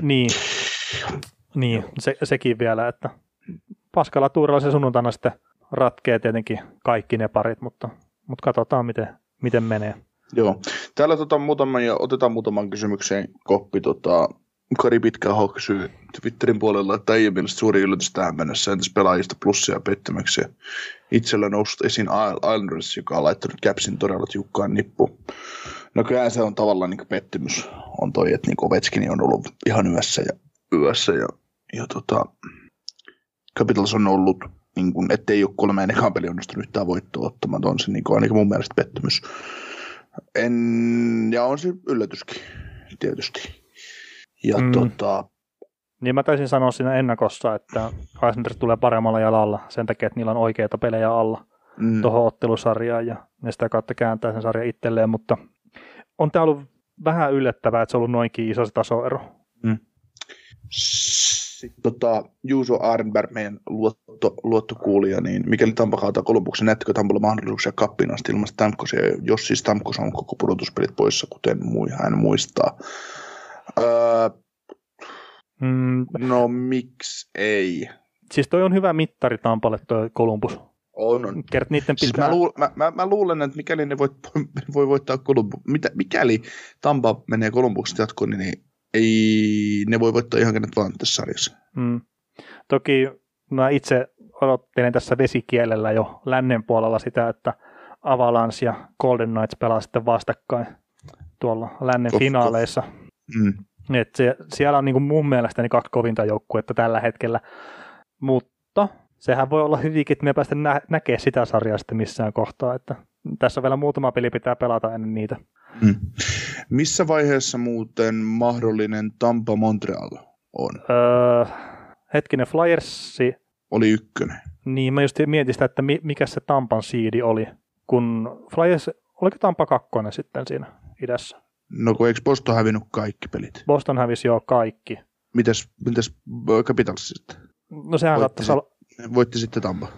Speaker 1: Niin, niin se, sekin vielä, että paskalla tuurilla se sunnuntaina sitten ratkee tietenkin kaikki ne parit, mutta, mutta katsotaan miten, miten menee.
Speaker 2: Joo. Täällä tota, muutama, ja otetaan muutaman kysymykseen koppi. Tota, Kari Pitkä kysyy Twitterin puolella, että ei mielestä suuri yllätys tähän mennessä, entäs pelaajista plussia ja pettymyksiä. Itsellä noussut esiin Islanders, joka on laittanut Capsin todella tiukkaan nippu. No kyllä se on tavallaan niin pettymys, on toi, että niin Ovechkin on ollut ihan yössä ja yössä ja, ja tota, Capitals on ollut niin kuin, ettei ole kolmeen ekaan peli onnistunut yhtään voittoa ottamaan. On se niin kuin, ainakin mun mielestä pettymys. En, ja on se yllätyskin, tietysti. Ja mm. tota,
Speaker 1: niin mä taisin sanoa siinä ennakossa, että Islanders tulee paremmalla jalalla sen takia, että niillä on oikeita pelejä alla mm. tuohon ottelusarjaan ja ne sitä kautta kääntää sen sarjan itselleen, mutta on tämä ollut vähän yllättävää, että se on ollut noinkin iso se tasoero.
Speaker 2: Mm. Sitten tota, Juuso Arnberg, meidän luotto, luottokuulija, niin mikäli Tampa kaataa Kolumbuksen, näettekö Tampalle mahdollisuuksia kappiin asti ilman Stamkosia, jos siis Stamkos on koko pudotuspelit poissa, kuten mui, hän muistaa. Öö, mm. No miksi ei?
Speaker 1: Siis toi on hyvä mittari Tampalle toi Kolumbus.
Speaker 2: On, on.
Speaker 1: Kert, niiden
Speaker 2: pitää... siis mä, luul, mä, mä, mä, luulen, että mikäli ne voit, voi voittaa Kolumbus, mitä, mikäli Tampa menee Kolumbuksesta jatkoon, niin ei, ne voi voittaa ihan kenet vaan tässä sarjassa.
Speaker 1: Mm. Toki mä itse odottelen tässä vesikielellä jo lännen puolella sitä, että Avalanche ja Golden Knights pelaa sitten vastakkain tuolla lännen finaaleissa.
Speaker 2: Mm.
Speaker 1: Et se, siellä on niin kuin mun mielestäni kaksi kovinta joukkuetta tällä hetkellä, mutta sehän voi olla hyvinkin, että me päästä nä- näkee sitä sarjaa sitten missään kohtaa, että tässä vielä muutama peli pitää pelata ennen niitä.
Speaker 2: Mm. Missä vaiheessa muuten mahdollinen Tampa Montreal on?
Speaker 1: Öö, hetkinen, Flyersi,
Speaker 2: Oli ykkönen.
Speaker 1: niin mä just mietin sitä, että mi- mikä se Tampan siidi oli, kun Flyers, oliko Tampa kakkonen sitten siinä idässä?
Speaker 2: No kun eikö Boston hävinnyt kaikki pelit?
Speaker 1: Boston hävisi jo kaikki.
Speaker 2: Mitäs, mitäs Capitals sitten?
Speaker 1: No sehän
Speaker 2: Voitti
Speaker 1: saattaisi olla,
Speaker 2: Voitti sitten Tampa.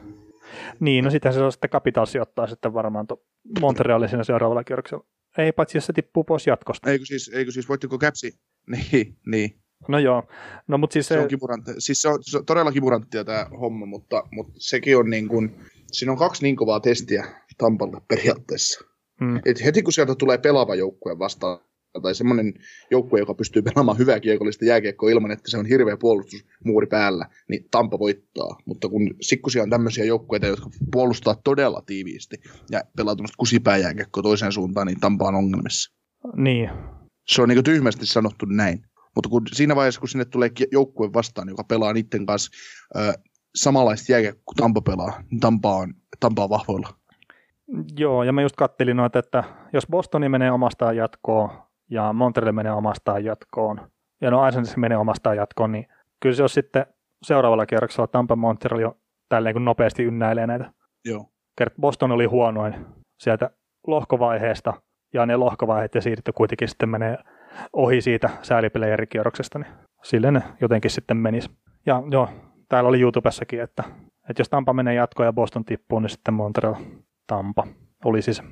Speaker 1: Niin, no sitten se on sitten Capitalsi ottaa sitten varmaan to Montrealin siinä seuraavalla kierroksella. Ei, paitsi jos se tippuu pois jatkosta.
Speaker 2: Eikö siis, eikö siis voittiko Capsi? Niin, niin.
Speaker 1: No joo, no mutta siis
Speaker 2: Se,
Speaker 1: se,
Speaker 2: on kipurantti. Siis se on, se on todella kipuranttia tämä homma, mutta, mutta sekin on niin kuin, siinä on kaksi niin kovaa testiä Tampalle periaatteessa.
Speaker 1: mm,
Speaker 2: Et heti kun sieltä tulee pelaava joukkue vastaan, tai semmoinen joukkue, joka pystyy pelaamaan hyvää kiekollista jääkiekkoa ilman, että se on hirveä puolustusmuuri päällä, niin Tampa voittaa. Mutta kun sikkusia on tämmöisiä joukkueita, jotka puolustaa todella tiiviisti ja pelaa tämmöistä kusipääjääkiekkoa toiseen suuntaan, niin Tampa on ongelmissa.
Speaker 1: niin,
Speaker 2: Se on niin tyhmästi sanottu näin. Mutta kun siinä vaiheessa, kun sinne tulee joukkue vastaan, joka pelaa niiden kanssa ö, samanlaista jääkiekkoa kuin Tampa pelaa, niin Tampa on, Tampa on vahvoilla.
Speaker 1: joo, ja mä just kattelin noita, että jos Bostoni menee omastaan jatkoon ja Montreal menee omastaan jatkoon, ja no Islanders menee omastaan jatkoon, niin kyllä se on sitten seuraavalla kierroksella Tampa Montreal jo tälleen kun nopeasti ynnäilee näitä.
Speaker 2: Joo.
Speaker 1: Kert Boston oli huonoin sieltä lohkovaiheesta, ja ne lohkovaiheet ja siirto kuitenkin sitten menee ohi siitä säälipelejärikierroksesta, niin sille ne jotenkin sitten menisi. Ja joo, täällä oli YouTubessakin, että, että jos Tampa menee jatkoon ja Boston tippuu, niin sitten Montreal Tampa oli siis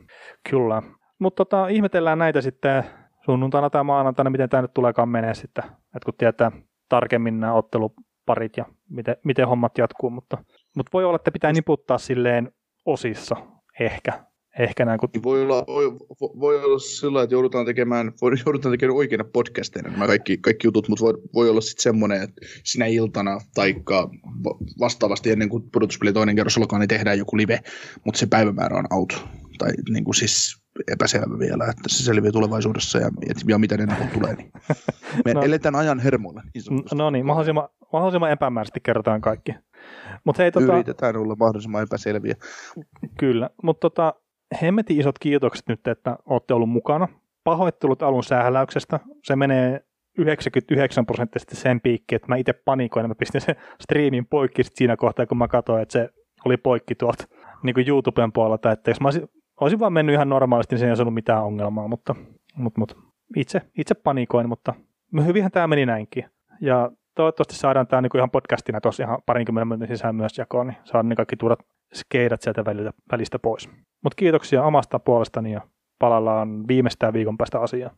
Speaker 1: kyllä. Mutta tota, ihmetellään näitä sitten sunnuntaina tai maanantaina, miten tämä nyt tuleekaan menee sitten, että kun tietää tarkemmin nämä otteluparit ja miten, miten hommat jatkuu, mutta, mutta voi olla, että pitää niputtaa silleen osissa, ehkä, ehkä näin, kun
Speaker 2: Niin voi olla, voi, voi olla sillä, että joudutaan tekemään, voi, joudutaan tekemään oikeina podcasteina nämä kaikki, kaikki jutut, mutta voi, voi olla sitten semmoinen, että sinä iltana tai vastaavasti ennen kuin pudotuspeli toinen kerros alkaa, niin tehdään joku live, mutta se päivämäärä on out. Tai niin kuin siis epäselvä vielä, että se selviää tulevaisuudessa ja, ja mitä ne nyt tulee. Niin. Me
Speaker 1: No.
Speaker 2: eletään ajan hermolla. Niin.
Speaker 1: No niin, mahdollisimman, mahdollisimman epämääräisesti kerrotaan kaikki. Mutta hei, tota,
Speaker 2: Yritetään olla mahdollisimman epäselviä.
Speaker 1: kyllä, mutta tota, hemmetin isot kiitokset nyt, että olette ollut mukana. Pahoittelut alun sähläyksestä. Se menee 99 prosenttisesti sen piikki, että mä itse panikoin ja mä pistin sen striimin poikki siinä kohtaa, kun mä katsoin, että se oli poikki tuolta niin kuin YouTuben puolelta, että jos mä olisin, olisin vaan mennyt ihan normaalisti, niin se ei olisi ollut mitään ongelmaa, mutta, mutta, mutta itse, itse panikoin, mutta hyvinhän tämä meni näinkin. Ja toivottavasti saadaan tämä niin ihan podcastina tuossa ihan parinkymmenen minuutin sisään myös jakoon, niin saadaan ne kaikki turhat skeidat sieltä väliltä, välistä pois. Mutta kiitoksia omasta puolestani ja palallaan viimeistään viikon päästä asiaan.